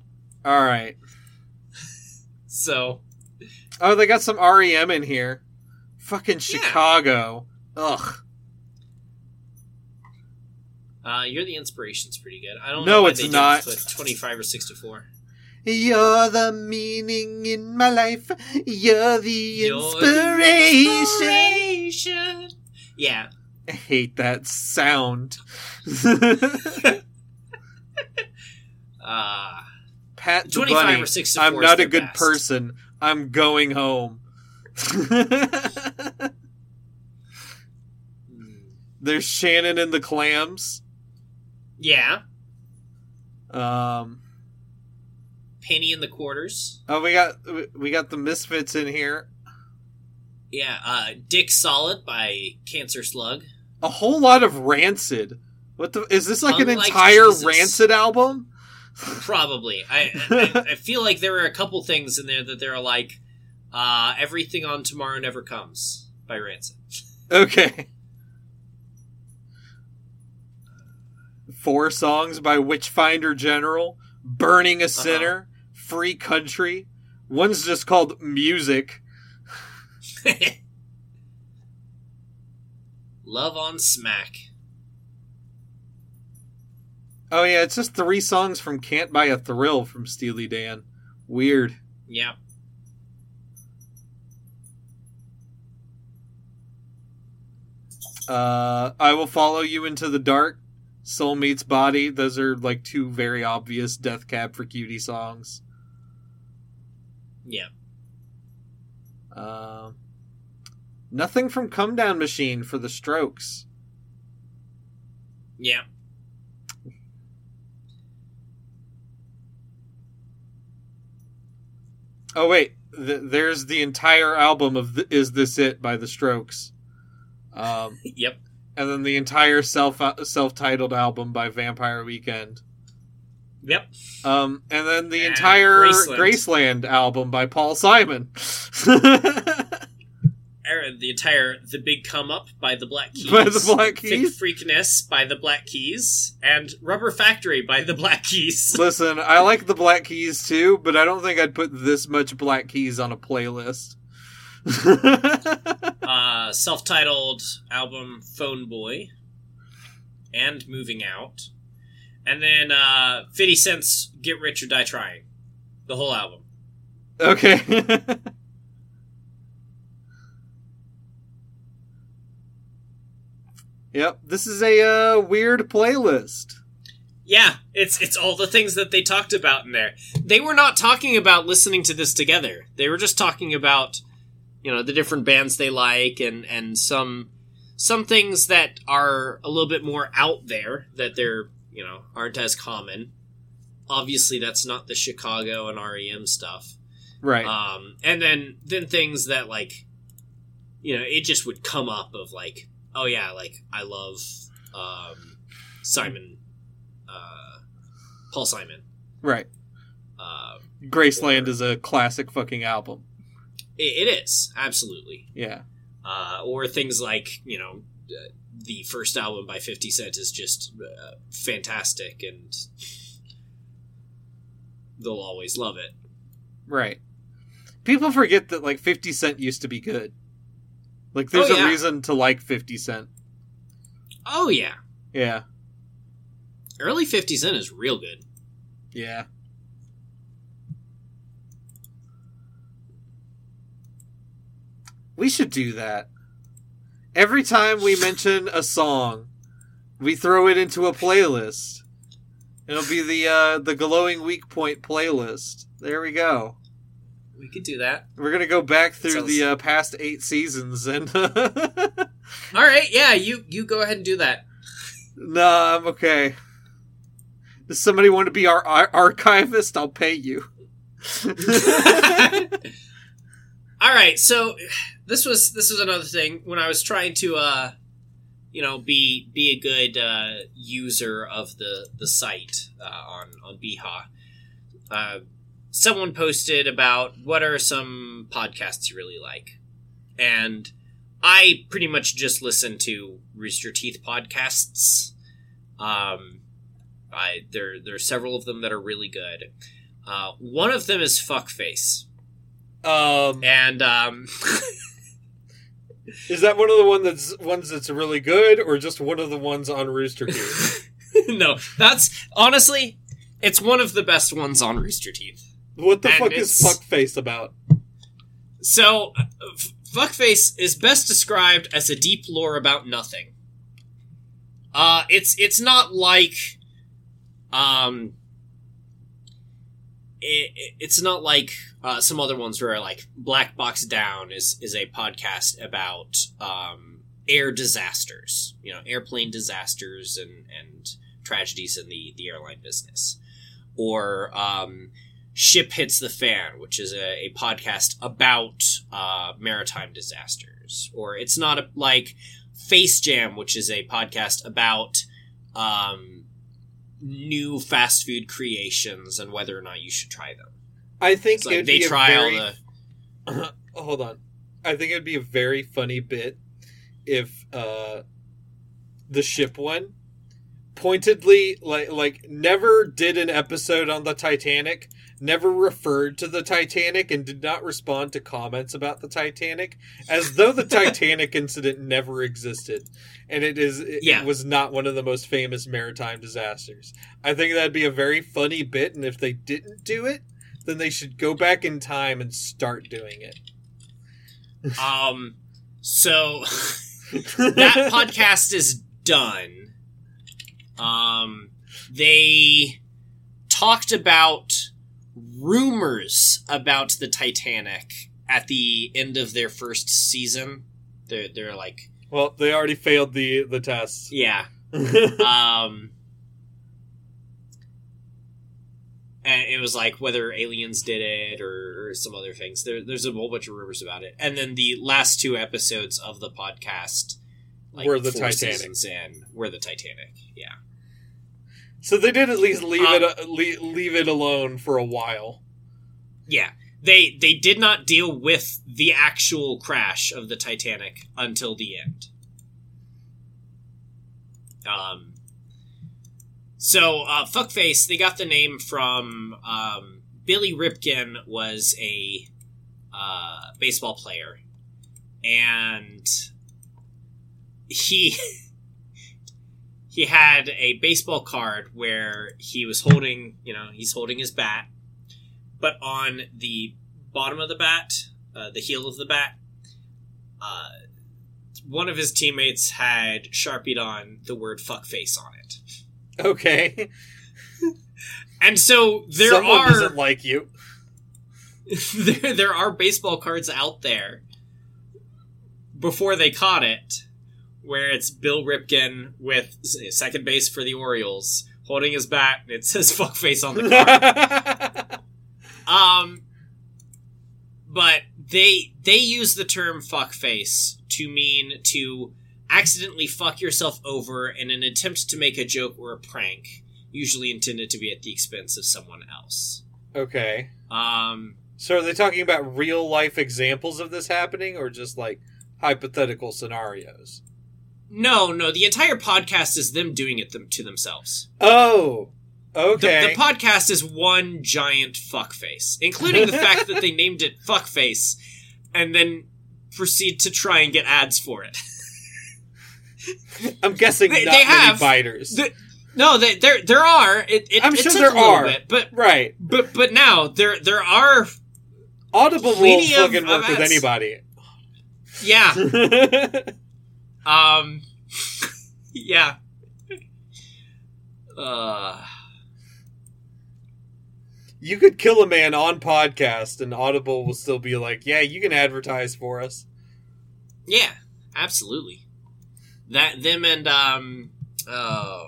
all right. so Oh, they got some REM in here. Fucking Chicago. Ugh. uh, you're the inspiration's pretty good i don't No, know why it's not. 25 or 64 You're the meaning in my life. You're the inspiration. Inspiration. yeah I hate that sound. uh Pat the 25 bunny. or 64 I'm not a good best. person. I'm going home. There's Shannon and the clams. Yeah, Um. Penny in the quarters. Oh, we got we got the misfits in here. Yeah, uh, Dick Solid by Cancer Slug. A whole lot of Rancid. What the is this like an entire Jesus. Rancid album? Probably. I, I I feel like there are a couple things in there that they're like, uh, everything on Tomorrow Never Comes by Rancid. Okay. Four songs by Witchfinder General, Burning a Sinner, Free Country. One's just called Music. Love on Smack. Oh yeah, it's just three songs from Can't Buy a Thrill from Steely Dan. Weird. Yeah. Uh, I will follow you into the dark. Soul meets body. Those are like two very obvious Death Cab for Cutie songs. Yeah. Uh, nothing from Come Down Machine for the Strokes. Yeah. Oh wait, th- there's the entire album of th- "Is This It" by the Strokes, um, Yep. and then the entire self self titled album by Vampire Weekend, Yep. um, and then the And entire Graceland. Graceland. album by Paul Simon. Aaron, the entire The Big Come Up by the Black Keys. By the Black Keys? Thickfreakness by the Black Keys. And Rubber Factory by the Black Keys. Listen, I like the Black Keys too, but I don't think I'd put this much Black Keys on a playlist. uh, self-titled album Phone Boy and Moving Out, and then uh, Fifty Cent's Get Rich or Die Trying, the whole album. okay. yep, this is a uh, weird playlist. Yeah, it's it's all the things that they talked about in there. They were not talking about listening to this together. They were just talking about you know the different bands they like and and some some things that are a little bit more out there that they're you know aren't as common. Obviously, that's not the Chicago and REM stuff. Right. um and then then things that like you know it just would come up of like oh yeah like i love um simon uh paul simon right. um Graceland is a classic fucking album. it, it is absolutely Yeah. uh or things like you know uh, the first album by 50 cent is just uh, fantastic and they'll always love it Right. People forget that like 50 Cent used to be good. Like there's Oh, yeah. a reason to like 50 Cent. oh yeah Yeah. early 50 cent is real good Yeah. We should do that. Every time we mention a song, we throw it into a playlist. It'll be the uh, the glowing weak point playlist. There we go. we could do that We're gonna go back through Sounds- the uh, past eight seasons and All right, yeah, you you go ahead and do that. Nah, I'm okay. Does somebody want to be our, ar- archivist? I'll pay you. All right, so this was this was another thing when I was trying to uh you know be be a good uh, user of the the site uh, on on Beehaw. Uh, someone posted about what are some podcasts you really like, and I pretty much just listen to Rooster Teeth podcasts. Um, I there there are several of them that are really good. Uh, one of them is Fuckface, Um, and um, is that one of the one that's ones that's really good, or just one of the ones on Rooster Teeth? no, that's honestly, it's one of the best ones on Rooster Teeth. What the And fuck is Fuckface about? So, F- Fuckface is best described as a deep lore about nothing. Uh, it's it's not like, um, it- it's not like uh, some other ones where like Black Box Down is is a podcast about um, air disasters, you know, airplane disasters and and tragedies in the the airline business, or um, Ship Hits the Fan, which is a, a podcast about uh, maritime disasters, or it's not a, like Face Jam, which is a podcast about um, new fast food creations and whether or not you should try them. I think like it'd they be a try all very- the Hold on. I think it'd be a very funny bit if uh the ship one pointedly like like never did an episode on the Titanic, never referred to the Titanic and did not respond to comments about the Titanic as though the Titanic incident never existed and it is it, Yeah. it was not one of the most famous maritime disasters. I think that'd be a very funny bit and if they didn't do it, then they should go back in time and start doing it. um. So that podcast is done. Um, they talked about rumors about the Titanic at the end of their first season. They're they're like, Well, they already failed the the test. yeah. Um, and it was like whether aliens did it or, or some other things. There, there's a whole bunch of rumors about it. And then the last two episodes of the podcast Were the Titanic. in were the Titanic. Yeah. so they did at least leave Um, it leave, leave it alone for a while. Yeah. They they did not deal with the actual crash of the Titanic until the end. Um so uh fuckface they got the name from um Billy Ripken was a uh baseball player. And he he had a baseball card where he was holding, you know, he's holding his bat but on the bottom of the bat, uh, the heel of the bat, uh, one of his teammates had sharpied on the word "fuckface" on it, Okay, and so there someone are doesn't like you. there, there are baseball cards out there before they caught it, where it's Bill Ripken with second base for the Orioles holding his bat, and it says "fuckface" on the card. Um, but they they use the term fuckface to mean to accidentally fuck yourself over in an attempt to make a joke or a prank, usually intended to be at the expense of someone else. okay, Um, so are they talking about real life examples of this happening, or just like hypothetical scenarios? no, no, the entire podcast is them doing it them, to themselves. Oh, The, okay. the podcast is one giant fuckface, including the fact that they named it fuckface and then proceed to try and get ads for it. I'm guessing They- not they many have- biters. The- no, they, there there are. It, it, I'm it sure there a are. bit, but right. but but now there there are. Audible will fucking work with anybody. Yeah, um, yeah. Uh, you could kill a man on podcast, and Audible will still be like, "Yeah, you can advertise for us." yeah, absolutely. That them and um uh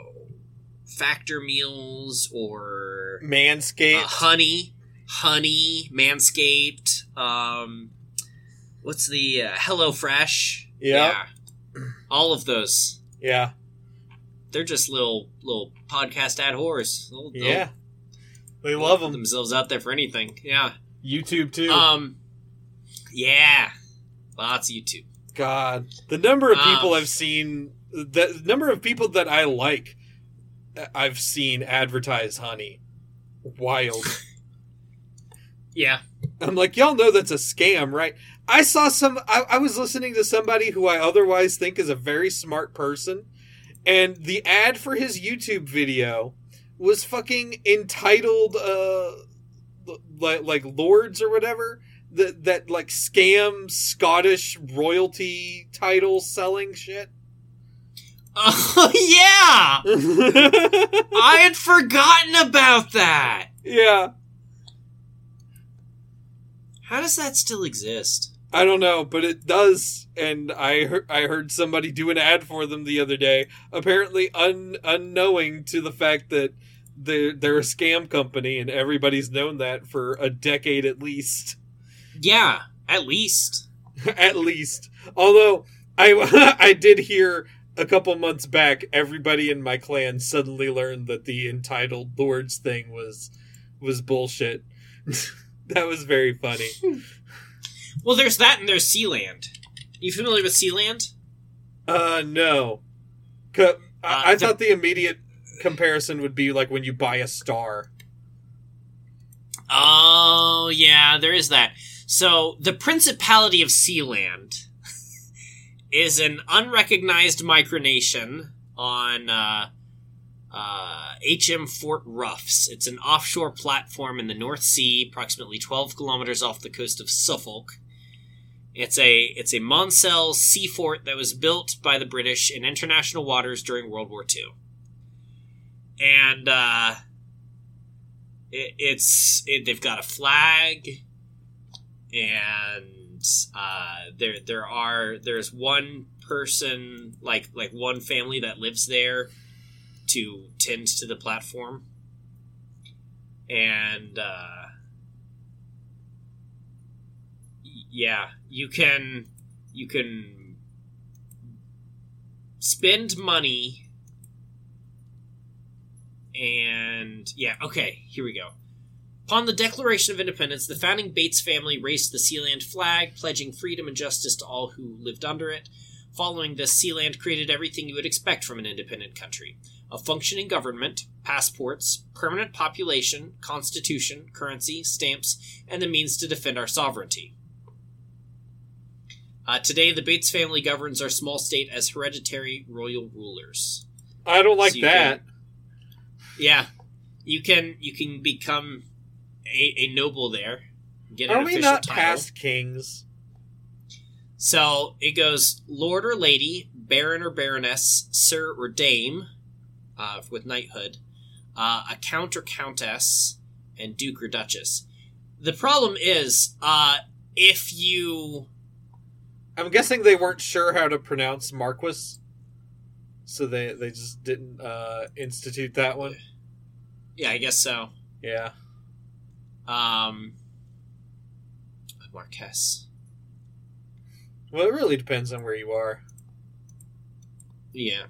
factor meals or Manscaped. uh, honey honey manscaped um what's the uh, hello fresh Yeah. all of those yeah. they're just little little podcast ad whores they'll, they'll- Yeah. They love them. themselves out there for anything yeah YouTube too. um yeah lots of youtube God, the number of Um, people I've seen, the number of people that I like, I've seen advertise honey. Wild. yeah I'm like, y'all know that's a scam, right? I saw some. I, I was listening to somebody who I otherwise think is a very smart person, and the ad for his YouTube video was fucking entitled, uh, like like lords or whatever. That that like scam Scottish royalty title selling shit. oh yeah i had forgotten about that yeah, how does that still exist I don't know, but it does, and I heard I heard somebody do an ad for them the other day. Apparently, un, unknowing to the fact that they're they're a scam company, and everybody's known that for a decade at least. Yeah at least at least, although I I did hear a couple months back, everybody in my clan suddenly learned that the entitled lords thing was was bullshit. that was very funny. Well, there's that and there's Sealand. You familiar with Sealand? Uh, no. I, I Uh, the- thought the immediate comparison would be like when you buy a star. Oh, yeah, there is that. So, the Principality of Sealand is an unrecognized micronation on uh, uh, HM Fort Roughs. It's an offshore platform in the North Sea, approximately 12 kilometers off the coast of Suffolk. It's a it's a Maunsell sea fort that was built by the British in international waters during World War II. And uh, it, it's it, they've got a flag, and uh, there there are there's one person like like one family that lives there to tend to the platform, and uh, yeah, you can you can spend money and yeah, okay, here we go. Upon the Declaration of Independence, the founding Bates family raised the Sealand flag, pledging freedom and justice to all who lived under it. Following this, Sealand created everything you would expect from an independent country a functioning government, passports, permanent population, constitution, currency, stamps, and the means to defend our sovereignty. Uh, today, the Bates family governs our small state as hereditary royal rulers. I don't like So that. Yeah, you can you can become a, a noble there. Get an Are we official not title. past kings? So it goes Lord or Lady, Baron or Baroness, Sir or Dame, uh, with knighthood, uh, a Count or Countess, and Duke or Duchess. The problem is, uh, if you I'm guessing they weren't sure how to pronounce Marquis, so they they just didn't uh, institute that one. yeah, I guess so. Yeah. Um, Marquess. Well, it really depends on where you are. Yeah.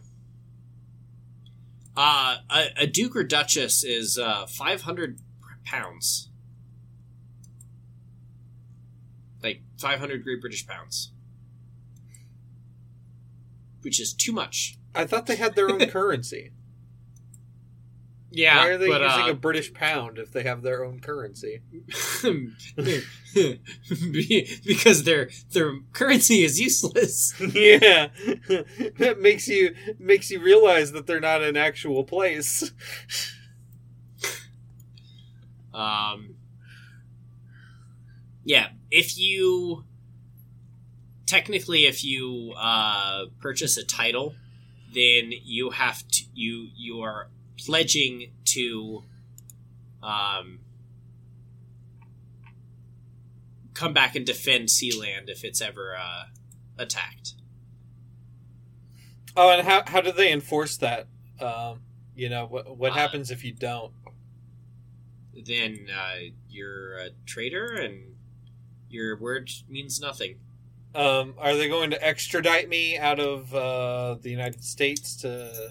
Uh, a, a Duke or Duchess is uh, 500 pounds. Like 500 Great British pounds. Which is too much. I thought they had their own currency. Yeah, Why are they but, using uh, a British pound if they have their own currency? Because their their currency is useless. yeah, that makes you makes you realize that they're not an actual place. Um, yeah, if you technically, if you uh, purchase a title, then you have to you you are pledging to um, come back and defend Sealand if it's ever uh, attacked. Oh, and how how do they enforce that? Um, you know, what what Uh, happens if you don't? Then uh, you're a traitor, and your word means nothing. Um, are they going to extradite me out of uh, the United States to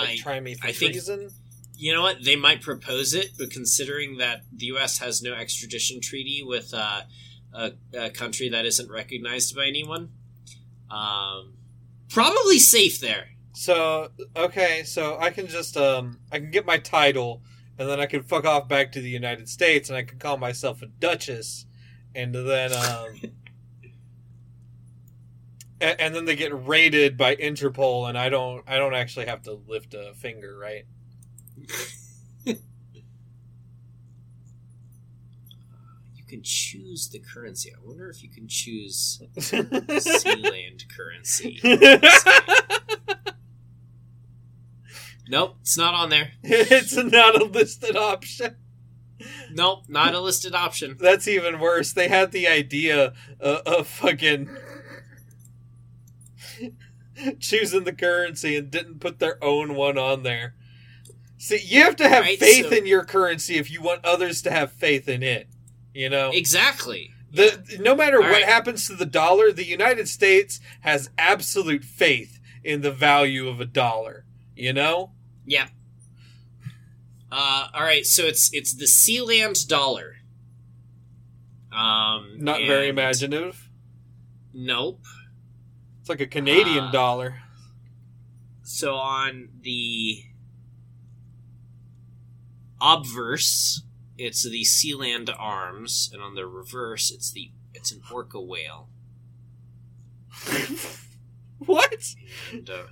like, I, try me for I think- treason? you know what? They might propose it, but considering that the U.S. has no extradition treaty with uh, a, a country that isn't recognized by anyone, um, probably safe there. So okay, so I can just um I can get my title and then I can fuck off back to the United States and I can call myself a duchess and then um and, and then they get raided by Interpol and I don't I don't actually have to lift a finger, right? You can choose the currency. I wonder if you can choose Sealand currency. Nope, it's not on there. it's not a listed option. Nope, not a listed option. That's even worse. They had the idea of, of fucking choosing the currency and didn't put their own one on there. See, you have to have Right, faith so- in your currency if you want others to have faith in it. You know, Exactly. the no matter All what right. happens to the dollar, the United States has absolute faith in the value of a dollar. You know, Yeah. Uh, all right, so it's it's the Sealand dollar. Um, not very imaginative. Nope. It's like a Canadian Ah. dollar. So on the obverse, it's the Sealand arms, and on the reverse, it's the it's an orca whale. what? And, uh,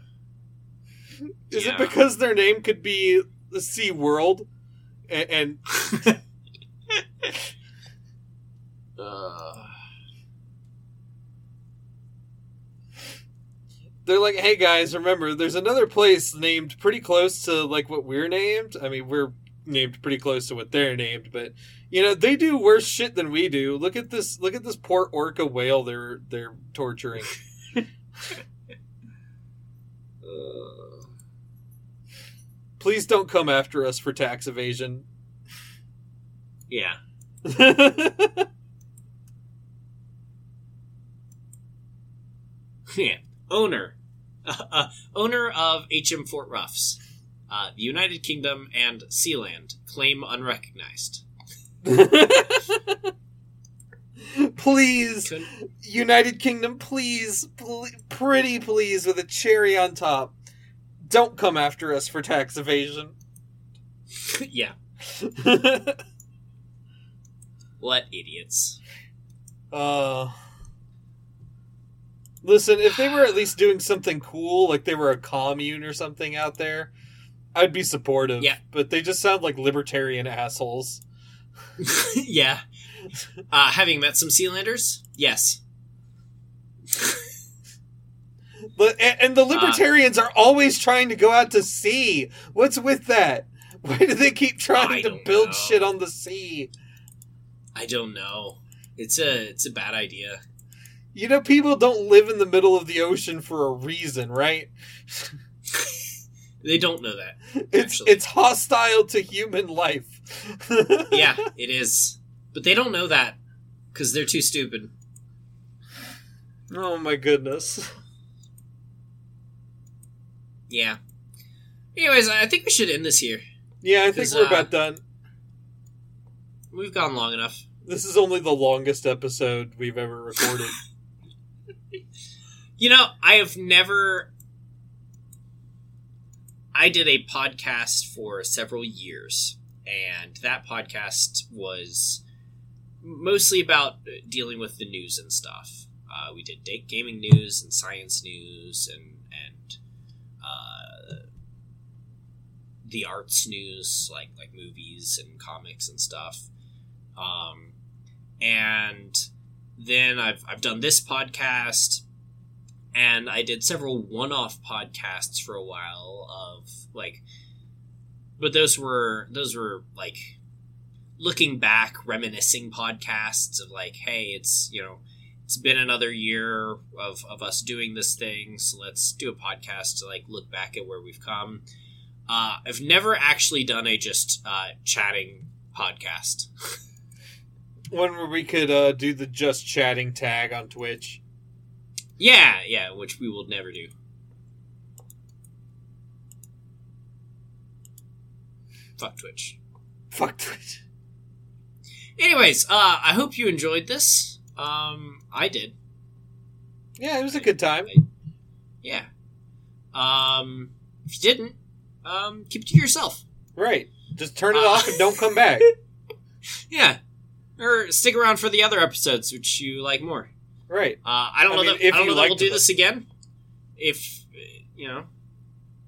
Is Yeah. it because their name could be the Sea World, and, and uh, they're like, "Hey guys, remember, there's another place named pretty close to like what we're named. I mean, we're named pretty close to what they're named, but you know, they do worse shit than we do. Look at this. Look at this poor orca whale they're they're torturing. uh, Please don't come after us for tax evasion." yeah. Yeah. Owner. Uh, owner of HM Fort Roughs. Uh, the United Kingdom and Sealand. Claim unrecognized. please, Couldn't- United Kingdom, please, pl- pretty please, with a cherry on top. Don't come after us for tax evasion. yeah. What idiots. uh, listen, if they were at least doing something cool, like they were a commune or something out there, I'd be supportive. Yeah. But they just sound like libertarian assholes. yeah. Uh, having met some Sealanders? Yes. But, and, and the libertarians are always trying to go out to sea. What's with that? Why do they keep I trying to build know. shit on the sea? I don't know. It's a it's a bad idea. You know, people don't live in the middle of the ocean for a reason, right? They don't know that. It's Actually. it's hostile to human life. Yeah, it is. But they don't know that because they're too stupid. Oh my goodness. Yeah. Anyways, I think we should end this here. Yeah, I think we're uh, about done. We've gone long enough. This is only the longest episode we've ever recorded. You know, I have never. I did a podcast for several years, and that podcast was mostly about dealing with the news and stuff. Uh, we did gaming news and science news and and uh, the arts news, like like movies and comics and stuff. Um, and then I've I've done this podcast and I did several one-off podcasts for a while of like but those were those were like looking back reminiscing podcasts of like hey it's you know it's been another year of, of us doing this thing, so let's do a podcast to like look back at where we've come. Uh, I've never actually done a just uh, chatting podcast. One where we could uh, do the just chatting tag on Twitch. Yeah, yeah, which we will never do. Fuck Twitch. Fuck Twitch. Anyways, uh, I hope you enjoyed this. Um, I did. Yeah, it was a good time. Yeah. Um, if you didn't, um, keep it to yourself. Right. Just turn it Uh, off and don't come back. Yeah. Or stick around for the other episodes, which you like more. Right. Uh, I don't I know mean, that if I don't you know that we'll do this again. If you know,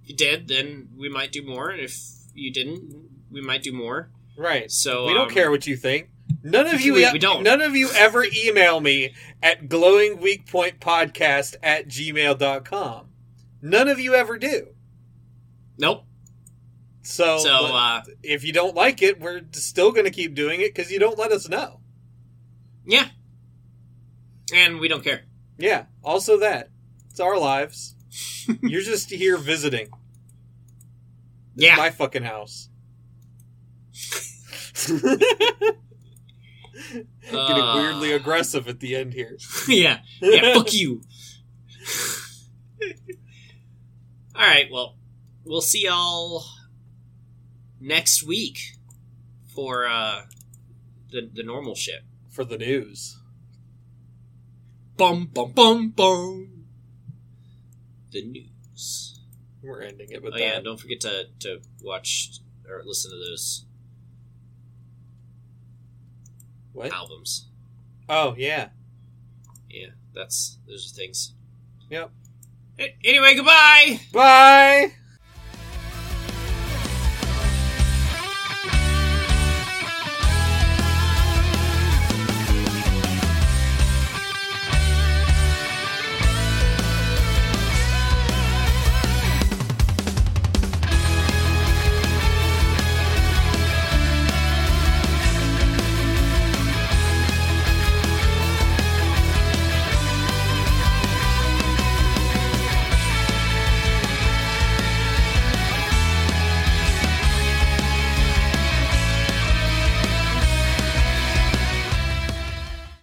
if you did, then we might do more. And if you didn't, we might do more. Right. So we don't um, care what you think. None of you, We- we don't. None of you ever email me at glowingweakpointpodcast at gmail.com. None of you ever do. Nope. So, So uh, if you don't like it, we're still going to keep doing it because you don't let us know. yeah, and we don't care. Yeah. Also, that it's our lives. You're just here visiting. Yeah. my fucking house. Getting Uh, weirdly aggressive at the end here. yeah. Yeah. fuck you. All right. Well, we'll see y'all next week for uh, the the normal shit. For the news. Bum bum bum bum. The news. We're ending it with Oh that. yeah, don't forget to to watch or listen to those What? albums. Oh, yeah. Yeah, that's those are things. Yep. Anyway, goodbye. Bye!